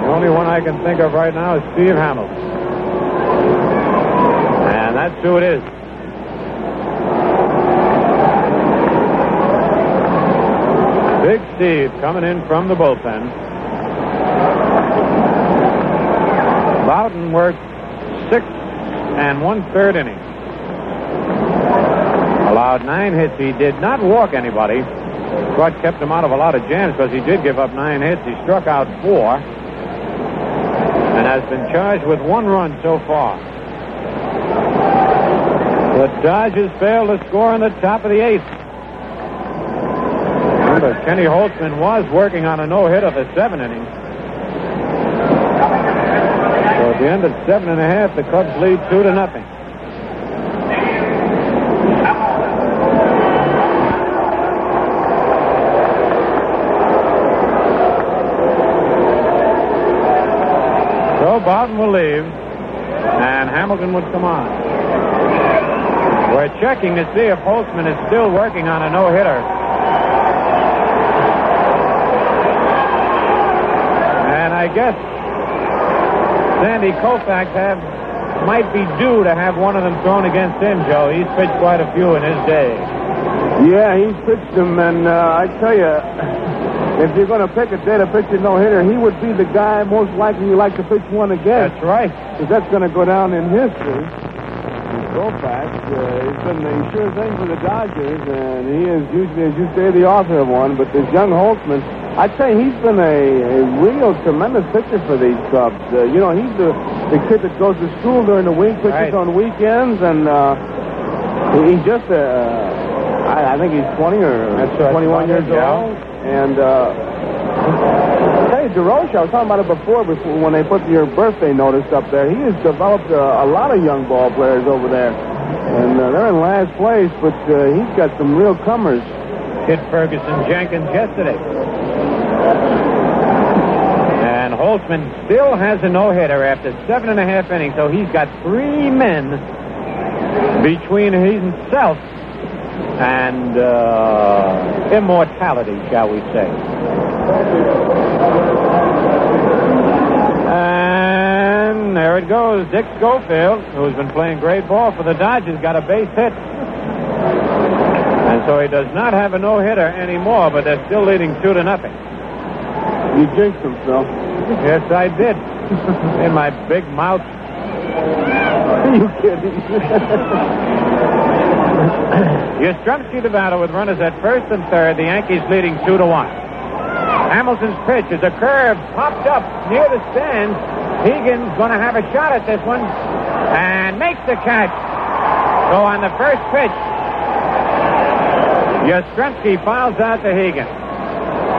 The only one I can think of right now is Steve Hamilton. And that's who it is. Big Steve coming in from the bullpen. Bouton worked six and one third innings. Allowed nine hits. He did not walk anybody. But kept him out of a lot of jams because he did give up nine hits. He struck out four and has been charged with one run so far. The Dodgers failed to score in the top of the eighth. Kenny Holtzman was working on a no-hitter for seven innings. So at the end of seven and a half, the Cubs lead two to nothing. So Bouton will leave, and Hamilton would come on. We're checking to see if Holtzman is still working on a no-hitter. And I guess Sandy Koufax have might be due to have one of them thrown against him, Joe. He's pitched quite a few in his day. Yeah, he's pitched them, and uh, I tell you, if you're going to pick a day to pitch a no-hitter, he would be the guy most likely you like to pitch one against. That's right. Because that's going to go down in history. Koufax, uh, he's been the sure thing for the Dodgers, and he is usually, as you say, the author of one. But this young Holtzman, I'd say he's been a, a real tremendous pitcher for these Cubs. Uh, you know, he's the, the kid that goes to school during the week, pitches Right. on weekends, and uh, he's just a. I, I think he's 20 or That's 21 years yeah. old. And uh, Hey, Durocher, I was talking about it before, before when they put your birthday notice up there. He has developed uh, a lot of young ball players over there. And uh, they're in last place, but uh, he's got some real comers. Hit Ferguson Jenkins yesterday. And Holtzman still has a no-hitter after seven and a half innings, so he's got three men between himself and uh, immortality, shall we say. And there it goes. Dick Schofield, who's been playing great ball for the Dodgers, got a base hit. And so he does not have a no-hitter anymore, but they're still leading two to nothing. You jinxed himself. Yes, I did. In my big mouth. you kidding? Yastrzemski to battle with runners at first and third. The Yankees leading two to one. Hamilton's pitch is a curve popped up near the stands. Hegan's going to have a shot at this one and makes the catch. So on the first pitch, Yastrzemski fouls out to Hegan.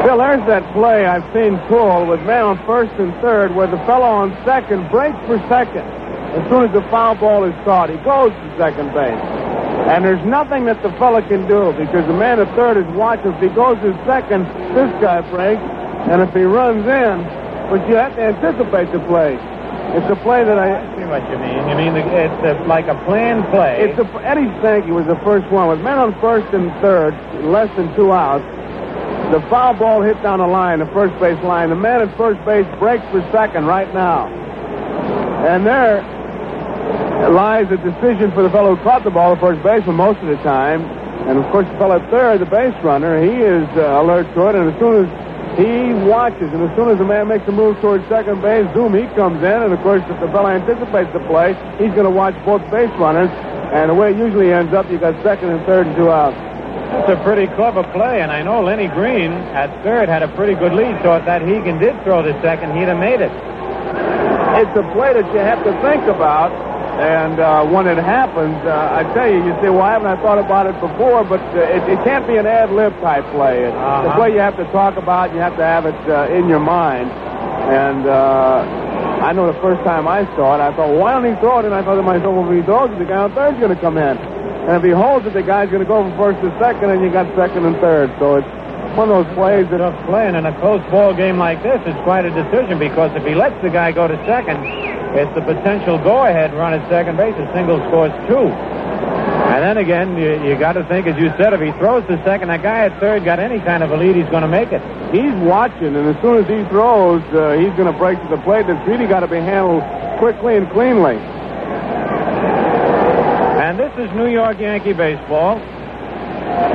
Phil, there's that play I've seen called with man on first and third where the fellow on second breaks for second. As soon as the foul ball is caught, he goes to second base. And there's nothing that the fellow can do because the man at third is watching. If he goes to second, this guy breaks. And if he runs in, but you have to anticipate the play. It's a play that I. I see what you mean. You mean the, it's a, like a planned play. It's a, Eddie Stanky was the first one with men on first and third, less than two outs. The foul ball hit down the line, the first base line. The man at first base breaks for second right now. And there lies a decision for the fellow who caught the ball at first base for most of the time. And of course, the fellow at third, the base runner, he is uh, alert to it. And as soon as he watches, and as soon as the man makes a move towards second base, zoom, he comes in. And of course, if the fellow anticipates the play, he's going to watch both base runners. And the way it usually ends up, you've got second and third and two outs. That's a pretty clever play, and I know Lenny Green at third had a pretty good lead, so if that Hegan did throw to second, he'd have made it. It's a play that you have to think about. And uh, when it happens, uh, I tell you, you say, "Why haven't I thought about it before?" But uh, it, it can't be an ad lib type play. It's the Uh-huh. play you have to talk about. You have to have it uh, in your mind. And uh, I know the first time I saw it, I thought, well, "Why don't he throw it?" And I thought to myself, "Well, if he throws it, the guy on third's going to come in. And if he holds it, the guy's going to go from first to second, and you got second and third. So it's one of those plays that." Tough play, and in a close ball game like this, it's quite a decision because if he lets the guy go to second, it's the potential go-ahead run at second base. A single scores two. And then again, you, you got to think, as you said, if he throws to second, that guy at third got any kind of a lead, he's going to make it. He's watching, and as soon as he throws, uh, he's going to break to the plate. That's really got to be handled quickly and cleanly. And this is New York Yankee baseball.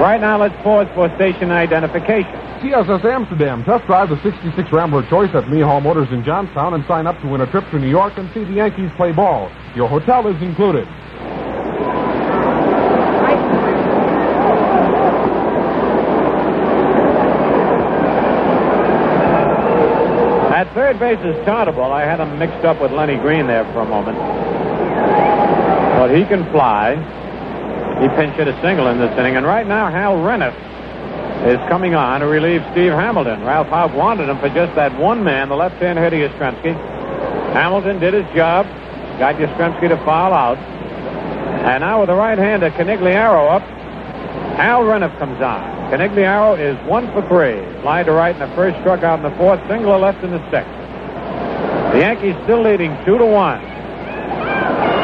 Right now, let's pause for station identification. TSS Amsterdam. Test drive the 66 Rambler Choice at Mehall Motors in Johnstown and sign up to win a trip to New York and see the Yankees play ball. Your hotel is included. At third base is Tartabull. I had him mixed up with Lenny Green there for a moment. But he can fly. He pinch hit a single in this inning. And right now, Hal Reniff is coming on to relieve Steve Hamilton. Ralph Houk wanted him for just that one man, the left-hand hitter Yastrzemski. Hamilton did his job, got Yastrzemski to foul out. And now with the right-hander Conigliaro up, Hal Reniff comes on. Conigliaro is one for three. Fly to right in the first, struck out in the fourth, single left in the sixth. The Yankees still leading two to one.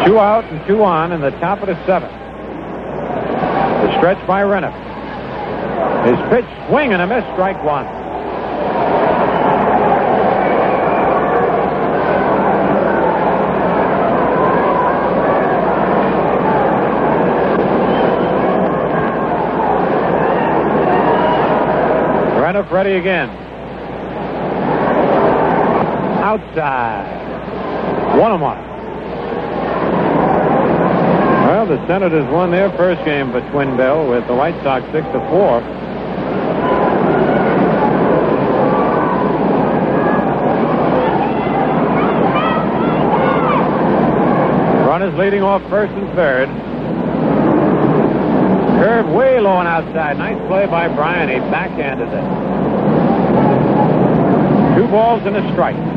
Two out and two on in the top of the seventh. The stretch by Reniff. His pitch swing and a miss, strike one. Reniff ready again. Outside. One and one. Well, the Senators won their first game for twin bill with the White Sox six to four. Runners leading off first and third. Curve way low and outside. Nice play by Bryan. He backhanded it. Two balls and a strike.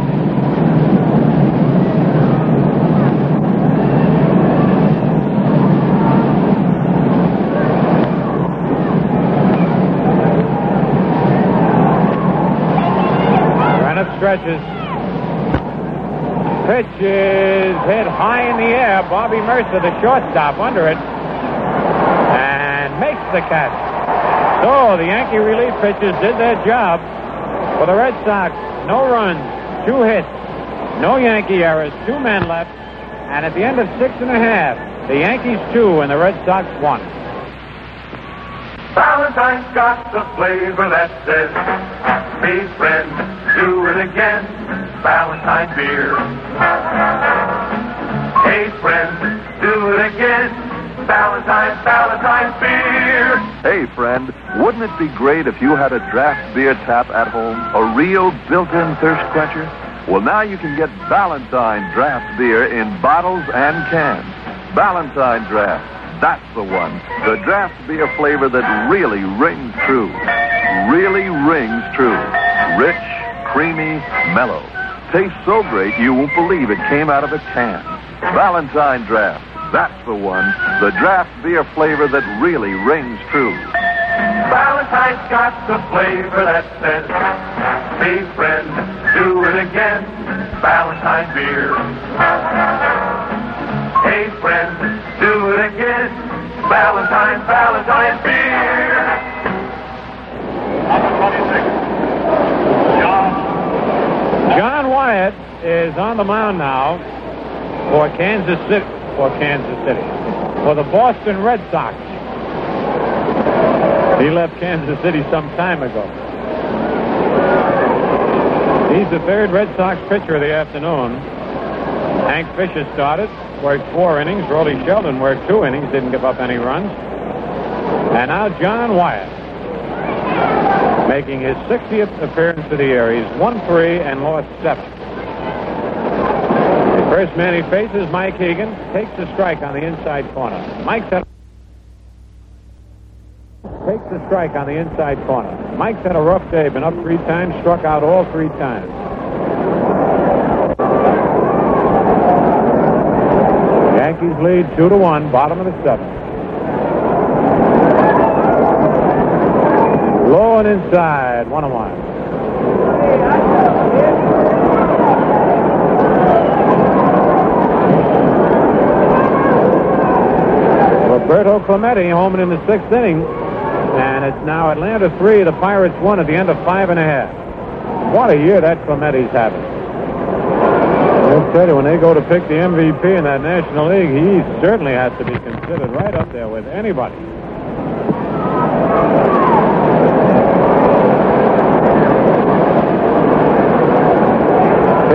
Reniff. Pitch is hit high in the air. Bobby Murcer, the shortstop, under it. And makes the catch. So the Yankee relief pitchers did their job. For the Red Sox, no runs, two hits, no Yankee errors, two men left. And at the end of six and a half, the Yankees two and the Red Sox one. Valentine's got the flavor that says, Hey friend, do it again. Valentine beer. Hey friend, do it again. Valentine's, Valentine's beer. Hey, friend, wouldn't it be great if you had a draft beer tap at home? A real built-in thirst quencher? Well, now you can get Valentine draft beer in bottles and cans. Valentine draft. That's the one. The draft beer flavor that really rings true. Really rings true. Rich, creamy, mellow. Tastes so great you won't believe it came out of a can. Valentine draft. That's the one. The draft beer flavor that really rings true. Valentine's got the flavor that says, Hey friend, do it again. Valentine beer. Hey friend, do it again. Valentine, Valentine beer. John Wyatt is on the mound now for Kansas City. For Kansas City. For the Boston Red Sox. He left Kansas City some time ago. He's the third Red Sox pitcher of the afternoon. Hank Fischer started, worked four innings. Rollie Sheldon worked two innings, didn't give up any runs. And now John Wyatt, making his 60th appearance for the. He's won three and lost seven. The first man he faces, Mike Hegan, takes the strike on the inside corner. Mike's had takes the strike on the inside corner. Mike's had a rough day, been up three times, struck out all three times. Yankees lead two to one, bottom of the seventh. Low and inside, one and one. Roberto Clemente home in the sixth inning. And it's now Atlanta three, the Pirates one at the end of five and a half. What a year that Clemente's having. I'll tell you, when they go to pick the MVP in that National League, he certainly has to be considered right up there with anybody.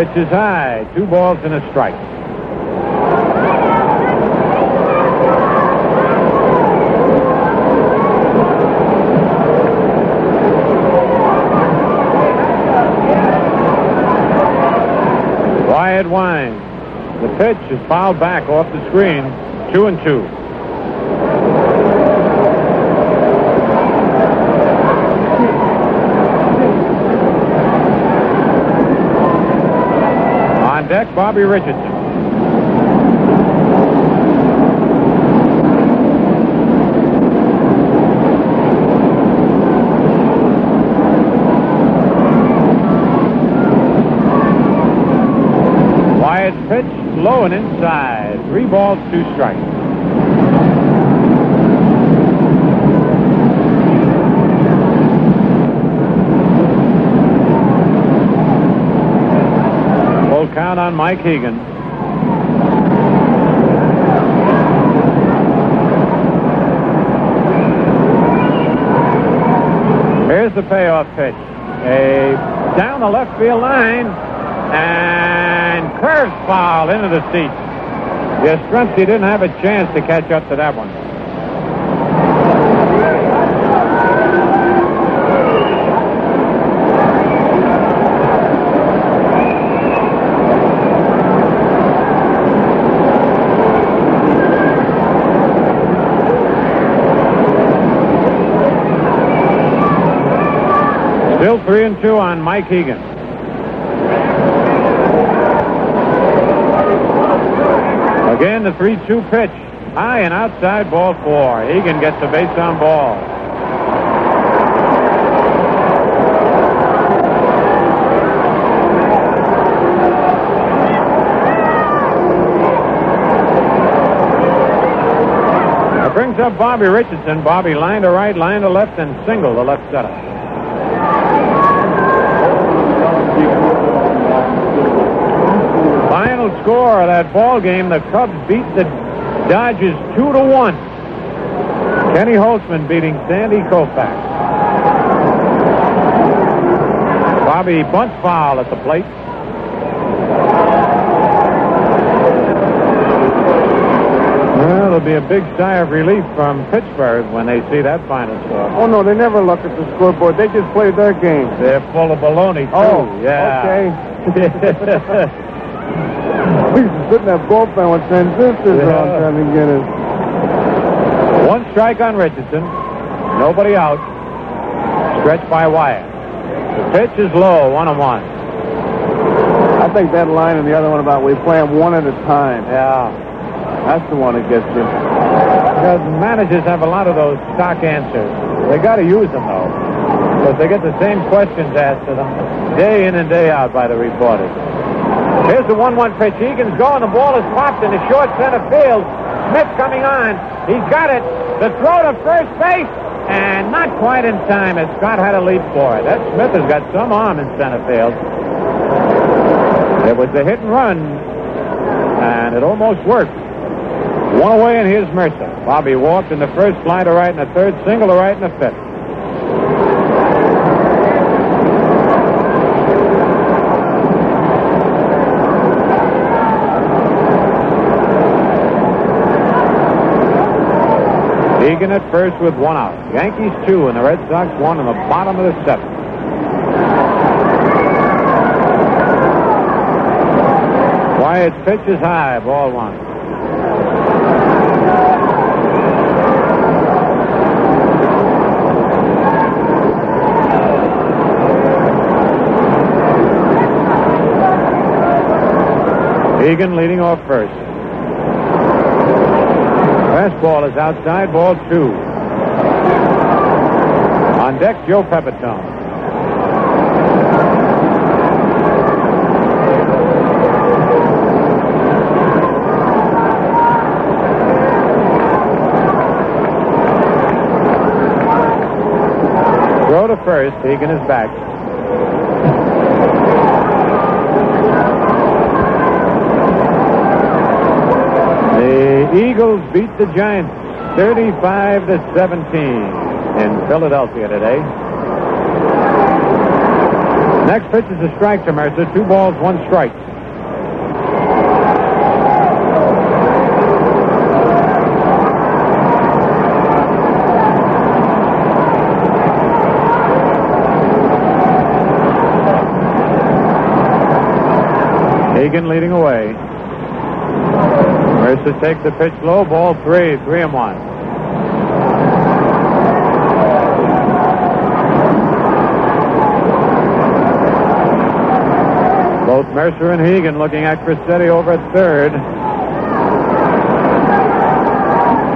Pitch is high, two balls and a strike. Wyatt Wine. The pitch is fouled back off the screen. Two and two. Bobby Richardson. low and inside. Three balls, two strikes. Full count on Mike Hegan. Here's the payoff pitch. A down the left field line and curves foul into the seats. Yastrzemski didn't have a chance to catch up to that one. Three and two on Mike Hegan. Again, the 3 2 pitch. High and outside ball four. Hegan gets the base on ball. Brings up Bobby Richardson. Bobby line to right, line to left, and single to left center. Final score of that ball game: the Cubs beat the Dodgers two to one. Kenny Holtzman beating Sandy Koufax. Bobby Bunt foul at the plate. Well, it'll be a big sigh of relief from Pittsburgh when they see that final score. Oh, no, they never look at the scoreboard. They just play their game. They're full of baloney, too. Oh, yeah. okay. we used to that bullpen with transistors Yeah. on trying to get it. One strike on Richardson. Nobody out. Stretched by Wyatt. The pitch is low, one and one. I think that line and the other one about we play them one at a time. Yeah. That's the one that gets you. Because managers have a lot of those stock answers. They got to use them, though. Because they get the same questions asked to them day in and day out by the reporters. Here's the 1 1 pitch. Hegan's going. The ball is popped into short center field. Smith coming on. He's got it. The throw to first base. And not quite in time as Scott had a leap for it. That Smith has got some arm in center field. It was a hit and run. And it almost worked. One away, and here's Murcer. Bobby walked in the first, fly to right in the third, single to right in the fifth. Hegan at first with one out. Yankees two, and the Red Sox one in the bottom of the seventh. Wyatt's pitch is high, ball one. Hegan leading off first. Fastball is outside, ball two. On deck, Joe Pepitone. Throw to first, Hegan is back. The Eagles beat the Giants 35 to 17 in Philadelphia today. Next pitch is a strike to Murcer. Two balls, one strike. Hegan leading away. Takes the pitch low, ball three, three and one. Both Murcer and Hegan looking at Crosetti over at third.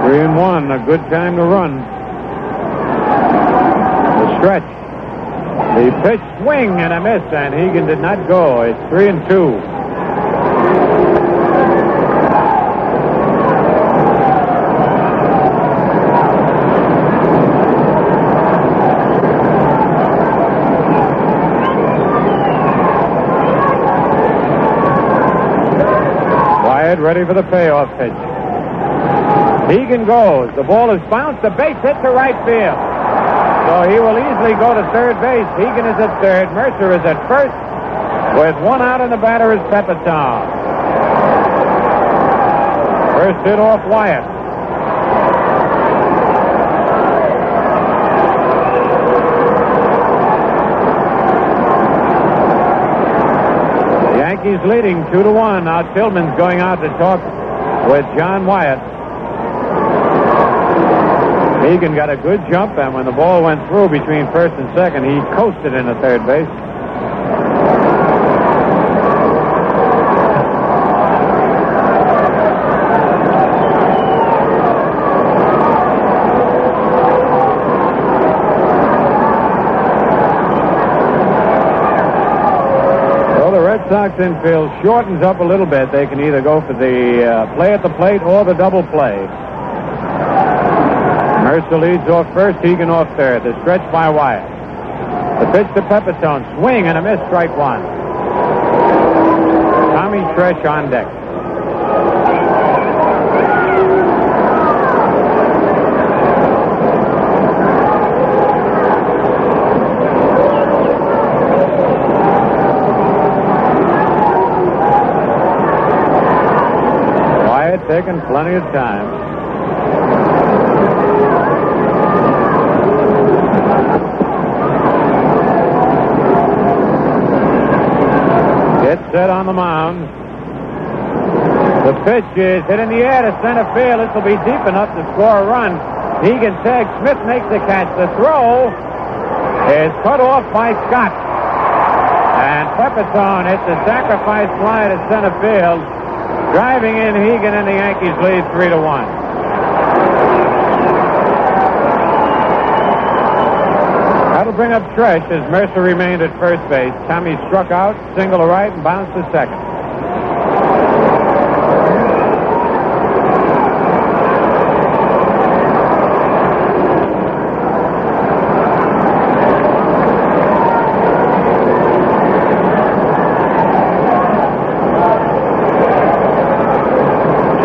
Three and one, a good time to run. The stretch. The pitch swing and a miss, and Hegan did not go. It's three and two. Ready for the payoff pitch. Hegan goes. The ball is bounced. The base hit to right field. So he will easily go to third base. Hegan is at third. Murcer is at first. With one out and the batter is Pepitone. First hit off Wyatt. Yankees leading two to one. Now Tillman's going out to talk with John Wyatt. Hegan got a good jump, and when the ball went through between first and second, he coasted into third base. Well, the Red Sox infield shortens up a little bit. They can either go for the uh, play at the plate or the double play. Murcer leads off first, Hegan off third. The stretch by Wyatt. The pitch to Pepitone. Swing and a miss, strike one. Tommy Tresh on deck. Taking plenty of time. Get set on the mound. The pitch is hit in the air to center field. This will be deep enough to score a run. Hegan tags. Smith makes the catch. The throw is cut off by Scott. And Pepitone hits the sacrifice fly to center field, driving in Hegan, and the Yankees lead three to one. That'll bring up Tresh as Murcer remained at first base. Tommy struck out, single to right, and bounced to second.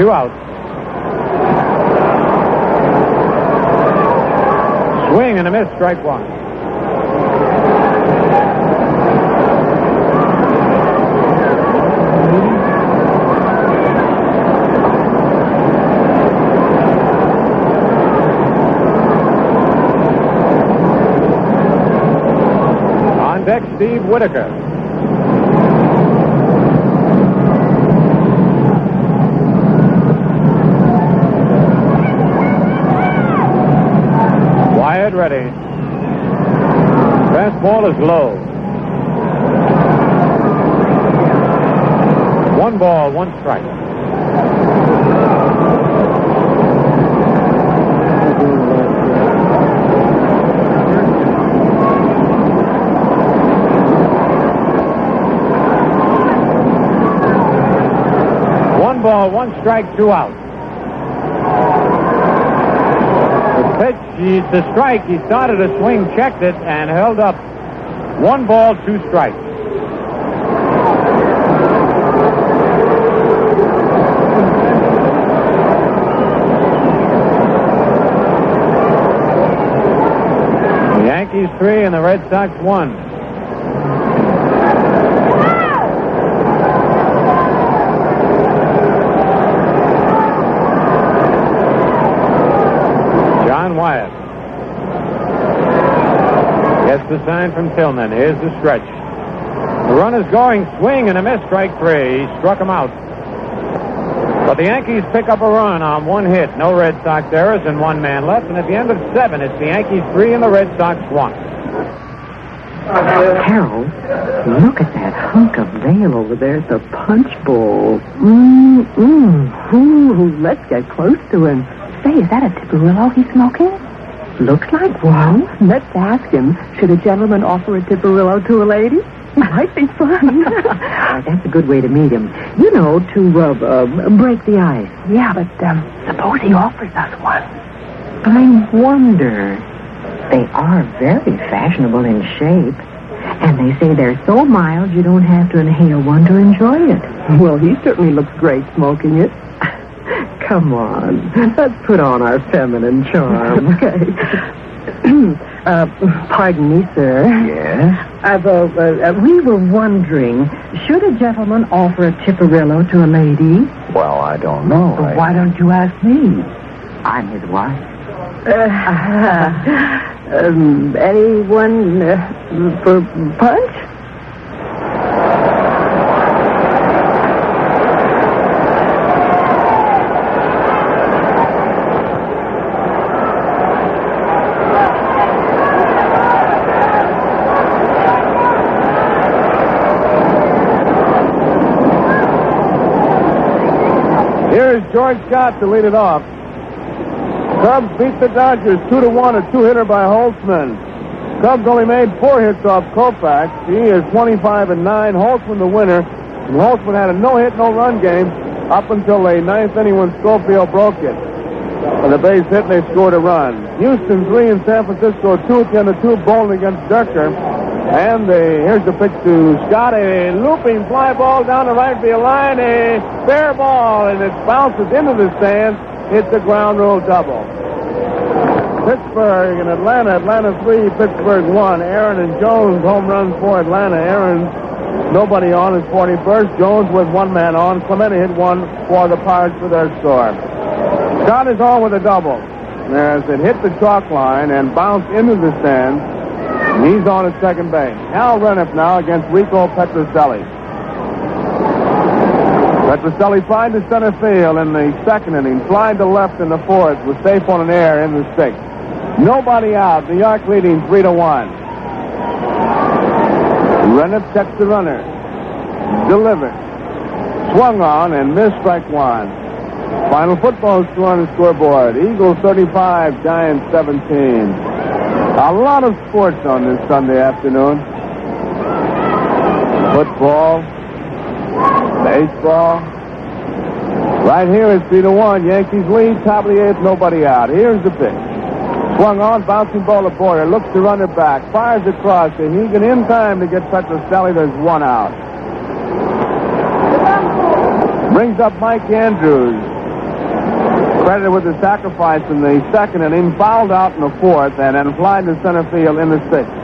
Two outs. Swing and a miss, strike one. On deck, Steve Whitaker. Wyatt ready. Fastball is low. One ball, one strike. One ball, one strike, two out. The pitch, he, the strike, he started a swing, checked it, and held up. One ball, two strikes. The Yankees three and the Red Sox one. John Wyatt. Sign from Tillman. Here's the stretch. The run is going. Swing and a miss. Strike three. He struck him out. But the Yankees pick up a run on one hit. No Red Sox errors and one man left. And at the end of seven, it's the Yankees three and the Red Sox one. Harold, look at that hunk of veil over there at the punch bowl. Mm-mm. Ooh, let's get close to him. Say, is that a Tiparillo he's smoking? Looks like one. Let's ask him. Should a gentleman offer a Tiparillo to a lady? It might be fun. that's a good way to meet him. You know, to uh, uh, break the ice. Yeah, but um, suppose he offers us one. I wonder. They are very fashionable in shape. And they say they're so mild you don't have to inhale one to enjoy it. Well, he certainly looks great smoking it. Come on. Let's put on our feminine charm. Okay. uh, pardon me, sir. Yes? Uh, uh, uh, we were wondering, should a gentleman offer a tiparillo to a lady? Well, I don't know. I- Why don't you ask me? I'm his wife. Uh, um, anyone uh, for punch? George Scott to lead it off. Cubs beat the Dodgers two to one, a two-hitter by Holtzman. Cubs only made four hits off Koufax. He is 25 and nine. Holtzman the winner. And Holtzman had a no-hit, no-run game up until the ninth inning when Schofield broke it. On the base hit, and they scored a run. Houston three and San Francisco two at the two, bowling against Durker. And uh, here's the pitch to Scott. A looping fly ball down the right field line. A fair ball, and it bounces into the stands. It's a ground rule double. Pittsburgh and Atlanta. Atlanta three, Pittsburgh one. Aaron and Jones home runs for Atlanta. Aaron, nobody on his 41st. Jones with one man on. Clemente hit one for the Pirates for their score. Scott is on with a double. As it hit the chalk line and bounced into the stands. He's on at second base. Hal Reniff now against Rico Petrocelli. Petrocelli flied to center field in the second inning, flied to left in the fourth, was safe on an air in the sixth. Nobody out. New York leading three to one. Reniff checks the runner. Delivered. Swung on and missed strike one. Final football score on the scoreboard. Eagles 35, Giants 17. A lot of sports on this Sunday afternoon. Football, baseball. Right here it's three to one. Yankees lead, top of the eighth, nobody out. Here's the pitch. Swung on, bouncing ball to Boyer. Looks to run it back. Fires across. And Hegan in time to get Petrocelli. There's one out. Brings up Mike Andrews. Credited with the sacrifice in the second inning. Fouled out in the fourth and then flied to center field in the sixth.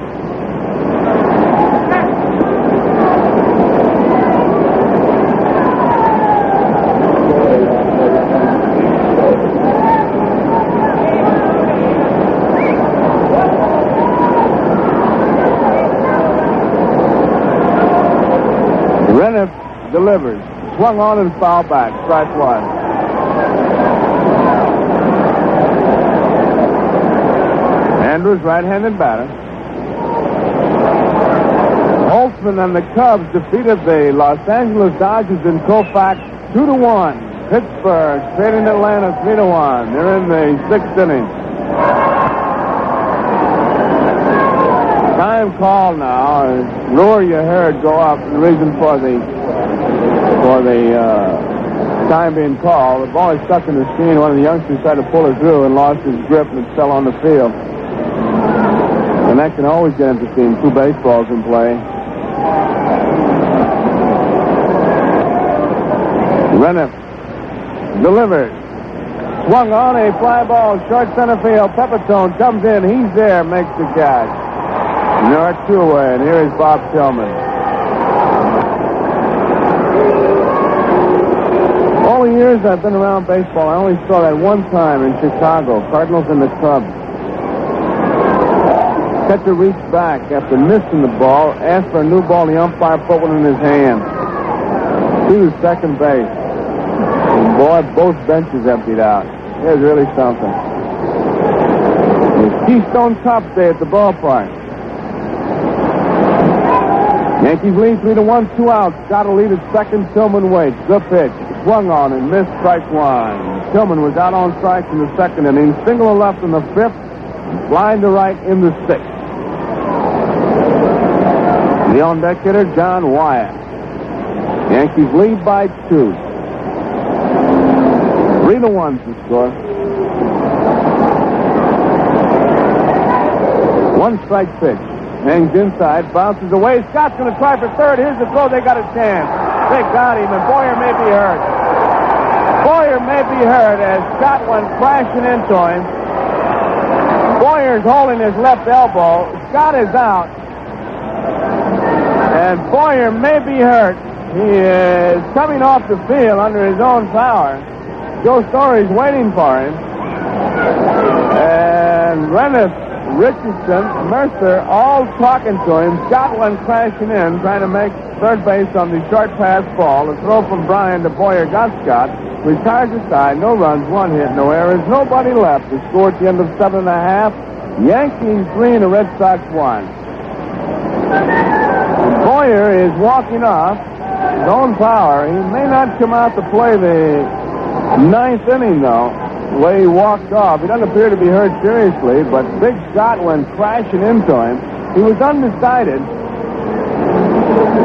Reniff delivers. Swung on and foul back. Strike one. Andrews, right-handed batter. Holtzman and the Cubs defeated the Los Angeles Dodgers in Koufax two to one. Pittsburgh trading Atlanta three to one. They're in the sixth inning. Time call now. Lower your heard go up. The reason for the for the uh, time being called. The ball is stuck in the screen. One of the youngsters tried to pull it through and lost his grip and it fell on the field. And that can always get interesting. Two baseballs in play. Reniff delivered. Swung on a fly ball, short center field. Pepitone comes in. He's there, makes the catch. North two away, and here is Bob Tillman. All the years I've been around baseball, I only saw that one time in Chicago. Cardinals and the Cubs. Catcher reached back after missing the ball, asked for a new ball. The umpire put one in his hand. To second base. And boy, both benches emptied out. It was really something. Keystone Cup Day at the ballpark. Yankees lead three to one, two outs. Got a lead at second. Tillman waits. The pitch. Swung on and missed strike one. Tillman was out on strikes in the second inning. Single to left in the fifth. Blind to right in the sixth. The on deck hitter, John Wyatt. Yankees lead by two. Three to one the score. One strike pitch. Hangs inside, bounces away. Scott's going to try for third. Here's the throw. They got a chance. They got him, and Boyer may be hurt. Boyer may be hurt as Scott went crashing into him. Boyer's holding his left elbow. Scott is out. And Boyer may be hurt. He is coming off the field under his own power. Joe Story's waiting for him. And Rennis, Richardson, Murcer, all talking to him. Scott went crashing in, trying to make third base on the short pass ball. The throw from Bryan to Boyer got Scott. Retires aside, no runs, one hit, no errors, nobody left. The score at the end of seven and a half. Yankees three and the Red Sox one. Boyer is walking off his own power. He may not come out to play the ninth inning, though, the way he walked off. He doesn't appear to be hurt seriously, but Big Shot went crashing into him. He was undecided.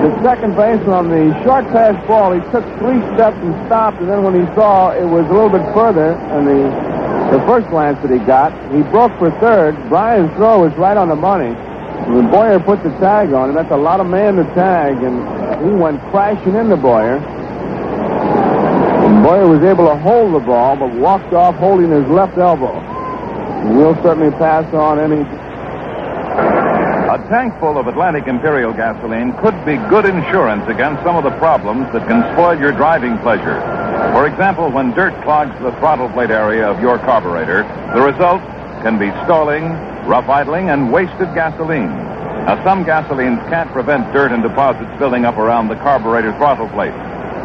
The second baseman on the short pass ball, he took three steps and stopped, and then when he saw it was a little bit further, and the the first glance that he got, he broke for third. Bryan's throw was right on the money. When Boyer put the tag on him, that's a lot of man to tag, and he went crashing into Boyer. Boyer was able to hold the ball, but walked off holding his left elbow. And we'll certainly pass on any. A tank full of Atlantic Imperial gasoline could be good insurance against some of the problems that can spoil your driving pleasure. For example, when dirt clogs the throttle plate area of your carburetor, the result can be stalling, rough idling, and wasted gasoline. Now, some gasolines can't prevent dirt and deposits building up around the carburetor throttle plate.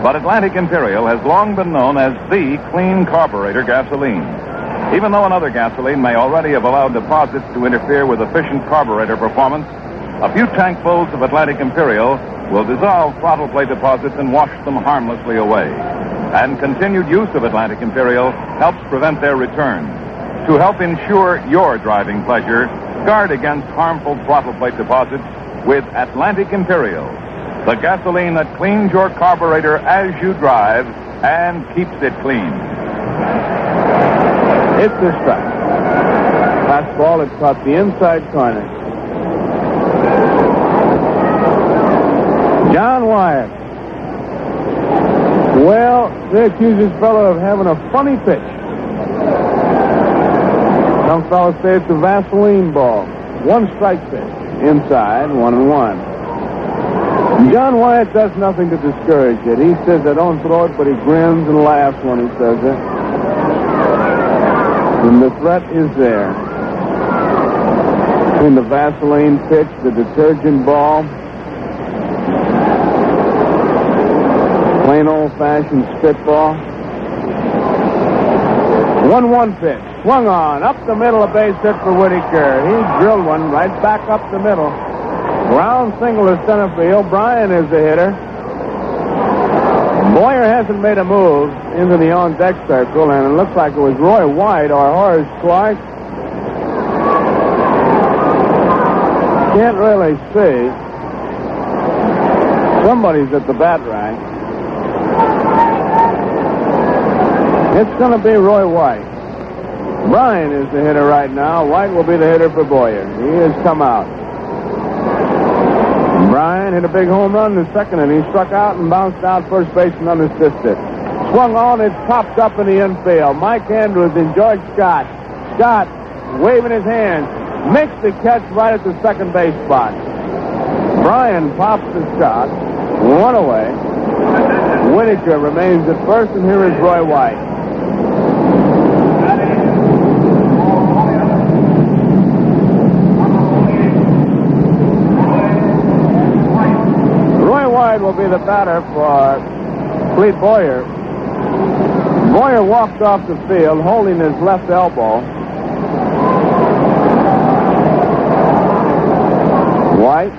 But Atlantic Imperial has long been known as the clean carburetor gasoline. Even though another gasoline may already have allowed deposits to interfere with efficient carburetor performance, a few tankfuls of Atlantic Imperial will dissolve throttle plate deposits and wash them harmlessly away. And continued use of Atlantic Imperial helps prevent their return. To help ensure your driving pleasure, guard against harmful throttle plate deposits with Atlantic Imperial, the gasoline that cleans your carburetor as you drive and keeps it clean. It's the strike. Fastball had caught the inside corner. John Wyatt. Well, they accuse this fellow of having a funny pitch. Some fellows say it's a Vaseline ball. One strike pitch. Inside, one and one. John Wyatt does nothing to discourage it. He says, I don't throw it, but he grins and laughs when he says it. And the threat is there. Between the Vaseline pitch, the detergent ball, plain old fashioned spitball. 1 1 pitch. Swung on. Up the middle, a base hit for Whitaker. He drilled one right back up the middle. Ground single to center field. Bryan is the hitter. Boyer hasn't made a move into the on deck circle, and it looks like it was Roy White or Horace Clarke. Can't really see. Somebody's at the bat rack. It's going to be Roy White. Bryan is the hitter right now. White will be the hitter for Boyer. He has come out. Bryan hit a big home run in the second and He struck out and bounced out first base and unassisted. Swung on, it popped up in the infield. Mike Andrews and George Scott. Scott waving his hands. Makes the catch right at the second base spot. Bryan pops the shot. One away. Whitaker remains at first, and here is Roy White. Roy White will the batter for Clete Boyer. Boyer walked off the field holding his left elbow. White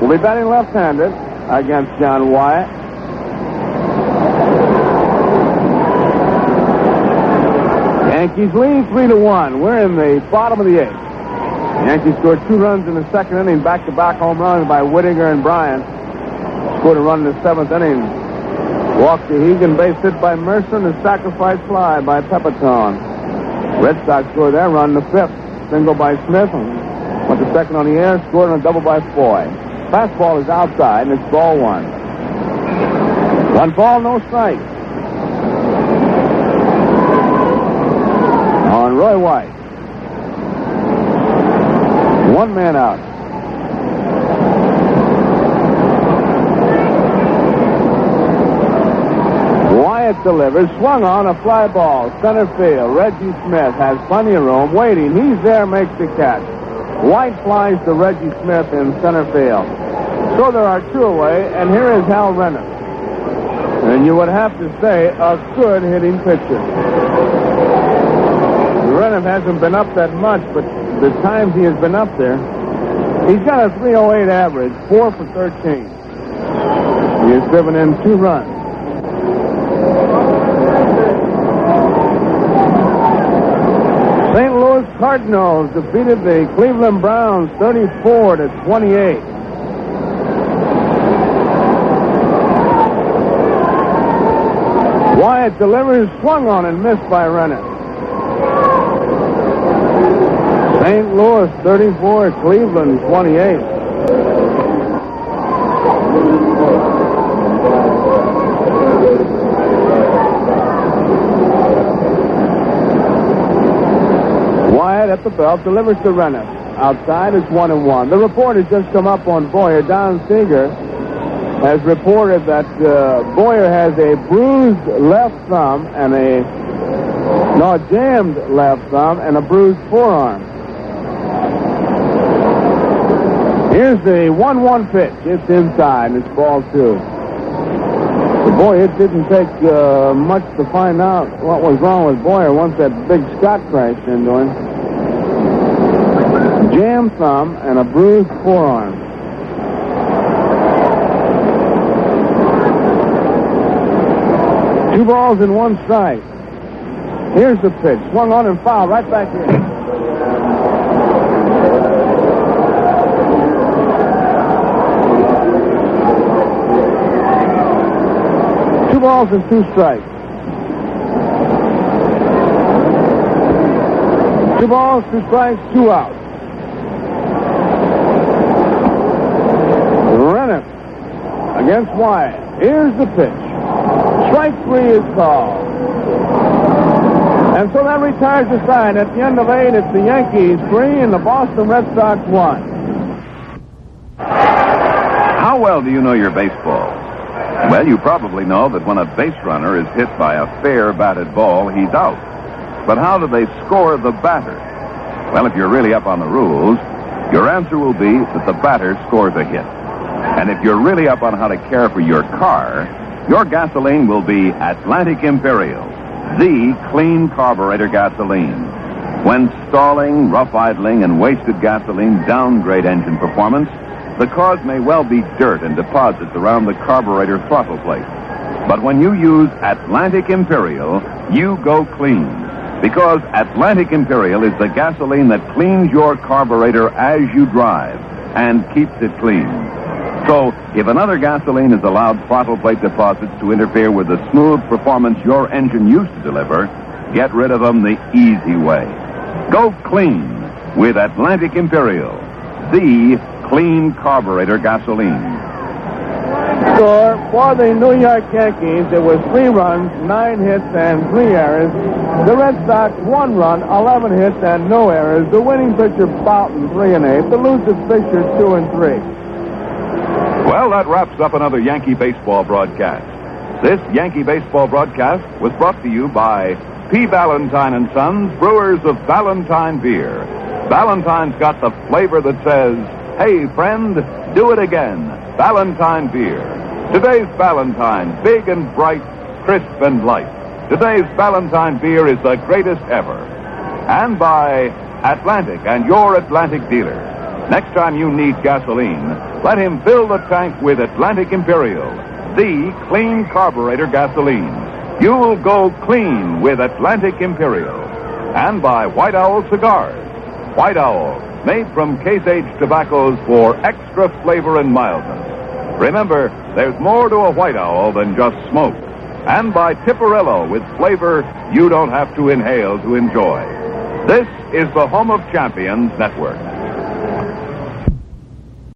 will be batting left-handed against John Wyatt. Yankees lead three to one. We're in the bottom of the eighth. Yankees scored two runs in the second inning, back-to-back home runs by Whitaker and Bryan. Scored a run in the seventh inning. Walked to Hegan, base hit by Murcer, and a sacrifice fly by Pepitone. Red Sox scored their run in the fifth. Single by Smith. And Up to second on the air, scored on a double by Foy. Fastball is outside, and it's ball one. One ball, no strike. On Roy White. One man out. Wyatt delivers, swung on a fly ball, center field. Reggie Smith has plenty of room, waiting. He's there, makes the catch. White flies to Reggie Smith in center field. So there are two away, and here is Hal Reniff. And you would have to say a good hitting pitcher. Reniff hasn't been up that much, but the times he has been up there, he's got a 308 average, 4 for 13. He has driven in two runs. St. Louis Cardinals defeated the Cleveland Browns 34 to 28. Wyatt delivers, swung on and missed by Reniff. St. Louis 34, Cleveland 28. Wyatt at the belt delivers to Reniff. Outside is one and one. The report has just come up on Boyer. Don Seeger has reported that uh, Boyer has a bruised left thumb and a no a jammed left thumb and a bruised forearm. Here's the one-one pitch. It's inside it's ball two. But boy, it didn't take uh, much to find out what was wrong with Boyer once that big Scott crashed into him. Jammed thumb and a bruised forearm. Two balls and one strike. Here's the pitch. Swung on and fouled right back here. Two balls and two strikes. Two balls, two strikes, two outs. Reniff against Wyatt. Here's the pitch. Strike three is called. And so that retires the side. At the end of eight, it's the Yankees three and the Boston Red Sox one. How well do you know your baseball? Well, you probably know that when a base runner is hit by a fair batted ball, he's out. But how do they score the batter? Well, if you're really up on the rules, your answer will be that the batter scores a hit. And if you're really up on how to care for your car, your gasoline will be Atlantic Imperial, the clean carburetor gasoline. When stalling, rough idling, and wasted gasoline downgrade engine performance, the cause may well be dirt and deposits around the carburetor throttle plate. But when you use Atlantic Imperial, you go clean. Because Atlantic Imperial is the gasoline that cleans your carburetor as you drive and keeps it clean. So, if another gasoline has allowed throttle plate deposits to interfere with the smooth performance your engine used to deliver, get rid of them the easy way. Go clean with Atlantic Imperial, the clean carburetor gasoline. Score for the New York Yankees. It was three runs, nine hits, and three errors. The Red Sox one run, eleven hits, and no errors. The winning pitcher Bouton three and eight. The losers Fischer two and three. Well, that wraps up another Yankee baseball broadcast. This Yankee baseball broadcast was brought to you by P. Valentine and Sons, brewers of Valentine beer. Valentine's got the flavor that says, "Hey, friend, do it again." Valentine beer. Today's Valentine, big and bright, crisp and light. Today's Valentine beer is the greatest ever. And by Atlantic and your Atlantic dealer. Next time you need gasoline, let him fill the tank with Atlantic Imperial, the clean carburetor gasoline. You'll go clean with Atlantic Imperial. And by White Owl Cigars. White Owl, made from Case H tobaccos for extra flavor and mildness. Remember, there's more to a White Owl than just smoke. And by Tiparillo with flavor you don't have to inhale to enjoy. This is the Home of Champions Network.